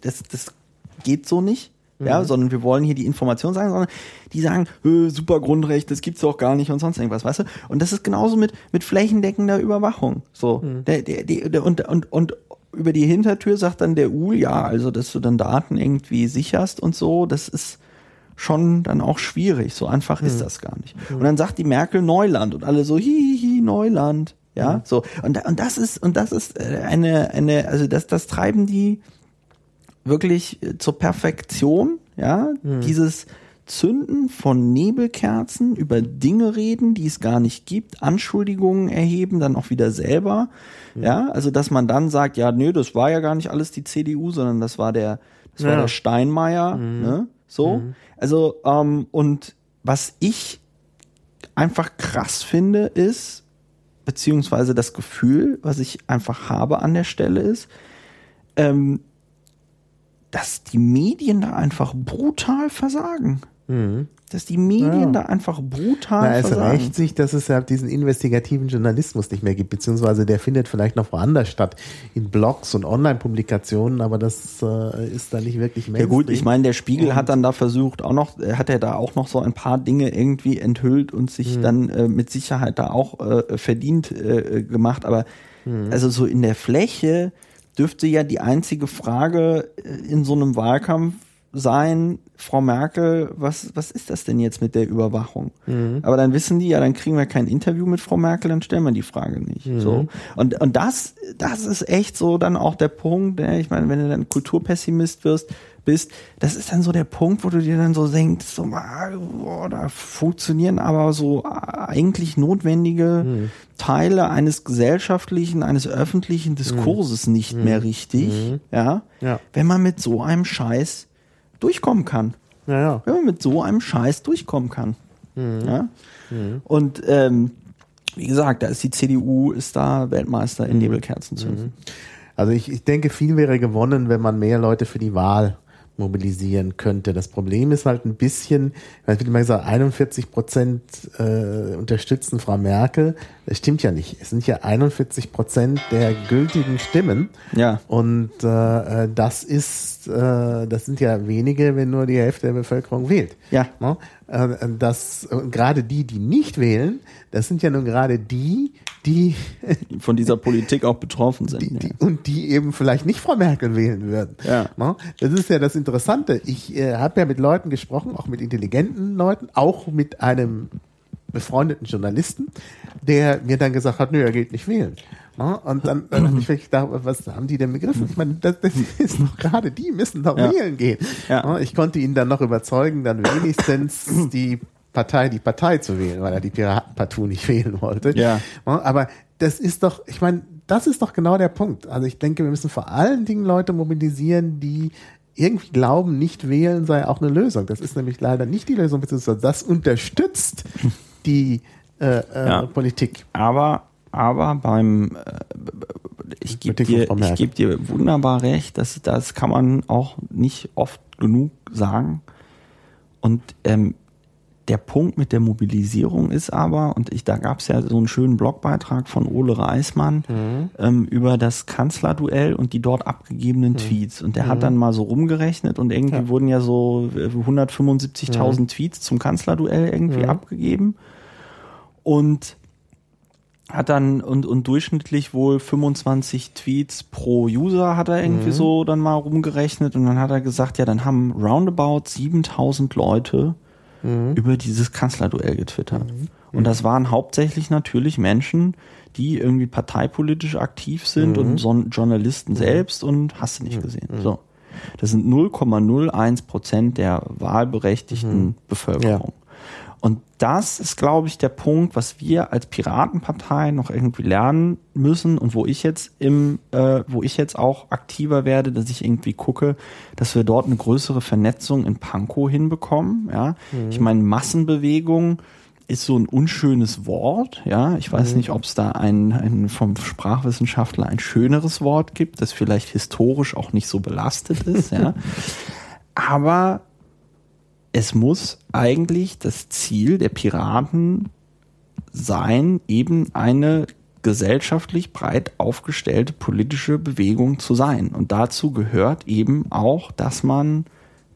das, das geht so nicht. Ja, sondern wir wollen hier die Information sagen, sondern die sagen, super Grundrecht, das gibt's doch gar nicht und sonst irgendwas, weißt du? Und das ist genauso mit, mit flächendeckender Überwachung. So. Der, der, der, der, und, und, und über die Hintertür sagt dann der UL, ja, also dass du dann Daten irgendwie sicherst und so, das ist schon dann auch schwierig. So einfach ist das gar nicht. Und dann sagt die Merkel Neuland und alle so, hihi, Neuland. Ja, so. Und, und das ist, und das ist äh, eine, eine, also das, das treiben die wirklich äh, zur Perfektion, ja, dieses Zünden von Nebelkerzen, über Dinge reden, die es gar nicht gibt, Anschuldigungen erheben, dann auch wieder selber, ja, also dass man dann sagt, ja, nö, das war ja gar nicht alles die CDU, sondern das war der, das war Ja. der Steinmeier, ne, so, also ähm, und was ich einfach krass finde, ist beziehungsweise das Gefühl, was ich einfach habe an der Stelle ist, ähm, dass die Medien da einfach brutal versagen. Dass die Medien Ja. da einfach brutal Na, es versagen. rächt sich, dass es ja diesen investigativen Journalismus nicht mehr gibt, beziehungsweise der findet vielleicht noch woanders statt, in Blogs und Online-Publikationen, aber das äh, ist da nicht wirklich Ja gut, ich meine, der Spiegel hat dann da versucht, auch noch, äh, hat er da auch noch so ein paar Dinge irgendwie enthüllt und sich dann äh, mit Sicherheit da auch äh, verdient äh, gemacht. Aber also so in der Fläche dürfte ja die einzige Frage äh, in so einem Wahlkampf sein, Frau Merkel, was, was ist das denn jetzt mit der Überwachung? Aber dann wissen die, ja, dann kriegen wir kein Interview mit Frau Merkel, dann stellen wir die Frage nicht. So. Und, und das, das ist echt so dann auch der Punkt, ja, ich meine, wenn du dann Kulturpessimist wirst, bist, das ist dann so der Punkt, wo du dir dann so denkst, so, ah, boah, da funktionieren aber so eigentlich notwendige Teile eines gesellschaftlichen, eines öffentlichen Diskurses nicht mehr richtig, ja, Ja. wenn man mit so einem Scheiß durchkommen kann Ja, ja. wenn man mit so einem Scheiß durchkommen kann. Ja? Und ähm, wie gesagt, da ist die CDU ist da Weltmeister in Nebelkerzen zünden. Also ich, ich denke, viel wäre gewonnen, wenn man mehr Leute für die Wahl mobilisieren könnte. Das Problem ist halt ein bisschen, es wird immer gesagt, 41 Prozent äh, unterstützen Frau Merkel. Das stimmt ja nicht. Es sind ja 41 Prozent der gültigen Stimmen. Ja. Und äh, äh, das ist, äh, das sind ja wenige, wenn nur die Hälfte der Bevölkerung wählt. Ja. Ne? Äh, Das gerade die, die nicht wählen, das sind ja nun gerade die, die, Von dieser Politik auch betroffen sind. die, ja. die und die eben vielleicht nicht Frau Merkel wählen würden. Ja. Ne? Das ist ja das Interessante. Ich äh, habe ja mit Leuten gesprochen, auch mit intelligenten Leuten, auch mit einem befreundeten Journalisten, der mir dann gesagt hat, nö, er geht nicht wählen. Ja, und dann, dann habe ich wirklich gedacht, was haben die denn begriffen? Ich meine, das, das ist doch gerade die müssen doch Ja. wählen gehen. Ja. Ja, ich konnte ihn dann noch überzeugen, dann wenigstens die Partei, die Partei zu wählen, weil er die Piraten partout nicht wählen wollte. Ja. Aber das ist doch, ich meine, das ist doch genau der Punkt. Also ich denke, wir müssen vor allen Dingen Leute mobilisieren, die irgendwie glauben, nicht wählen sei auch eine Lösung. Das ist nämlich leider nicht die Lösung, beziehungsweise das unterstützt die äh, äh, Ja. Politik. Aber, aber beim, äh, ich gebe dir, ich geb dir wunderbar recht, das, das kann man auch nicht oft genug sagen. Und ähm, der Punkt mit der Mobilisierung ist aber, und ich, da gab es ja so einen schönen Blogbeitrag von Ole Reismann Mhm. ähm, über das Kanzlerduell und die dort abgegebenen Tweets. Und der hat dann mal so rumgerechnet und irgendwie Mhm. Ja. wurden ja so äh, 175.000 Tweets zum Kanzlerduell irgendwie Mhm. abgegeben. Und hat dann und, und durchschnittlich wohl 25 Tweets pro User hat er irgendwie so dann mal rumgerechnet und dann hat er gesagt, ja, dann haben roundabout 7000 Leute über dieses Kanzlerduell getwittert. Und das waren hauptsächlich natürlich Menschen, die irgendwie parteipolitisch aktiv sind und so Journalisten selbst und hast du nicht gesehen. So. Das sind 0,01 Prozent der wahlberechtigten Bevölkerung. Und das ist, glaube ich, der Punkt, was wir als Piratenpartei noch irgendwie lernen müssen und wo ich jetzt im, äh, wo ich jetzt auch aktiver werde, dass ich irgendwie gucke, dass wir dort eine größere Vernetzung in Pankow hinbekommen. Ja, ich meine Massenbewegung ist so ein unschönes Wort. Ja, ich weiß nicht, ob es da ein, ein vom Sprachwissenschaftler ein schöneres Wort gibt, das vielleicht historisch auch nicht so belastet ist. ja, aber es muss eigentlich das Ziel der Piraten sein, eben eine gesellschaftlich breit aufgestellte politische Bewegung zu sein. Und dazu gehört eben auch, dass man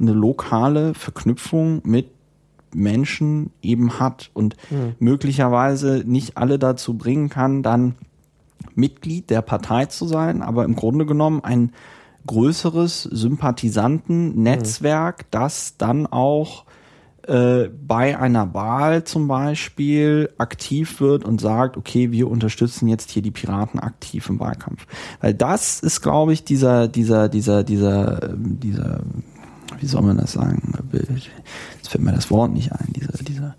eine lokale Verknüpfung mit Menschen eben hat und möglicherweise nicht alle dazu bringen kann, dann Mitglied der Partei zu sein, aber im Grunde genommen ein größeres Sympathisanten-Netzwerk, das dann auch äh, bei einer Wahl zum Beispiel aktiv wird und sagt, okay, wir unterstützen jetzt hier die Piraten aktiv im Wahlkampf. Weil das ist, glaube ich, dieser, dieser, dieser, dieser, ähm, dieser, wie soll man das sagen? Jetzt fällt mir das Wort nicht ein, dieser, dieser,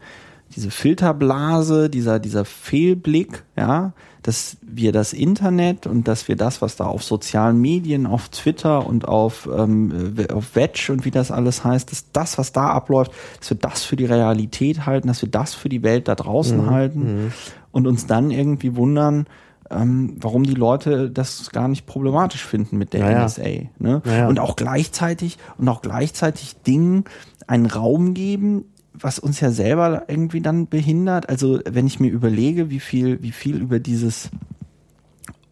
diese Filterblase, dieser, dieser Fehlblick, ja, dass wir das Internet und dass wir das, was da auf sozialen Medien, auf Twitter und auf, ähm, äh, auf Wedge und wie das alles heißt, dass das, was da abläuft, dass wir das für die Realität halten, dass wir das für die Welt da draußen Mhm. halten und uns dann irgendwie wundern, ähm, warum die Leute das gar nicht problematisch finden mit der Naja. NSA. Ne? Naja. Und auch gleichzeitig und auch gleichzeitig Dingen einen Raum geben, was uns ja selber irgendwie dann behindert. Also wenn ich mir überlege, wie viel, wie viel über dieses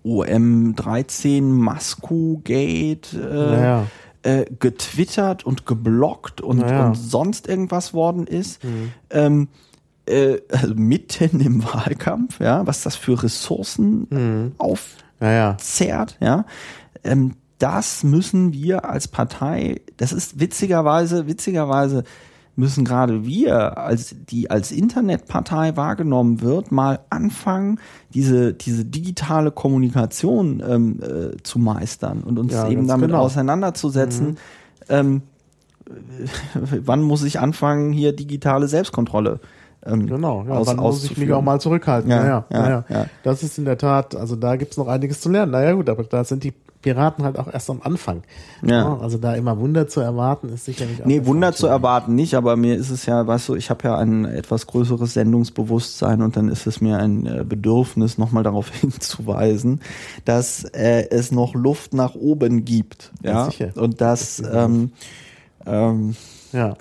OM13 Masku Gate äh, Naja. äh, getwittert und geblockt und, Naja. und sonst irgendwas worden ist. Ähm, äh, also mitten im Wahlkampf, ja, was das für Ressourcen aufzehrt, Naja. ja. Ähm, das müssen wir als Partei, das ist witzigerweise, witzigerweise müssen gerade wir, als die als Internetpartei wahrgenommen wird, mal anfangen, diese, diese digitale Kommunikation ähm, äh, zu meistern und uns Ja, eben damit genau. auseinanderzusetzen. Ähm, wann muss ich anfangen, hier digitale Selbstkontrolle ähm, Genau, ja, aus, dann muss ich mich auch mal zurückhalten. Ja, Ja, ja, ja, ja. Das ist in der Tat, also da gibt's noch einiges zu lernen. Naja gut, aber da sind die Piraten halt auch erst am Anfang. Ja. also da immer Wunder zu erwarten, ist sicherlich auch Nee, Wunder zu erwarten nicht, aber mir ist es ja, weißt du, ich habe ja ein etwas größeres Sendungsbewusstsein und dann ist es mir ein äh, Bedürfnis, nochmal darauf hinzuweisen, dass äh, es noch Luft nach oben gibt. Ja, Ja, sicher. Und dass, ähm, ähm, Ja.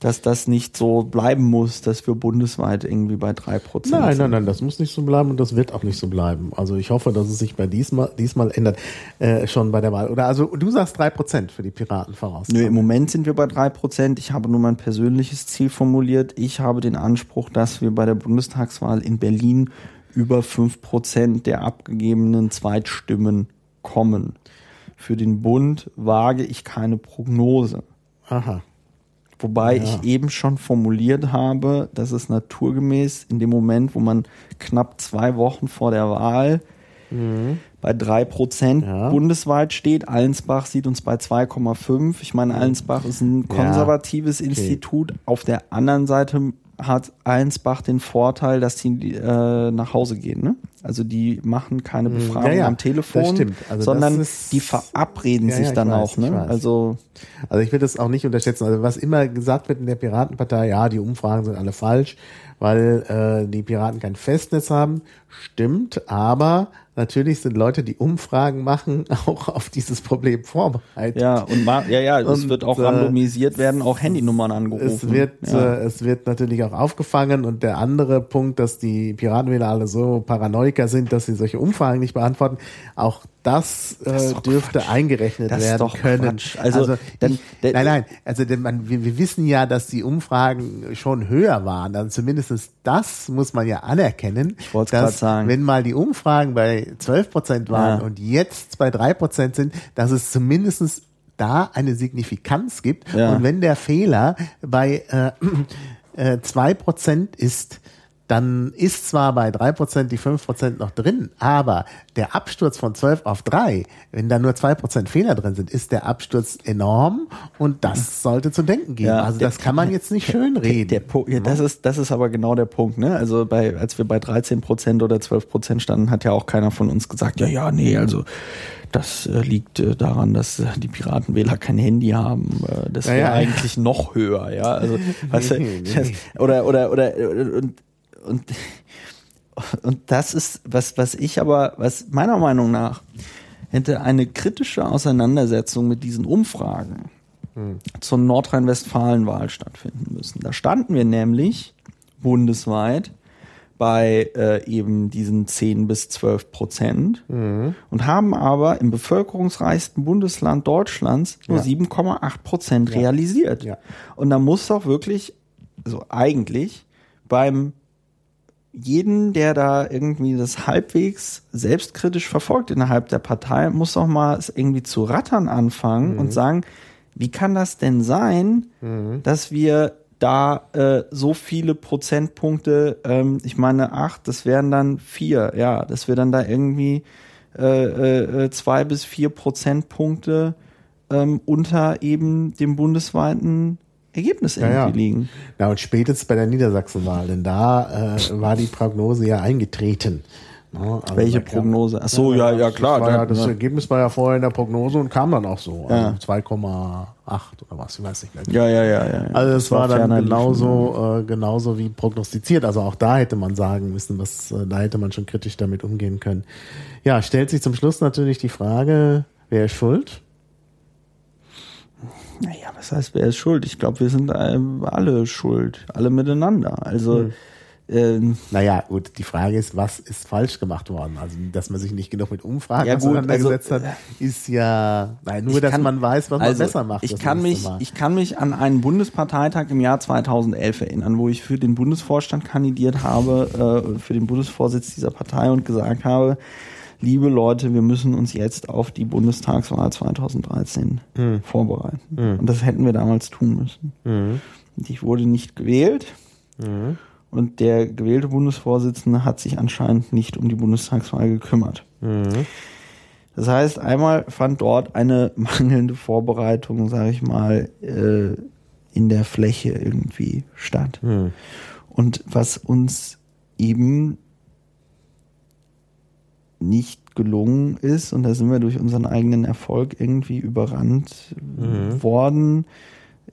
Dass das nicht so bleiben muss, dass wir bundesweit irgendwie bei drei Prozent Nein, sind. nein, nein, das muss nicht so bleiben und das wird auch nicht so bleiben. Also ich hoffe, dass es sich bei diesmal, diesmal ändert, äh, schon bei der Wahl. Oder also du sagst drei Prozent für die Piraten voraus. Nö, im Moment sind wir bei drei Prozent. Ich habe nur mein persönliches Ziel formuliert. Ich habe den Anspruch, dass wir bei der Bundestagswahl in Berlin über fünf Prozent der abgegebenen Zweitstimmen kommen. Für den Bund wage ich keine Prognose. Aha. Wobei ich eben schon formuliert habe, dass es naturgemäß in dem Moment, wo man knapp zwei Wochen vor der Wahl bei drei Prozent Ja. bundesweit steht. Allensbach sieht uns bei 2,5. Ich meine, Allensbach ist ein konservatives Institut. Auf der anderen Seite hat Allensbach den Vorteil, dass die äh, nach Hause gehen. Ne? Also die machen keine Befragung ja, ja, am Telefon. Also sondern ist- die verabreden Ja, sich dann weiß, auch. Ne? Also Also ich will das auch nicht unterschätzen. Also was immer gesagt wird in der Piratenpartei, ja, die Umfragen sind alle falsch, weil äh, die Piraten kein Festnetz haben. Stimmt, aber natürlich sind Leute, die Umfragen machen, auch auf dieses Problem vorbereitet. ja, und ja, ja, es Und, wird auch äh, randomisiert werden, auch Handynummern angerufen. Es wird, ja. äh, es wird natürlich auch aufgefangen und der andere Punkt, dass die Piratenwähler alle so Paranoiker sind, dass sie solche Umfragen nicht beantworten, auch das, äh, doch dürfte Quatsch. eingerechnet Das werden können. Quatsch. Also, dann- ich, der- nein, nein, also denn man, wir, wir wissen ja, dass die Umfragen schon höher waren. Also zumindest das muss man ja anerkennen, Ich wollt's dass grad sagen. wenn mal die Umfragen bei 12 Prozent waren Ja. und jetzt bei drei Prozent sind, dass es zumindestens da eine Signifikanz gibt. Ja. Und wenn der Fehler bei äh, äh, 2% ist, dann ist zwar bei 3% die 5% noch drin, aber der Absturz von 12 auf 3, wenn da nur 2% Fehler drin sind, ist der Absturz enorm und das sollte zu denken geben. Ja, also der- das kann man jetzt nicht schön reden. Der Pu ja, das ist, das ist aber genau der Punkt, ne? Also bei, als wir bei 13 Prozent oder 12 Prozent standen, hat ja auch keiner von uns gesagt, ja, ja, nee, also das äh, liegt äh, daran, dass äh, die Piratenwähler kein Handy haben. Äh, das Ja, wäre ja. eigentlich noch höher, ja. Also, weißt du, das, oder, oder, oder, und, und, und das ist, was, was ich aber, was meiner Meinung nach hätte eine kritische Auseinandersetzung mit diesen Umfragen zur Nordrhein-Westfalen-Wahl stattfinden müssen. Da standen wir nämlich bundesweit bei äh, eben diesen 10 bis 12 Prozent und haben aber im bevölkerungsreichsten Bundesland Deutschlands nur Ja. 7,8 Prozent realisiert. Ja. Und da muss doch wirklich, also eigentlich beim jeden, der da irgendwie das halbwegs selbstkritisch verfolgt innerhalb der Partei, muss doch mal es irgendwie zu rattern anfangen und sagen, wie kann das denn sein, dass wir da äh, so viele Prozentpunkte, ähm, ich meine acht, das wären dann vier, ja, dass wir dann da irgendwie äh, äh, äh, zwei bis vier Prozentpunkte ähm, unter eben dem bundesweiten Ergebnis irgendwie ja. liegen. Ja, und spätestens bei der Niedersachsenwahl, denn da äh, war die Prognose ja eingetreten. Ja, also Welche Prognose? Ach so, ja, ja, klar. Das, war ja, Da- das ja. Ergebnis war ja vorher in der Prognose und kam dann auch so. Ja. Also 2,8 oder was, ich weiß nicht mehr. Ja, ja, ja, ja. Also es Das war, dann genauso, äh, genauso wie prognostiziert. Also auch da hätte man sagen müssen, was, äh, da hätte man schon kritisch damit umgehen können. Ja, stellt sich zum Schluss natürlich die Frage, wer ist schuld? Naja, was heißt, wer ist schuld? Ich glaube, wir sind ähm, alle schuld, alle miteinander. Also, Hm. ähm, Naja, gut, die Frage ist, was ist falsch gemacht worden? Also, dass man sich nicht genug mit Umfragen Ja, gut, auseinandergesetzt also, hat, ist ja, nein, nur, dass kann- man weiß, was also, man besser macht. Ich kann, mich, Mal. ich kann mich an einen Bundesparteitag im Jahr 2011 erinnern, wo ich für den Bundesvorstand kandidiert habe, äh, für den Bundesvorsitz dieser Partei und gesagt habe, liebe Leute, wir müssen uns jetzt auf die Bundestagswahl 2013 Hm. vorbereiten. Und das hätten wir damals tun müssen. Und ich wurde nicht gewählt. Hm. Und der gewählte Bundesvorsitzende hat sich anscheinend nicht um die Bundestagswahl gekümmert. Hm. Das heißt, einmal fand dort eine mangelnde Vorbereitung, sage ich mal, äh, in der Fläche irgendwie statt. Hm. Und was uns eben nicht gelungen ist, und da sind wir durch unseren eigenen Erfolg irgendwie überrannt worden,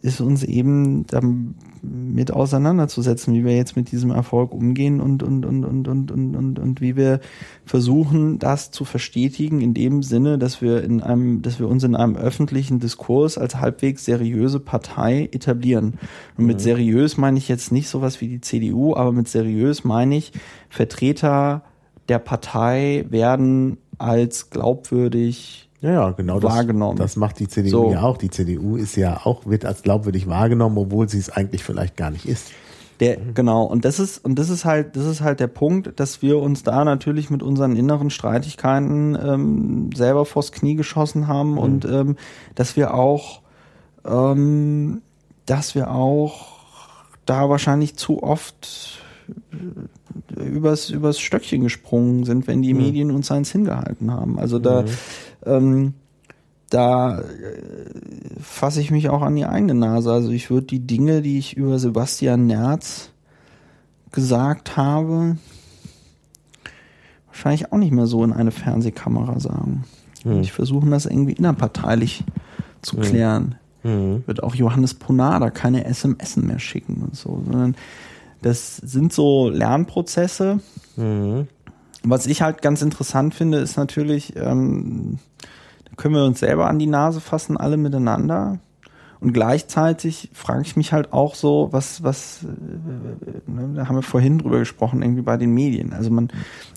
ist uns eben damit auseinanderzusetzen, wie wir jetzt mit diesem Erfolg umgehen und, und, und, und, und, und, und, und wie wir versuchen, das zu verstetigen, in dem Sinne, dass wir in einem, dass wir uns in einem öffentlichen Diskurs als halbwegs seriöse Partei etablieren. Und mit seriös meine ich jetzt nicht sowas wie die CDU, aber mit seriös meine ich, Vertreter der Partei werden als glaubwürdig Ja, ja, genau das, wahrgenommen. das macht die CDU So. ja auch. Die CDU ist ja auch, wird als glaubwürdig wahrgenommen, obwohl sie es eigentlich vielleicht gar nicht ist. Der, genau, und das ist, und das ist halt, das ist halt der Punkt, dass wir uns da natürlich mit unseren inneren Streitigkeiten ähm, selber vors Knie geschossen haben und ähm, dass wir auch ähm, dass wir auch da wahrscheinlich zu oft übers, übers Stöckchen gesprungen sind, wenn die Mhm. Medien uns eins hingehalten haben. Also da, ähm, da äh, fasse ich mich auch an die eigene Nase. Also ich würde die Dinge, die ich über Sebastian Nerz gesagt habe, wahrscheinlich auch nicht mehr so in eine Fernsehkamera sagen. Ich versuche das irgendwie innerparteilich zu klären. Wird auch Johannes Ponada keine SMS mehr schicken und so, sondern das sind so Lernprozesse. Was ich halt ganz interessant finde, ist natürlich, ähm, da können wir uns selber an die Nase fassen, alle miteinander. Und gleichzeitig frage ich mich halt auch so, was, was, äh, ne, da haben wir vorhin drüber gesprochen, irgendwie bei den Medien. Also man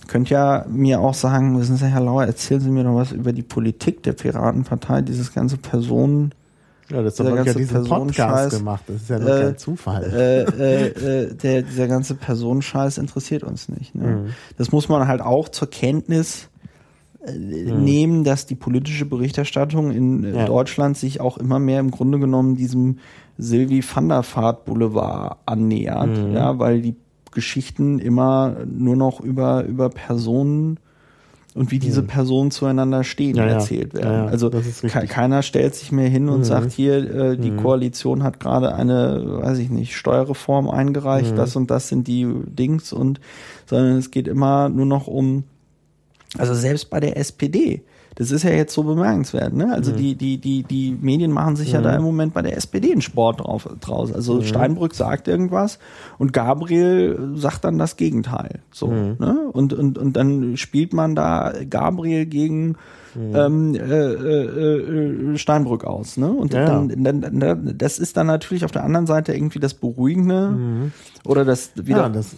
könnte ja mir auch sagen, wissen Sie, Herr Lauer, erzählen Sie mir doch was über die Politik der Piratenpartei, dieses ganze Personen, Ja, das Dieser hat ja ganze diesen Podcast gemacht. Das ist ja nur äh, kein Zufall. äh, äh, äh, der, dieser ganze Personenscheiß interessiert uns nicht. Ne? Mhm. Das muss man halt auch zur Kenntnis äh, nehmen, dass die politische Berichterstattung in äh, Ja. Deutschland sich auch immer mehr im Grunde genommen diesem Sylvie van der Vaart Boulevard annähert, Mhm. ja, weil die Geschichten immer nur noch über, über Personen und wie diese Personen zueinander stehen Mhm. Ja, erzählt werden. Ja, ja, also keiner stellt sich mehr hin und Mhm. sagt hier, äh, die Koalition hat gerade eine, weiß ich nicht, Steuerreform eingereicht, Mhm. das und das sind die Dings und, sondern es geht immer nur noch um, also selbst bei der SPD, das ist ja jetzt so bemerkenswert, ne? Mhm. Also die, die, die, die Medien machen sich ja da im Moment bei der SPD einen Sport drauf, draus. Also Mhm. Steinbrück sagt irgendwas und Gabriel sagt dann das Gegenteil. So, Mhm. ne? Und, und, und dann spielt man da Gabriel gegen Mhm. ähm, äh, äh, äh, Steinbrück aus, ne? Und Ja, dann, dann, dann, das ist dann natürlich auf der anderen Seite irgendwie das Beruhigende oder das wieder. ja, das,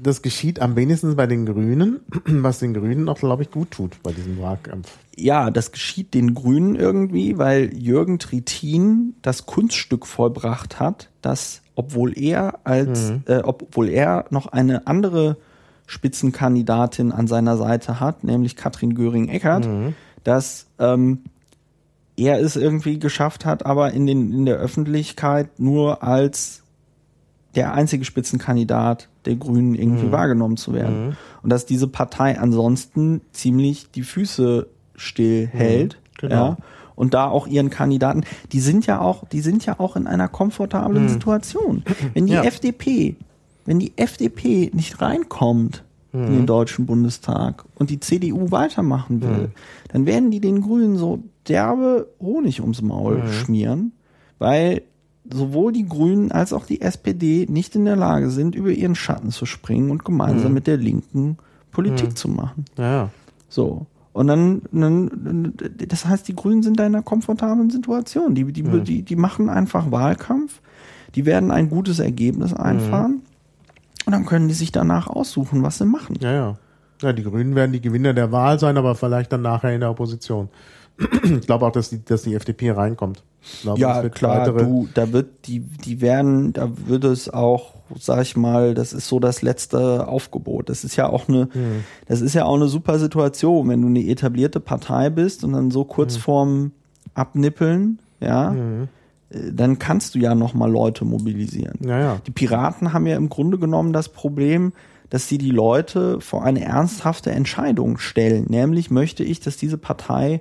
das geschieht am wenigsten bei den Grünen, was den Grünen auch, glaube ich, gut tut bei diesem Wahlkampf. ja, das geschieht den Grünen irgendwie, weil Jürgen Trittin das Kunststück vollbracht hat, dass obwohl er als, äh, obwohl er noch eine andere Spitzenkandidatin an seiner Seite hat, nämlich Katrin Göring-Eckardt, dass ähm, er es irgendwie geschafft hat, aber in, den, in der Öffentlichkeit nur als der einzige Spitzenkandidat der Grünen irgendwie wahrgenommen zu werden. Und dass diese Partei ansonsten ziemlich die Füße still hält. genau. Ja. Und da auch ihren Kandidaten, die sind ja auch, die sind ja auch in einer komfortablen Situation. Wenn die Ja. FDP, wenn die FDP nicht reinkommt in den Deutschen Bundestag und die CDU weitermachen will, dann werden die den Grünen so derbe Honig ums Maul schmieren, weil sowohl die Grünen als auch die SPD nicht in der Lage sind, über ihren Schatten zu springen und gemeinsam mit der Linken Politik zu machen. Ja, ja. So. Und dann, dann, das heißt, die Grünen sind da in einer komfortablen Situation. Die, die, die, die machen einfach Wahlkampf, die werden ein gutes Ergebnis einfahren und dann können die sich danach aussuchen, was sie machen. Ja, ja. Ja, die Grünen werden die Gewinner der Wahl sein, aber vielleicht dann nachher in der Opposition. Ich glaube auch, dass die, dass die FDP reinkommt. Ich glaube, Ja, klar, weitere- du, da wird, die, die werden, da wird es auch, sag ich mal, das ist so das letzte Aufgebot. Das ist ja auch eine, das ist ja auch eine super Situation, wenn du eine etablierte Partei bist und dann so kurz vorm Abnippeln, ja, äh, dann kannst du ja nochmal Leute mobilisieren. Ja, ja. Die Piraten haben ja im Grunde genommen das Problem, dass sie die Leute vor eine ernsthafte Entscheidung stellen. Nämlich möchte ich, dass diese Partei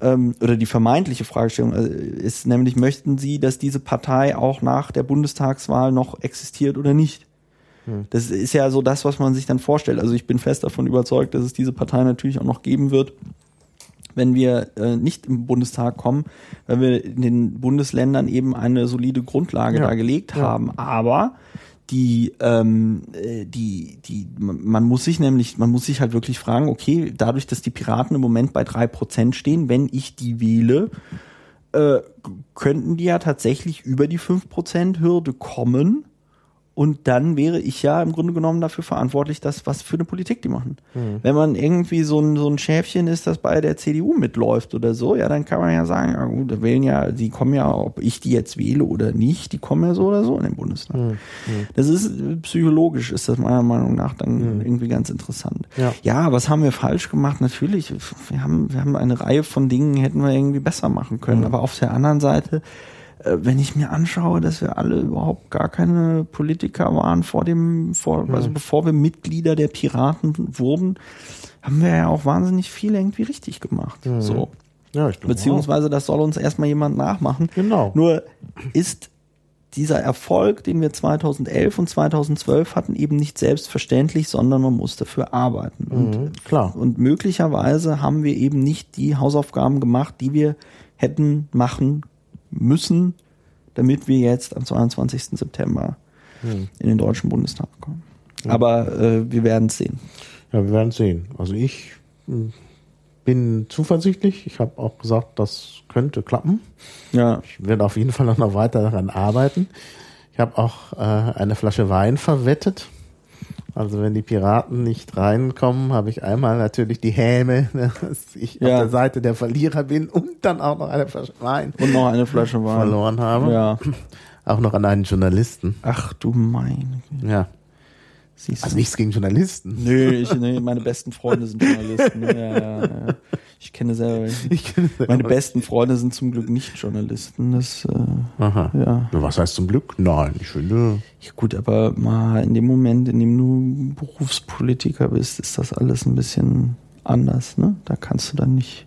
ähm, oder die vermeintliche Fragestellung äh, ist nämlich, möchten sie, dass diese Partei auch nach der Bundestagswahl noch existiert oder nicht? Das ist ja so das, was man sich dann vorstellt. Also ich bin fest davon überzeugt, dass es diese Partei natürlich auch noch geben wird, wenn wir äh, nicht im Bundestag kommen, weil wir in den Bundesländern eben eine solide Grundlage Ja. da gelegt haben. Aber die, ähm, äh, die, die, man muss sich nämlich, man muss sich halt wirklich fragen, okay, dadurch, dass die Piraten im Moment bei drei Prozent stehen, wenn ich die wähle, äh, könnten die ja tatsächlich über die 5%-Hürde kommen. Und dann wäre ich ja im Grunde genommen dafür verantwortlich, dass was für eine Politik die machen. Wenn man irgendwie so ein, so ein Schäfchen ist, das bei der CDU mitläuft oder so, ja, dann kann man ja sagen, ja gut, da wählen ja, die kommen ja, ob ich die jetzt wähle oder nicht, die kommen ja so oder so in den Bundestag. Das ist äh, psychologisch, ist das meiner Meinung nach dann irgendwie ganz interessant. Ja. ja, was haben wir falsch gemacht? Natürlich, wir haben, wir haben eine Reihe von Dingen, hätten wir irgendwie besser machen können. Aber auf der anderen Seite wenn ich mir anschaue, dass wir alle überhaupt gar keine Politiker waren vor dem, vor, also bevor wir Mitglieder der Piraten wurden, haben wir ja auch wahnsinnig viel irgendwie richtig gemacht. So. Ja, ich glaube Beziehungsweise das soll uns erstmal jemand nachmachen. Genau. Nur ist dieser Erfolg, den wir 2011 und 2012 hatten, eben nicht selbstverständlich, sondern man muss dafür arbeiten. Und, Mhm, klar. und möglicherweise haben wir eben nicht die Hausaufgaben gemacht, die wir hätten machen müssen, damit wir jetzt am 22. September Mhm. in den Deutschen Bundestag kommen. Aber äh, wir werden es sehen. Ja, wir werden sehen. Also ich mh, bin zuversichtlich. Ich habe auch gesagt, das könnte klappen. Ja. Ich werde auf jeden Fall noch weiter daran arbeiten. Ich habe auch äh, eine Flasche Wein verwettet. Also wenn die Piraten nicht reinkommen, habe ich einmal natürlich die Häme, dass ich Ja. auf der Seite der Verlierer bin und dann auch noch eine Flasche Wein Und noch eine Flasche Wein. verloren habe. Ja. Auch noch an einen Journalisten. Ach du meine. Ja. Siehst du. Also nichts gegen Journalisten. Nö, ich, nee, meine besten Freunde sind Journalisten. Ja, ja, ja. Ich kenne selber. Ich kenne Meine besten Freunde sind zum Glück nicht Journalisten. Das, äh, Aha. ja. Was heißt zum Glück? Nein, ich finde. ja. Gut, aber mal in dem Moment, in dem du Berufspolitiker bist, ist das alles ein bisschen anders. Ne? Da kannst du dann nicht.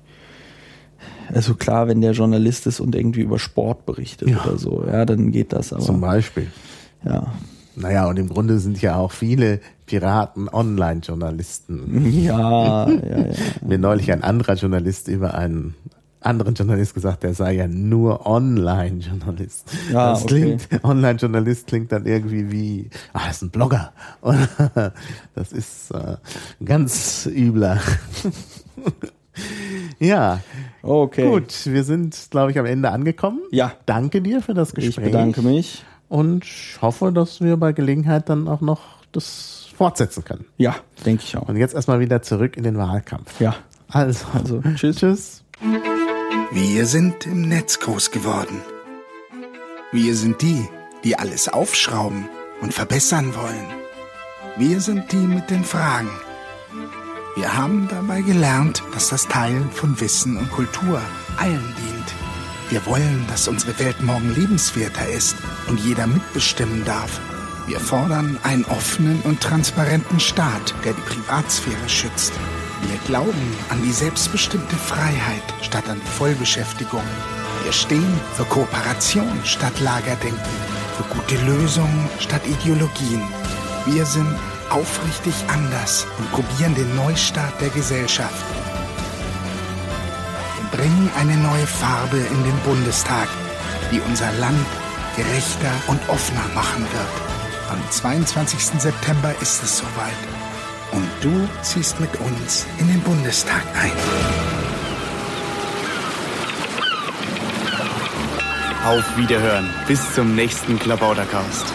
Also klar, wenn der Journalist ist und irgendwie über Sport berichtet Ja. oder so, ja, dann geht das. Zum Aber Beispiel. ja, Naja, und im Grunde sind ja auch viele Piraten Online-Journalisten. ja, ja, ja. Mir neulich ein anderer Journalist über einen anderen Journalist gesagt, der sei ja nur Online-Journalist. Ja, das okay. klingt, Online-Journalist klingt dann irgendwie wie, ah, das ist ein Blogger. Und das ist äh, ganz übler. ja, Okay. gut, wir sind, glaube ich, am Ende angekommen. Ja. Danke dir für das Gespräch. Ich bedanke mich. Und ich hoffe, dass wir bei Gelegenheit dann auch noch das fortsetzen können. Ja, denke ich auch. Und jetzt erstmal wieder zurück in den Wahlkampf. Ja. Also, Also, tschüss. tschüss. Wir sind im Netz groß geworden. Wir sind die, die alles aufschrauben und verbessern wollen. Wir sind die mit den Fragen. Wir haben dabei gelernt, dass das Teilen von Wissen und Kultur allen dient. Wir wollen, dass unsere Welt morgen lebenswerter ist und jeder mitbestimmen darf. Wir fordern einen offenen und transparenten Staat, der die Privatsphäre schützt. Wir glauben an die selbstbestimmte Freiheit statt an Vollbeschäftigung. Wir stehen für Kooperation statt Lagerdenken, für gute Lösungen statt Ideologien. Wir sind aufrichtig anders und probieren den Neustart der Gesellschaft. Bringen eine neue Farbe in den Bundestag, die unser Land gerechter und offener machen wird. Am 22. September ist es soweit. Und du ziehst mit uns in den Bundestag ein. Auf Wiederhören. Bis zum nächsten Klabautercast.